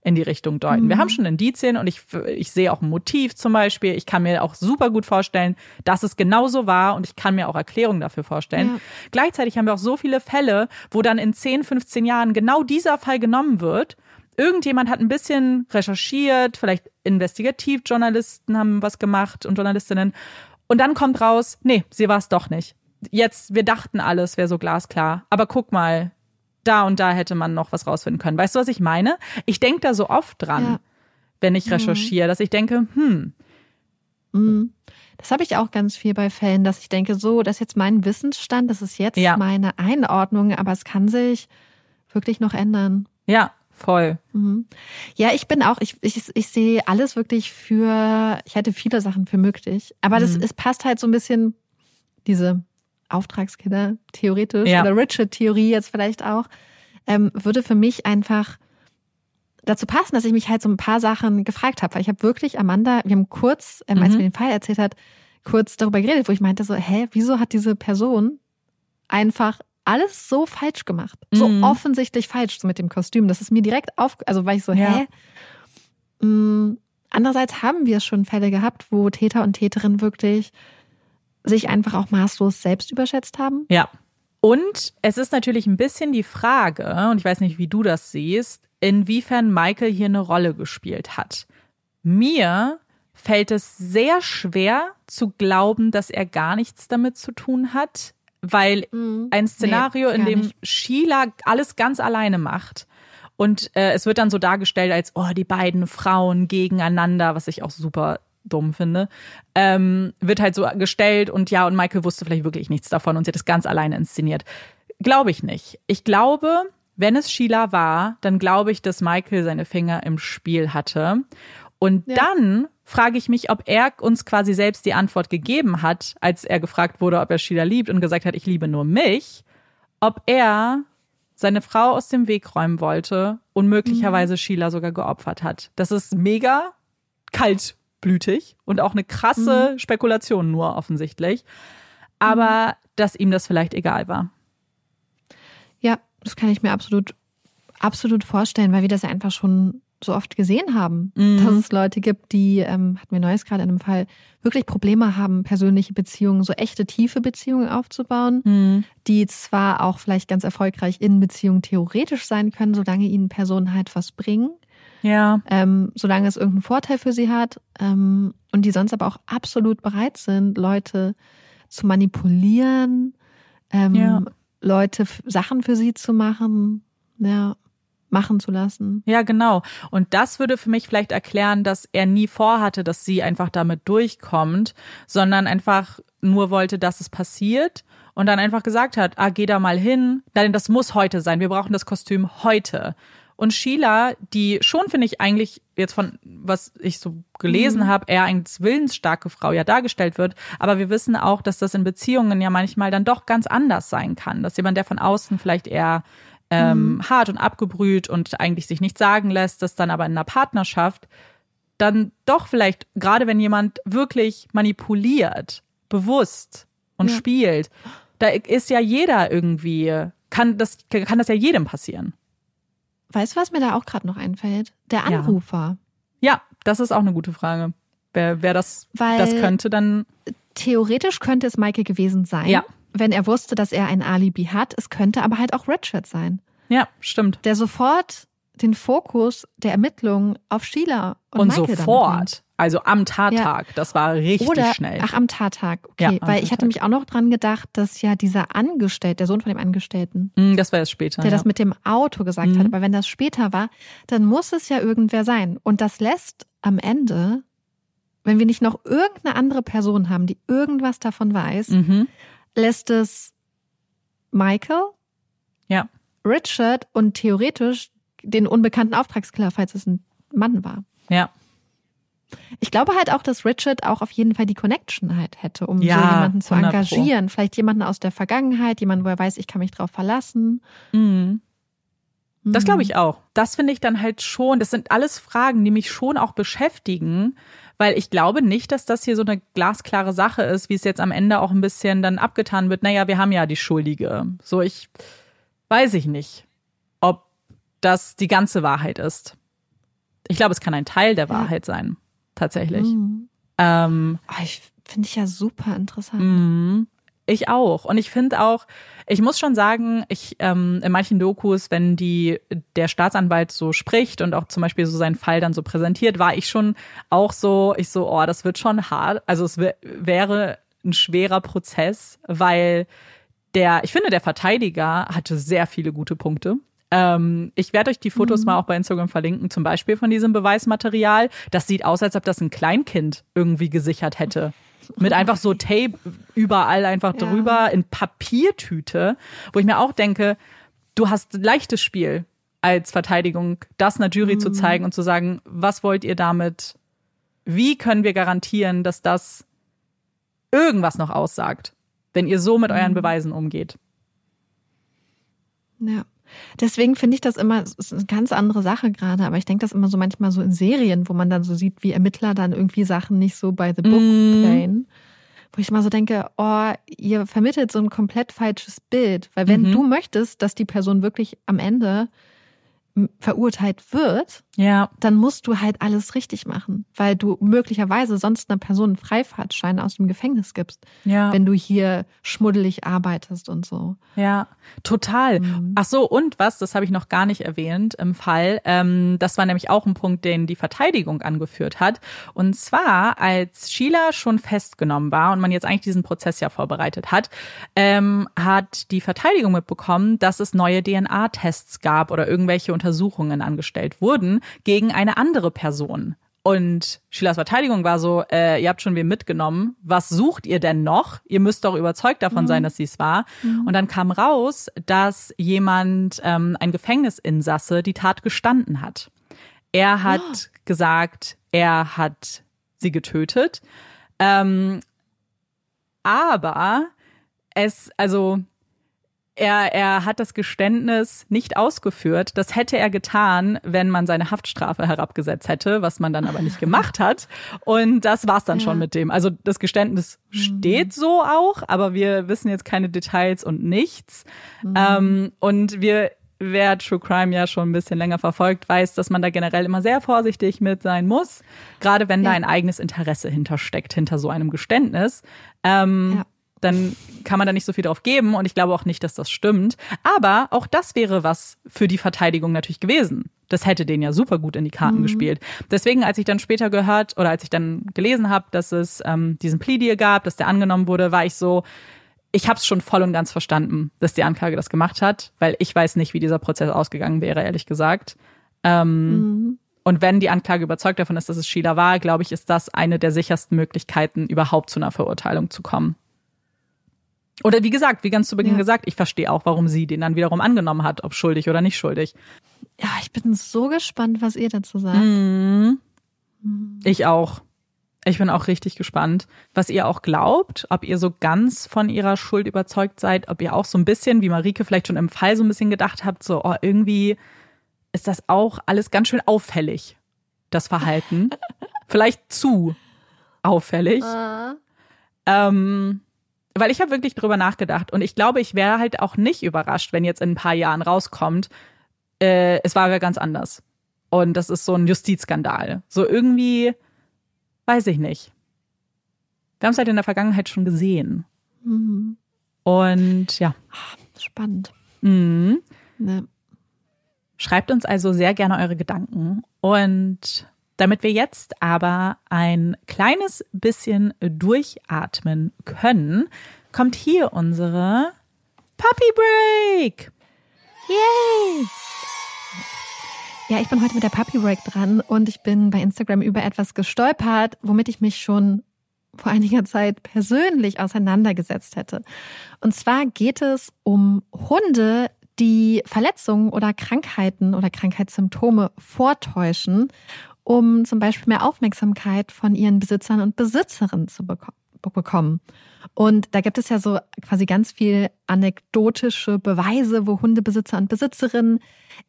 in die Richtung deuten. Wir haben schon Indizien und ich, ich sehe auch ein Motiv zum Beispiel. Ich kann mir auch super gut vorstellen, dass es genauso war und ich kann mir auch Erklärungen dafür vorstellen. Ja. Gleichzeitig haben wir auch so viele Fälle, wo dann in 10, 15 Jahren genau dieser Fall genommen wird. Irgendjemand hat ein bisschen recherchiert, vielleicht Investigativjournalisten haben was gemacht und Journalistinnen. Und dann kommt raus, nee, sie war es doch nicht. Jetzt, wir dachten alles wäre so glasklar. Aber guck mal, da und da hätte man noch was rausfinden können. Weißt du, was ich meine? Ich denke da so oft dran, Ja. wenn ich recherchiere, dass ich denke, hm, Mhm. Das habe ich auch ganz viel bei Fällen, dass ich denke, so, das ist jetzt mein Wissensstand, das ist jetzt Ja. meine Einordnung, aber es kann sich wirklich noch ändern. ja, voll. Mhm. Ja, ich bin auch, ich, ich, ich sehe alles wirklich für, ich hätte viele Sachen für möglich, aber das, Mhm. es passt halt so ein bisschen diese Auftragskiller theoretisch Ja. oder Richard-Theorie jetzt vielleicht auch, ähm, würde für mich einfach dazu passen, dass ich mich halt so ein paar Sachen gefragt habe. Weil ich habe wirklich Amanda, wir haben kurz, ähm, als Mhm. mir den Fall erzählt hat, kurz darüber geredet, wo ich meinte so, hä, wieso hat diese Person einfach alles so falsch gemacht? So Mhm. offensichtlich falsch, so mit dem Kostüm. Das ist mir direkt auf, also war ich so, Ja. hä? Mm, Andererseits haben wir schon Fälle gehabt, wo Täter und Täterinnen wirklich sich einfach auch maßlos selbst überschätzt haben. Ja. Und es ist natürlich ein bisschen die Frage, und ich weiß nicht, wie du das siehst, inwiefern Michael hier eine Rolle gespielt hat. Mir fällt es sehr schwer zu glauben, dass er gar nichts damit zu tun hat, weil ein Szenario, in gar dem nicht. Sheila alles ganz alleine macht. Und äh, es wird dann so dargestellt, als oh, die beiden Frauen gegeneinander, was ich auch super dumm finde, ähm, wird halt so gestellt und ja, und Michael wusste vielleicht wirklich nichts davon und sie hat es ganz alleine inszeniert. Glaube ich nicht. Ich glaube, wenn es Sheila war, dann glaube ich, dass Michael seine Finger im Spiel hatte. Und Ja. dann frage ich mich, ob er uns quasi selbst die Antwort gegeben hat, als er gefragt wurde, ob er Sheila liebt und gesagt hat, ich liebe nur mich, ob er seine Frau aus dem Weg räumen wollte und möglicherweise Sheila sogar geopfert hat. Das ist mega kaltblütig und auch eine krasse Spekulation nur offensichtlich. Aber dass ihm das vielleicht egal war. Ja, das kann ich mir absolut, absolut vorstellen, weil wir das ja einfach schon so oft gesehen haben, Mhm. dass es Leute gibt, die, ähm, hatten wir Neues gerade in einem Fall, wirklich Probleme haben, persönliche Beziehungen, so echte tiefe Beziehungen aufzubauen, die zwar auch vielleicht ganz erfolgreich in Beziehungen theoretisch sein können, solange ihnen Personen halt was bringen, Ja. ähm, solange es irgendeinen Vorteil für sie hat ähm, und die sonst aber auch absolut bereit sind, Leute zu manipulieren, ähm, Ja. Leute Sachen für sie zu machen, ja, machen zu lassen. Ja, genau. Und das würde für mich vielleicht erklären, dass er nie vorhatte, dass sie einfach damit durchkommt, sondern einfach nur wollte, dass es passiert und dann einfach gesagt hat, ah, geh da mal hin. Nein, das muss heute sein. Wir brauchen das Kostüm heute. Und Sheila, die schon, finde ich, eigentlich jetzt von, was ich so gelesen habe, eher als willensstarke Frau ja dargestellt wird. Aber wir wissen auch, dass das in Beziehungen ja manchmal dann doch ganz anders sein kann. Dass jemand, der von außen vielleicht eher ähm, hart und abgebrüht und eigentlich sich nichts sagen lässt, das dann aber in einer Partnerschaft dann doch vielleicht, gerade wenn jemand wirklich manipuliert, bewusst und Ja. spielt, da ist ja jeder irgendwie, kann das, kann das ja jedem passieren. Weißt du, was mir da auch gerade noch einfällt? Der Ja. Anrufer. Ja, das ist auch eine gute Frage. Wer, wer das, Weil- das könnte, dann Theoretisch könnte es Michael gewesen sein, Ja. wenn er wusste, dass er ein Alibi hat. Es könnte aber halt auch Richard sein, ja, stimmt. der sofort den Fokus der Ermittlungen auf Sheila und, Und, Michael sofort, also am Tattag, das war richtig Oder, schnell. ach, am Tattag. Okay, Ja, am weil ich hatte mich auch noch dran gedacht, dass ja dieser Angestellte, der Sohn von dem Angestellten, Hm, das war jetzt später. der ja. das mit dem Auto gesagt Mhm. hat, aber wenn das später war, dann muss es ja irgendwer sein. Und das lässt am Ende, wenn wir nicht noch irgendeine andere Person haben, die irgendwas davon weiß, mhm. lässt es Michael, Ja. Richard und theoretisch den unbekannten Auftragskiller, falls es ein Mann war. Ja. Ich glaube halt auch, dass Richard auch auf jeden Fall die Connection halt hätte, um Ja, so jemanden zu 100 Pro. engagieren. Vielleicht jemanden aus der Vergangenheit, jemanden, wo er weiß, ich kann mich drauf verlassen. Mhm. Das glaube Mhm. ich auch. Das finde ich dann halt schon, das sind alles Fragen, die mich schon auch beschäftigen, weil ich glaube nicht, dass das hier so eine glasklare Sache ist, wie es jetzt am Ende auch ein bisschen dann abgetan wird. Naja, wir haben ja die Schuldige. So, ich weiß ich nicht, ob das die ganze Wahrheit ist. Ich glaube, es kann ein Teil der Wahrheit sein, tatsächlich. Mhm. Ähm, Oh, ich finde ich ja super interessant. Mhm. Ich auch. Und ich finde auch, ich muss schon sagen, ich ähm, in manchen Dokus, wenn die der Staatsanwalt so spricht und auch zum Beispiel so seinen Fall dann so präsentiert, war ich schon auch so, ich so, oh, das wird schon hart. Also es wär, wäre ein schwerer Prozess, weil der, ich finde, der Verteidiger hatte sehr viele gute Punkte. Ähm, ich werde euch die Fotos mal auch bei Instagram verlinken, zum Beispiel von diesem Beweismaterial. Das sieht aus, als ob das ein Kleinkind irgendwie gesichert hätte. Mit einfach so Tape überall einfach Ja. drüber in Papiertüte, wo ich mir auch denke, du hast leichtes Spiel als Verteidigung, das einer Jury zu zeigen und zu sagen, was wollt ihr damit? Wie können wir garantieren, dass das irgendwas noch aussagt, wenn ihr so mit euren Beweisen umgeht? Ja. Deswegen finde ich das immer, ist eine ganz andere Sache gerade, aber ich denke das immer so manchmal so in Serien, wo man dann so sieht, wie Ermittler dann irgendwie Sachen nicht so by the book Mm. playen. Wo ich immer so denke, oh, ihr vermittelt so ein komplett falsches Bild. Weil wenn Mhm. du möchtest, dass die Person wirklich am Ende verurteilt wird, Ja. dann musst du halt alles richtig machen, weil du möglicherweise sonst einer Person einen Freifahrtschein aus dem Gefängnis gibst, Ja. wenn du hier schmuddelig arbeitest und so. Ja, total. Mhm. Ach so, und was, das habe ich noch gar nicht erwähnt im Fall. Ähm, das war nämlich auch ein Punkt, den die Verteidigung angeführt hat. Und zwar, als Sheila schon festgenommen war und man jetzt eigentlich diesen Prozess ja vorbereitet hat, ähm, hat die Verteidigung mitbekommen, dass es neue DNA-Tests gab oder irgendwelche Untersuchungen angestellt wurden gegen eine andere Person. Und Sheilas Verteidigung war so, äh, ihr habt schon wen mitgenommen. Was sucht ihr denn noch? Ihr müsst doch überzeugt davon sein, dass sie es war. Und dann kam raus, dass jemand, ähm, ein Gefängnisinsasse, die Tat gestanden hat. Er hat gesagt, er hat sie getötet. Ähm, aber es, also er, er hat das Geständnis nicht ausgeführt. Das hätte er getan, wenn man seine Haftstrafe herabgesetzt hätte, was man dann aber nicht gemacht hat. Und das war's dann schon mit dem. Also das Geständnis steht so auch, aber wir wissen jetzt keine Details und nichts. Ähm, und wir wer True Crime ja schon ein bisschen länger verfolgt, weiß, dass man da generell immer sehr vorsichtig mit sein muss, gerade wenn da Ja. ein eigenes Interesse hintersteckt, hinter so einem Geständnis. Ähm, Ja. Dann kann man da nicht so viel drauf geben und ich glaube auch nicht, dass das stimmt. Aber auch das wäre was für die Verteidigung natürlich gewesen. Das hätte den ja super gut in die Karten gespielt. Deswegen, als ich dann später gehört oder als ich dann gelesen habe, dass es ähm, diesen Plea Deal gab, dass der angenommen wurde, war ich so, ich habe es schon voll und ganz verstanden, dass die Anklage das gemacht hat, weil ich weiß nicht, wie dieser Prozess ausgegangen wäre, ehrlich gesagt. Ähm, Und wenn die Anklage überzeugt davon ist, dass es Sheila war, glaube ich, ist das eine der sichersten Möglichkeiten, überhaupt zu einer Verurteilung zu kommen. Oder wie gesagt, wie ganz zu Beginn Ja. gesagt, ich verstehe auch, warum sie den dann wiederum angenommen hat, ob schuldig oder nicht schuldig. Ja, ich bin so gespannt, was ihr dazu sagt. Mhm. Ich auch. Ich bin auch richtig gespannt, was ihr auch glaubt, ob ihr so ganz von ihrer Schuld überzeugt seid, ob ihr auch so ein bisschen, wie Marike vielleicht schon im Fall so ein bisschen gedacht habt, so, oh, irgendwie ist das auch alles ganz schön auffällig, das Verhalten. vielleicht zu auffällig. Ähm, weil ich habe wirklich drüber nachgedacht und ich glaube, ich wäre halt auch nicht überrascht, wenn jetzt in ein paar Jahren rauskommt, äh, es war ja ganz anders. Und das ist so ein Justizskandal. So irgendwie, weiß ich nicht. Wir haben es halt in der Vergangenheit schon gesehen. Mhm. Und ja. Spannend. Mhm. Ne. Schreibt uns also sehr gerne eure Gedanken. Und damit wir jetzt aber ein kleines bisschen durchatmen können, kommt hier unsere Puppy Break. Yay! Ja, ich bin heute mit der Puppy Break dran und ich bin bei Instagram über etwas gestolpert, womit ich mich schon vor einiger Zeit persönlich auseinandergesetzt hätte. Und zwar geht es um Hunde, die Verletzungen oder Krankheiten oder Krankheitssymptome vortäuschen, um zum Beispiel mehr Aufmerksamkeit von ihren Besitzern und Besitzerinnen zu beko bekommen. Und da gibt es ja so quasi ganz viel anekdotische Beweise, wo Hundebesitzer und Besitzerinnen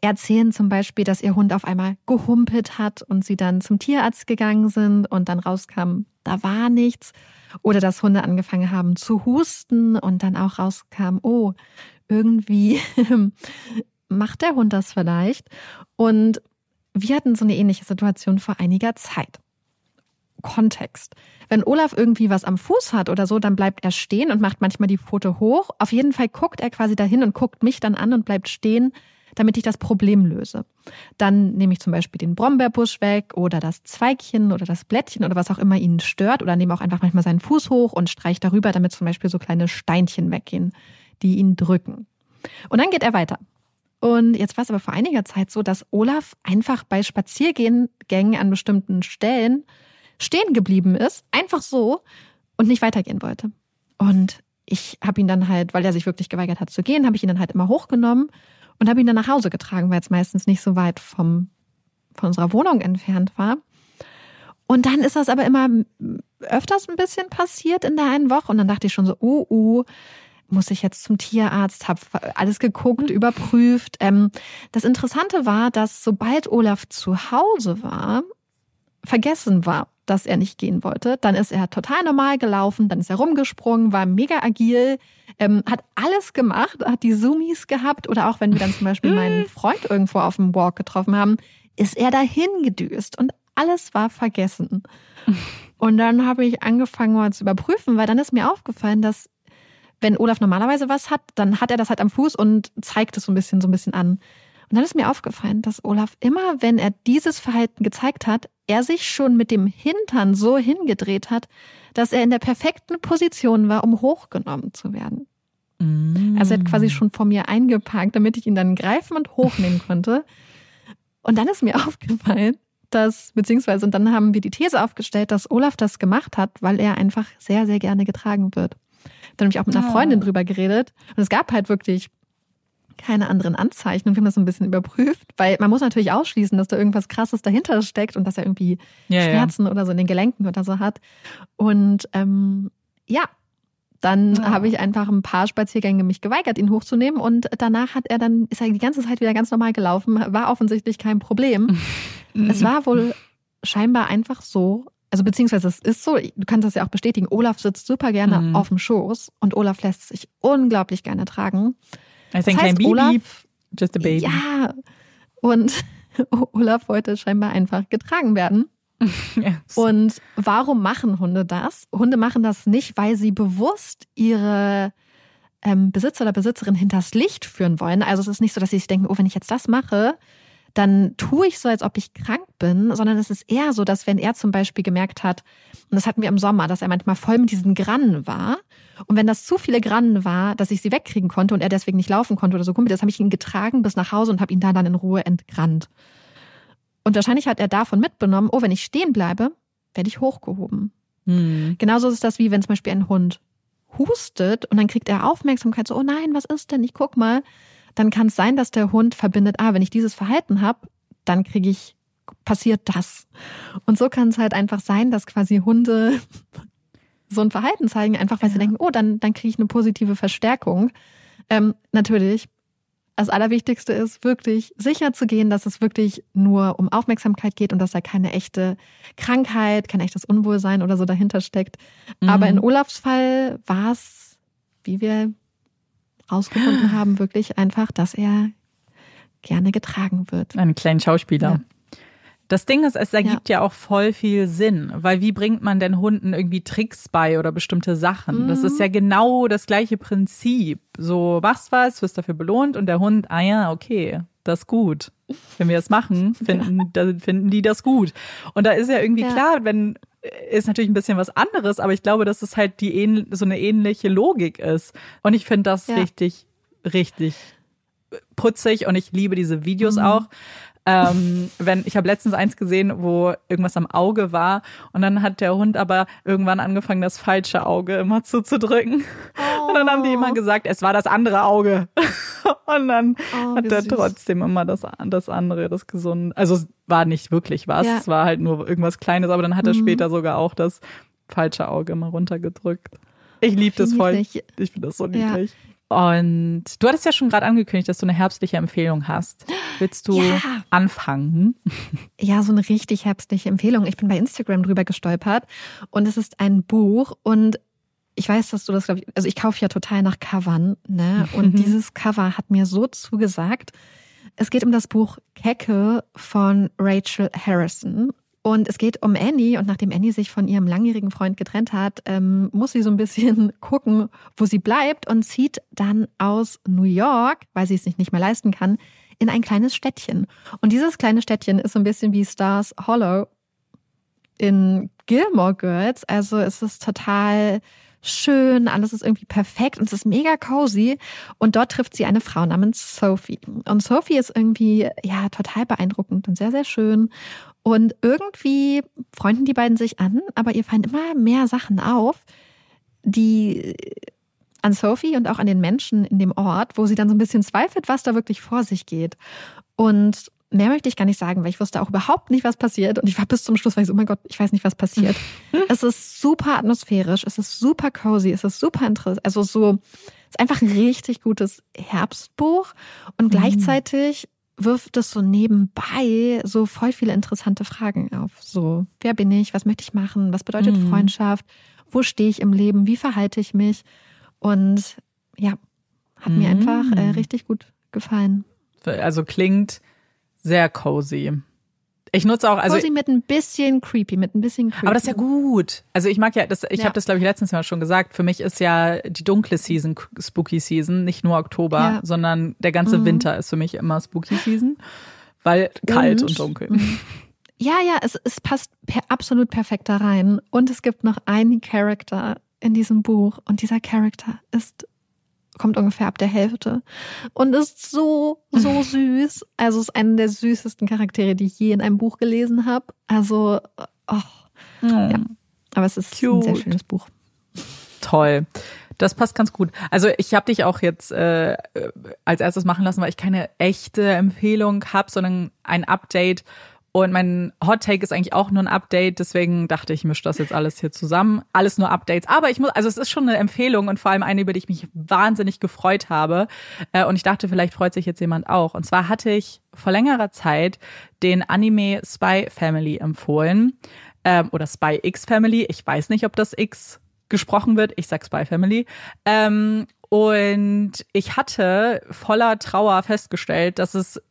erzählen zum Beispiel, dass ihr Hund auf einmal gehumpelt hat und sie dann zum Tierarzt gegangen sind und dann rauskam, da war nichts. Oder dass Hunde angefangen haben zu husten und dann auch rauskam, oh, irgendwie macht der Hund das vielleicht. Und wir hatten so eine ähnliche Situation vor einiger Zeit. Kontext. Wenn Olaf irgendwie was am Fuß hat oder so, dann bleibt er stehen und macht manchmal die Pfote hoch. Auf jeden Fall guckt er quasi dahin und guckt mich dann an und bleibt stehen, damit ich das Problem löse. Dann nehme ich zum Beispiel den Brombeerbusch weg oder das Zweigchen oder das Blättchen oder was auch immer ihn stört oder nehme auch einfach manchmal seinen Fuß hoch und streiche darüber, damit zum Beispiel so kleine Steinchen weggehen, die ihn drücken. Und dann geht er weiter. Und jetzt war es aber vor einiger Zeit so, dass Olaf einfach bei Spaziergängen an bestimmten Stellen stehen geblieben ist, einfach so und nicht weitergehen wollte. Und ich habe ihn dann halt, weil er sich wirklich geweigert hat zu gehen, habe ich ihn dann halt immer hochgenommen und habe ihn dann nach Hause getragen, weil es meistens nicht so weit vom, von unserer Wohnung entfernt war. Und dann ist das aber immer öfters ein bisschen passiert in der einen Woche und dann dachte ich schon so, uh, uh, muss ich jetzt zum Tierarzt, habe alles geguckt, überprüft. Ähm, das Interessante war, dass sobald Olaf zu Hause war, vergessen war, dass er nicht gehen wollte. Dann ist er total normal gelaufen, dann ist er rumgesprungen, war mega agil, ähm, hat alles gemacht, hat die Zoomies gehabt oder auch wenn wir dann zum Beispiel meinen Freund irgendwo auf dem Walk getroffen haben, ist er dahin gedüst und alles war vergessen. Und dann habe ich angefangen mal zu überprüfen, weil dann ist mir aufgefallen, dass wenn Olaf normalerweise was hat, dann hat er das halt am Fuß und zeigt es so ein bisschen, so ein bisschen an. Und dann ist mir aufgefallen, dass Olaf immer, wenn er dieses Verhalten gezeigt hat, er sich schon mit dem Hintern so hingedreht hat, dass er in der perfekten Position war, um hochgenommen zu werden. Mm. Also er hat quasi schon vor mir eingeparkt, damit ich ihn dann greifen und hochnehmen konnte. Und dann ist mir aufgefallen, dass, beziehungsweise, und dann haben wir die These aufgestellt, dass Olaf das gemacht hat, weil er einfach sehr, sehr gerne getragen wird. Dann habe ich auch mit einer Freundin drüber geredet. Und es gab halt wirklich keine anderen Anzeichen. Und wir haben das ein bisschen überprüft, weil man muss natürlich ausschließen, dass da irgendwas Krasses dahinter steckt und dass er irgendwie ja, Schmerzen ja. oder so in den Gelenken oder so hat. Und ähm, ja, dann ja. habe ich einfach ein paar Spaziergänge mich geweigert, ihn hochzunehmen. Und danach hat er dann, ist er die ganze Zeit wieder ganz normal gelaufen, war offensichtlich kein Problem. es war wohl scheinbar einfach so, also beziehungsweise es ist so, du kannst das ja auch bestätigen, Olaf sitzt super gerne mhm. auf dem Schoß und Olaf lässt sich unglaublich gerne tragen. Also ein das heißt, Olaf, just a baby. Ja, und Olaf wollte scheinbar einfach getragen werden. yes. Und warum machen Hunde das? Hunde machen das nicht, weil sie bewusst ihre ähm, Besitzer oder Besitzerin hinters Licht führen wollen. Also es ist nicht so, dass sie sich denken, oh, wenn ich jetzt das mache, dann tue ich so, als ob ich krank bin, sondern es ist eher so, dass wenn er zum Beispiel gemerkt hat, und das hatten wir im Sommer, dass er manchmal voll mit diesen Grannen war, und wenn das zu viele Grannen war, dass ich sie wegkriegen konnte und er deswegen nicht laufen konnte oder so, das habe ich ihn getragen bis nach Hause und habe ihn da dann in Ruhe entgrannt. Und wahrscheinlich hat er davon mitbenommen, oh, wenn ich stehen bleibe, werde ich hochgehoben. Hm. Genauso ist das wie wenn zum Beispiel ein Hund hustet und dann kriegt er Aufmerksamkeit, so, oh nein, was ist denn? Ich guck mal dann kann es sein, dass der Hund verbindet, ah, wenn ich dieses Verhalten habe, dann kriege ich, passiert das. Und so kann es halt einfach sein, dass quasi Hunde so ein Verhalten zeigen, einfach weil ja. sie denken, oh, dann, dann kriege ich eine positive Verstärkung. Ähm, natürlich, das Allerwichtigste ist wirklich sicher zu gehen, dass es wirklich nur um Aufmerksamkeit geht und dass da keine echte Krankheit, kein echtes Unwohlsein oder so dahinter steckt. Mhm. Aber in Olafs Fall war es, wie wir rausgefunden haben, wirklich einfach, dass er gerne getragen wird. Einen kleinen Schauspieler. Ja. Das Ding ist, es ergibt ja. ja. auch voll viel Sinn, weil wie bringt man denn Hunden irgendwie Tricks bei oder bestimmte Sachen? Mhm. Das ist ja genau das gleiche Prinzip. So, machst was, wirst dafür belohnt und der Hund, ah ja, okay, das gut. Wenn wir das machen, finden, ja. da, finden die das gut. Und da ist ja irgendwie ja. klar, wenn ist natürlich ein bisschen was anderes, aber ich glaube, dass es halt die so eine ähnliche Logik ist. Und ich finde das ja. richtig, richtig putzig und ich liebe diese Videos mhm. auch. Ähm, wenn ich habe letztens eins gesehen, wo irgendwas am Auge war und dann hat der Hund aber irgendwann angefangen, das falsche Auge immer zuzudrücken. Und dann haben die immer oh. gesagt, es war das andere Auge. und dann oh, hat er trotzdem immer das, das andere, das gesunde. Also es war nicht wirklich was, ja. es war halt nur irgendwas Kleines, aber dann hat er mhm. später sogar auch das falsche Auge immer runtergedrückt. Ich liebe das voll. Ich, ich finde das so niedlich. Ja. Und du hattest ja schon gerade angekündigt, dass du eine herbstliche Empfehlung hast. Willst du ja. anfangen? Ja, so eine richtig herbstliche Empfehlung. Ich bin bei Instagram drüber gestolpert und es ist ein Buch und ich weiß, dass du das, glaube ich, also ich kaufe ja total nach Covern, ne? Und dieses Cover hat mir so zugesagt. Es geht um das Buch Kecke von Rachel Harrison. Und es geht um Annie und nachdem Annie sich von ihrem langjährigen Freund getrennt hat, ähm, muss sie so ein bisschen gucken, wo sie bleibt und zieht dann aus New York, weil sie es sich nicht mehr leisten kann, in ein kleines Städtchen. Und dieses kleine Städtchen ist so ein bisschen wie Stars Hollow in Gilmore Girls. Also es ist total schön, alles ist irgendwie perfekt und es ist mega cozy. Und dort trifft sie eine Frau namens Sophie. Und Sophie ist irgendwie, ja, total beeindruckend und sehr, sehr schön. Und irgendwie freunden die beiden sich an, aber ihr fallen immer mehr Sachen auf, die an Sophie und auch an den Menschen in dem Ort, wo sie dann so ein bisschen zweifelt, was da wirklich vor sich geht. Und mehr möchte ich gar nicht sagen, weil ich wusste auch überhaupt nicht, was passiert. Und ich war bis zum Schluss, weil ich so, oh mein Gott, ich weiß nicht, was passiert. es ist super atmosphärisch, es ist super cozy, es ist super interessant. Also so, ist einfach ein richtig gutes Herbstbuch und mhm. gleichzeitig wirft es so nebenbei so voll viele interessante Fragen auf. So, wer bin ich? Was möchte ich machen? Was bedeutet mhm. Freundschaft? Wo stehe ich im Leben? Wie verhalte ich mich? Und ja, hat mhm. mir einfach äh, richtig gut gefallen. Also klingt sehr cozy. Ich nutze auch also cozy mit ein bisschen creepy, mit ein bisschen creepy. Aber das ist ja gut. Also ich mag ja das ich ja. habe das glaube ich letztens Mal schon gesagt, für mich ist ja die dunkle Season Spooky Season, nicht nur Oktober, ja. sondern der ganze mhm. Winter ist für mich immer Spooky Season, weil kalt und, und dunkel. Mhm. Ja, ja, es, es passt per, absolut perfekt da rein und es gibt noch einen Charakter in diesem Buch und dieser Charakter ist kommt ungefähr ab der Hälfte und ist so, so süß. Also ist einer der süßesten Charaktere, die ich je in einem Buch gelesen habe. Also, oh, mhm. ja. Aber es ist Cute. ein sehr schönes Buch. Toll. Das passt ganz gut. Also ich habe dich auch jetzt äh, als erstes machen lassen, weil ich keine echte Empfehlung habe, sondern ein Update und mein Hot Take ist eigentlich auch nur ein Update, deswegen dachte ich, ich mische das jetzt alles hier zusammen. Alles nur Updates. Aber ich muss, also es ist schon eine Empfehlung und vor allem eine, über die ich mich wahnsinnig gefreut habe. Äh, und ich dachte, vielleicht freut sich jetzt jemand auch. Und zwar hatte ich vor längerer Zeit den Anime Spy Family empfohlen. Ähm, oder Spy X Family. Ich weiß nicht, ob das X gesprochen wird. Ich sag Spy Family. Ähm, und ich hatte voller Trauer festgestellt, dass es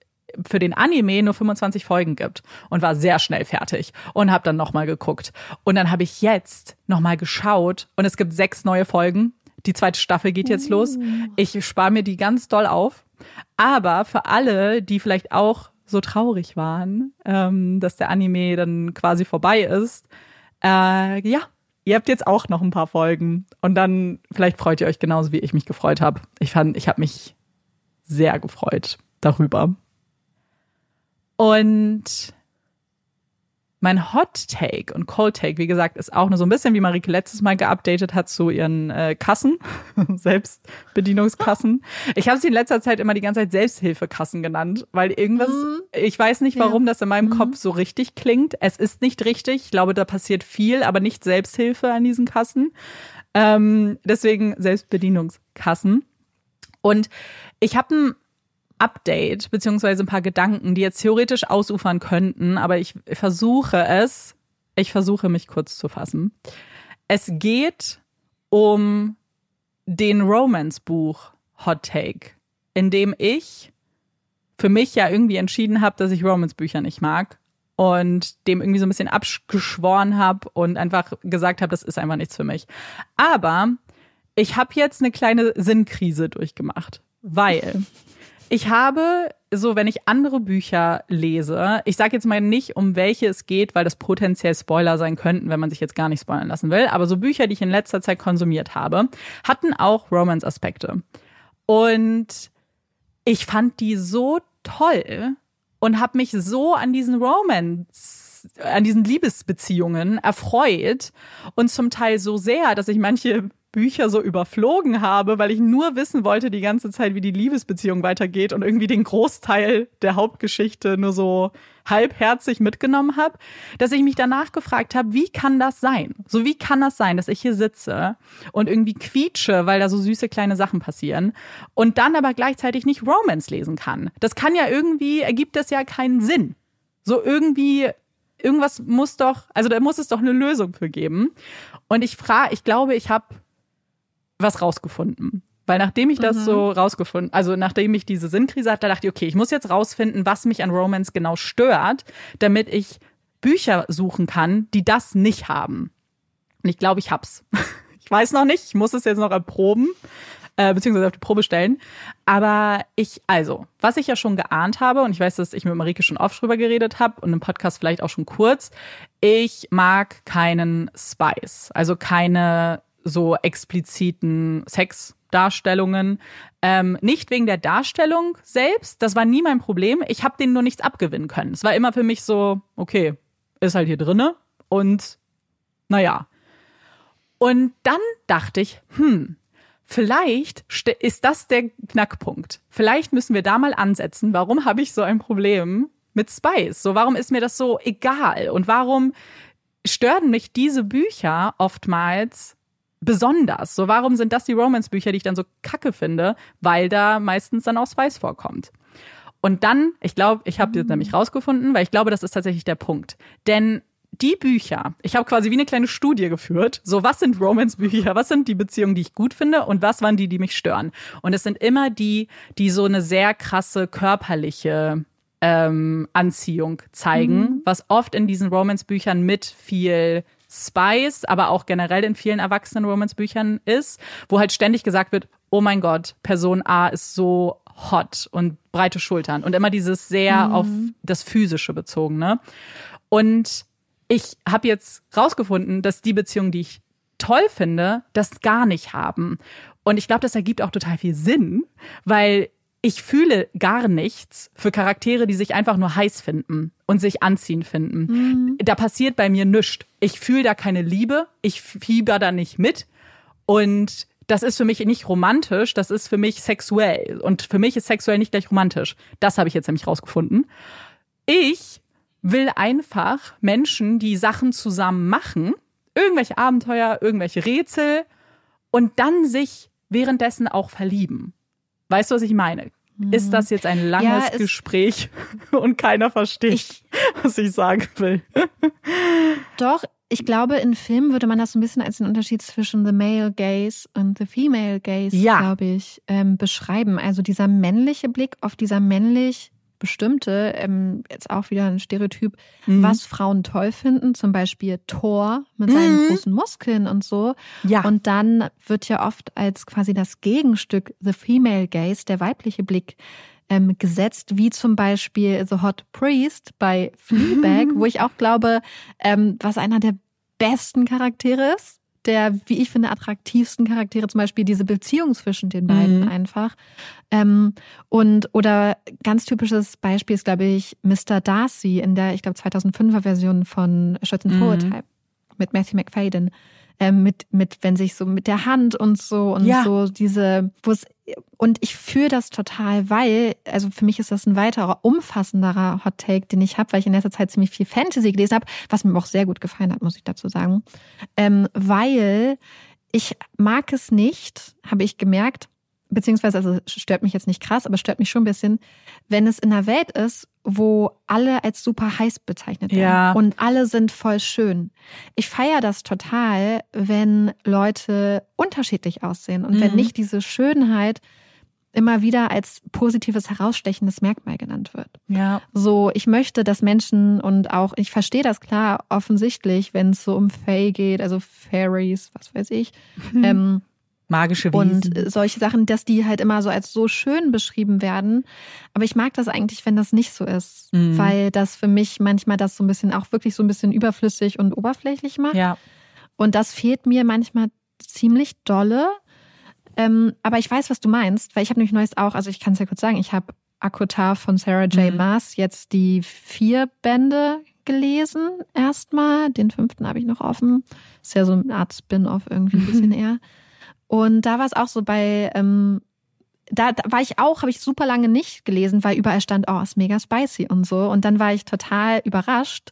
für den Anime nur 25 Folgen gibt und war sehr schnell fertig und habe dann nochmal geguckt. Und dann habe ich jetzt nochmal geschaut und es gibt sechs neue Folgen. Die zweite Staffel geht jetzt los. Uh. Ich spare mir die ganz doll auf. Aber für alle, die vielleicht auch so traurig waren, ähm, dass der Anime dann quasi vorbei ist, äh, ja, ihr habt jetzt auch noch ein paar Folgen und dann vielleicht freut ihr euch genauso wie ich mich gefreut habe. Ich fand, ich habe mich sehr gefreut darüber. Und mein Hot Take und Cold Take, wie gesagt, ist auch nur so ein bisschen, wie Marike letztes Mal geupdatet hat zu ihren äh, Kassen, Selbstbedienungskassen. Ich habe sie in letzter Zeit immer die ganze Zeit Selbsthilfekassen genannt, weil irgendwas, mhm. ich weiß nicht, warum ja. das in meinem mhm. Kopf so richtig klingt. Es ist nicht richtig. Ich glaube, da passiert viel, aber nicht Selbsthilfe an diesen Kassen. Ähm, deswegen Selbstbedienungskassen. Und ich habe ein Update beziehungsweise ein paar Gedanken, die jetzt theoretisch ausufern könnten, aber ich versuche es, ich versuche mich kurz zu fassen. Es geht um den Romance-Buch Hot Take, in dem ich für mich ja irgendwie entschieden habe, dass ich Romance-Bücher nicht mag und dem irgendwie so ein bisschen abgeschworen habe und einfach gesagt habe, das ist einfach nichts für mich. Aber ich habe jetzt eine kleine Sinnkrise durchgemacht, weil ich habe, so wenn ich andere Bücher lese, ich sage jetzt mal nicht, um welche es geht, weil das potenziell Spoiler sein könnten, wenn man sich jetzt gar nicht spoilern lassen will, aber so Bücher, die ich in letzter Zeit konsumiert habe, hatten auch Romance-Aspekte. Und ich fand die so toll und habe mich so an diesen Romance, an diesen Liebesbeziehungen erfreut und zum Teil so sehr, dass ich manche Bücher so überflogen habe, weil ich nur wissen wollte die ganze Zeit, wie die Liebesbeziehung weitergeht und irgendwie den Großteil der Hauptgeschichte nur so halbherzig mitgenommen habe, dass ich mich danach gefragt habe, wie kann das sein? So wie kann das sein, dass ich hier sitze und irgendwie quietsche, weil da so süße kleine Sachen passieren und dann aber gleichzeitig nicht Romance lesen kann? Das kann ja irgendwie, ergibt das ja keinen Sinn. So irgendwie irgendwas muss doch, also da muss es doch eine Lösung für geben. Und ich frage, ich glaube, ich habe was rausgefunden. Weil nachdem ich das mhm. so rausgefunden, also nachdem ich diese Sinnkrise hatte, dachte ich, okay, ich muss jetzt rausfinden, was mich an Romance genau stört, damit ich Bücher suchen kann, die das nicht haben. Und ich glaube, ich hab's. Ich weiß noch nicht, ich muss es jetzt noch erproben, äh, beziehungsweise auf die Probe stellen. Aber ich, also, was ich ja schon geahnt habe, und ich weiß, dass ich mit Marike schon oft drüber geredet habe und im Podcast vielleicht auch schon kurz, ich mag keinen Spice. Also keine so expliziten Sexdarstellungen. Ähm, nicht wegen der Darstellung selbst, das war nie mein Problem. Ich habe denen nur nichts abgewinnen können. Es war immer für mich so, okay, ist halt hier drinne und naja. Und dann dachte ich, hm, vielleicht ist das der Knackpunkt. Vielleicht müssen wir da mal ansetzen. Warum habe ich so ein Problem mit Spice? So, warum ist mir das so egal? Und warum stören mich diese Bücher oftmals besonders. So, warum sind das die Romance-Bücher, die ich dann so kacke finde? Weil da meistens dann auch Spice vorkommt. Und dann, ich glaube, ich habe jetzt nämlich rausgefunden, weil ich glaube, das ist tatsächlich der Punkt. Denn die Bücher, ich habe quasi wie eine kleine Studie geführt. So, was sind Romance-Bücher? Was sind die Beziehungen, die ich gut finde? Und was waren die, die mich stören? Und es sind immer die, die so eine sehr krasse körperliche ähm, Anziehung zeigen, mhm. was oft in diesen Romance-Büchern mit viel Spice, aber auch generell in vielen erwachsenen Romance-Büchern ist, wo halt ständig gesagt wird, oh mein Gott, Person A ist so hot und breite Schultern und immer dieses sehr mhm. auf das Physische bezogene. Und ich habe jetzt rausgefunden, dass die Beziehungen, die ich toll finde, das gar nicht haben. Und ich glaube, das ergibt auch total viel Sinn, weil ich fühle gar nichts für Charaktere, die sich einfach nur heiß finden und sich anziehen finden. Mhm. Da passiert bei mir nichts. Ich fühle da keine Liebe, ich fieber da nicht mit und das ist für mich nicht romantisch, das ist für mich sexuell. Und für mich ist sexuell nicht gleich romantisch. Das habe ich jetzt nämlich rausgefunden. Ich will einfach Menschen, die Sachen zusammen machen, irgendwelche Abenteuer, irgendwelche Rätsel und dann sich währenddessen auch verlieben. Weißt du, was ich meine? Ist das jetzt ein langes ja, Gespräch und keiner versteht, ich, was ich sagen will? Doch, ich glaube, in Filmen würde man das so ein bisschen als den Unterschied zwischen the male gaze und the female gaze, ja. glaube ich, ähm, beschreiben. Also dieser männliche Blick auf dieser männlich bestimmte, ähm, jetzt auch wieder ein Stereotyp, mhm. was Frauen toll finden, zum Beispiel Thor mit seinen mhm. großen Muskeln und so. Ja. Und dann wird ja oft als quasi das Gegenstück The Female Gaze, der weibliche Blick, ähm, gesetzt, wie zum Beispiel The Hot Priest bei Fleabag, mhm. wo ich auch glaube, ähm, was einer der besten Charaktere ist der, wie ich finde, attraktivsten Charaktere, zum Beispiel diese Beziehung zwischen den beiden mhm. einfach. Ähm, und oder ganz typisches Beispiel ist, glaube ich, Mr. Darcy in der, ich glaube, 2005er Version von Schützenvorurteil mhm. mit Matthew McFadden. Ähm, mit, mit, wenn sich so mit der Hand und so und ja. so diese, wo es und ich fühle das total, weil, also für mich ist das ein weiterer, umfassenderer Hot Take, den ich habe, weil ich in letzter Zeit ziemlich viel Fantasy gelesen habe, was mir auch sehr gut gefallen hat, muss ich dazu sagen. Ähm, weil ich mag es nicht, habe ich gemerkt, beziehungsweise, also stört mich jetzt nicht krass, aber stört mich schon ein bisschen, wenn es in einer Welt ist, wo alle als super heiß bezeichnet werden ja. und alle sind voll schön. Ich feiere das total, wenn Leute unterschiedlich aussehen und mhm. wenn nicht diese Schönheit immer wieder als positives herausstechendes Merkmal genannt wird. Ja. So, ich möchte, dass Menschen und auch, ich verstehe das klar, offensichtlich, wenn es so um Fae geht, also Fairies, was weiß ich, mhm. ähm, Magische Wesen. Und solche Sachen, dass die halt immer so als so schön beschrieben werden. Aber ich mag das eigentlich, wenn das nicht so ist. Mhm. Weil das für mich manchmal das so ein bisschen auch wirklich so ein bisschen überflüssig und oberflächlich macht. Ja. Und das fehlt mir manchmal ziemlich dolle. Ähm, aber ich weiß, was du meinst, weil ich habe nämlich neues auch, also ich kann es ja kurz sagen, ich habe Akutar von Sarah J. Mhm. Maas jetzt die vier Bände gelesen erstmal. Den fünften habe ich noch offen. Ist ja so eine Art Spin-off irgendwie ein bisschen eher. Und da war es auch so bei, ähm, da, da war ich auch, habe ich super lange nicht gelesen, weil überall stand, oh, ist mega spicy und so. Und dann war ich total überrascht,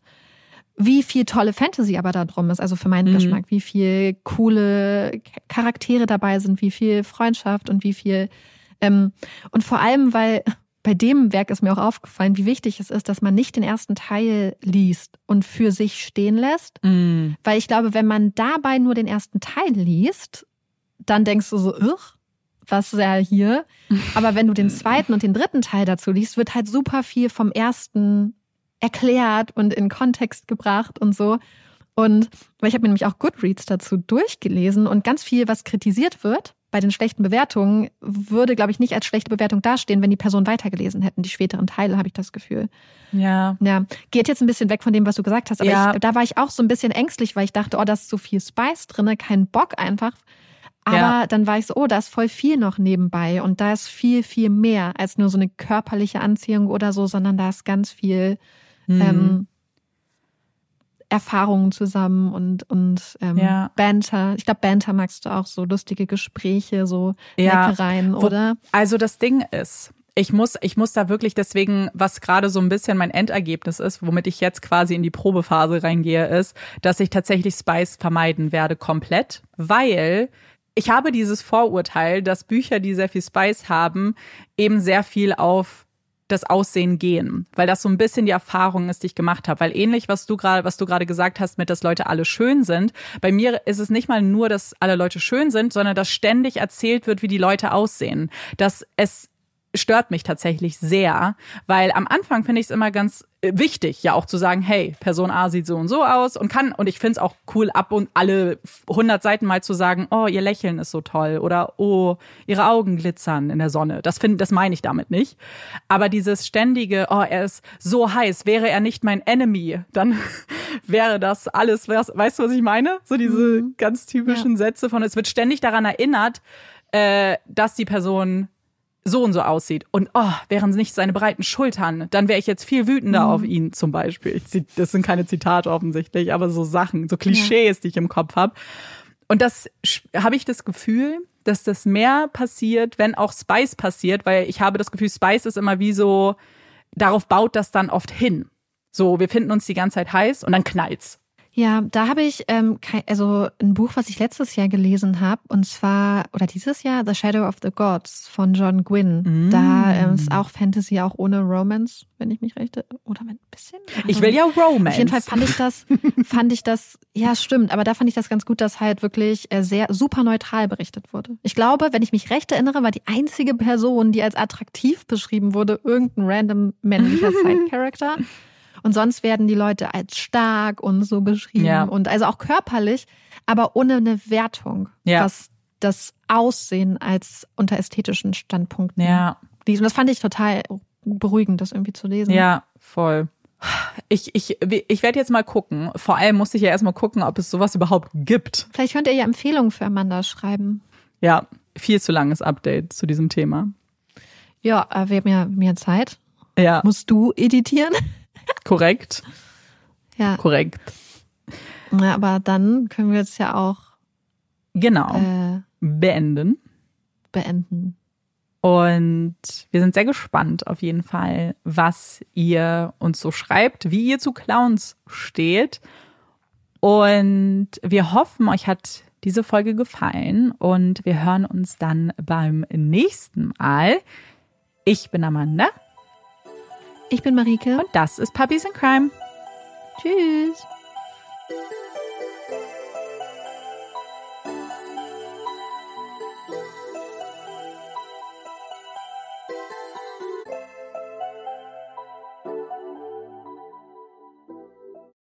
wie viel tolle Fantasy aber da drum ist, also für meinen mhm. Geschmack, wie viel coole Charaktere dabei sind, wie viel Freundschaft und wie viel ähm, und vor allem, weil bei dem Werk ist mir auch aufgefallen, wie wichtig es ist, dass man nicht den ersten Teil liest und für sich stehen lässt. Mhm. Weil ich glaube, wenn man dabei nur den ersten Teil liest dann denkst du so, Ugh, was ist ja hier? Aber wenn du den zweiten und den dritten Teil dazu liest, wird halt super viel vom ersten erklärt und in Kontext gebracht und so. Und weil ich habe mir nämlich auch Goodreads dazu durchgelesen und ganz viel, was kritisiert wird bei den schlechten Bewertungen, würde, glaube ich, nicht als schlechte Bewertung dastehen, wenn die Person weitergelesen hätten. Die späteren Teile, habe ich das Gefühl. Ja. Ja. Geht jetzt ein bisschen weg von dem, was du gesagt hast, aber ja. ich, da war ich auch so ein bisschen ängstlich, weil ich dachte, oh, da ist so viel Spice drinne, kein Bock einfach. Aber ja. dann war ich so, oh, da ist voll viel noch nebenbei und da ist viel, viel mehr als nur so eine körperliche Anziehung oder so, sondern da ist ganz viel mhm. ähm, Erfahrungen zusammen und, und ähm, ja. Banter. Ich glaube, Banter magst du auch so lustige Gespräche, so ja. Leckereien, oder? Also das Ding ist, ich muss, ich muss da wirklich deswegen, was gerade so ein bisschen mein Endergebnis ist, womit ich jetzt quasi in die Probephase reingehe, ist, dass ich tatsächlich Spice vermeiden werde komplett, weil ich habe dieses Vorurteil, dass Bücher, die sehr viel Spice haben, eben sehr viel auf das Aussehen gehen, weil das so ein bisschen die Erfahrung ist, die ich gemacht habe. Weil ähnlich, was du gerade, was du gerade gesagt hast, mit dass Leute alle schön sind, bei mir ist es nicht mal nur, dass alle Leute schön sind, sondern dass ständig erzählt wird, wie die Leute aussehen. Dass es stört mich tatsächlich sehr, weil am Anfang finde ich es immer ganz äh, wichtig, ja auch zu sagen, hey, Person A sieht so und so aus und kann, und ich finde es auch cool, ab und alle 100 Seiten mal zu sagen, oh, ihr Lächeln ist so toll oder oh, ihre Augen glitzern in der Sonne. Das finde, das meine ich damit nicht. Aber dieses ständige, oh, er ist so heiß, wäre er nicht mein Enemy, dann wäre das alles, weißt du, was ich meine? So diese mhm. ganz typischen ja. Sätze von, es wird ständig daran erinnert, äh, dass die Person so und so aussieht und oh, wären es nicht seine breiten Schultern, dann wäre ich jetzt viel wütender mhm. auf ihn zum Beispiel. Das sind keine Zitate offensichtlich, aber so Sachen, so Klischees, ja. die ich im Kopf habe. Und das habe ich das Gefühl, dass das mehr passiert, wenn auch Spice passiert, weil ich habe das Gefühl, Spice ist immer wie so, darauf baut das dann oft hin. So, wir finden uns die ganze Zeit heiß und dann knallt's. Ja, da habe ich ähm, kein, also ein Buch, was ich letztes Jahr gelesen habe, und zwar, oder dieses Jahr, The Shadow of the Gods von John Gwynn. Mm. Da ähm, ist auch Fantasy, auch ohne Romance, wenn ich mich rechte. Oder ein bisschen. Also, ich will ja Romance. Auf jeden Fall fand ich das, fand ich das, ja, stimmt, aber da fand ich das ganz gut, dass halt wirklich äh, sehr super neutral berichtet wurde. Ich glaube, wenn ich mich recht erinnere, war die einzige Person, die als attraktiv beschrieben wurde, irgendein random männlicher Side-Character. Und sonst werden die Leute als stark und so beschrieben ja. und also auch körperlich, aber ohne eine Wertung, ja. was das Aussehen als unter ästhetischen Standpunkten ja. liest. Und das fand ich total beruhigend, das irgendwie zu lesen. Ja, voll. Ich, ich, ich werde jetzt mal gucken. Vor allem muss ich ja erstmal gucken, ob es sowas überhaupt gibt. Vielleicht könnt ihr ja Empfehlungen für Amanda schreiben. Ja, viel zu langes Update zu diesem Thema. Ja, äh, wir haben ja mehr Zeit. Ja. Musst du editieren? Korrekt. Ja. Korrekt. Ja, aber dann können wir jetzt ja auch genau äh, beenden. Beenden. Und wir sind sehr gespannt auf jeden Fall, was ihr uns so schreibt, wie ihr zu Clowns steht. Und wir hoffen, euch hat diese Folge gefallen und wir hören uns dann beim nächsten Mal. Ich bin Amanda. Ich bin Marike. Und das ist Puppies in Crime. Tschüss.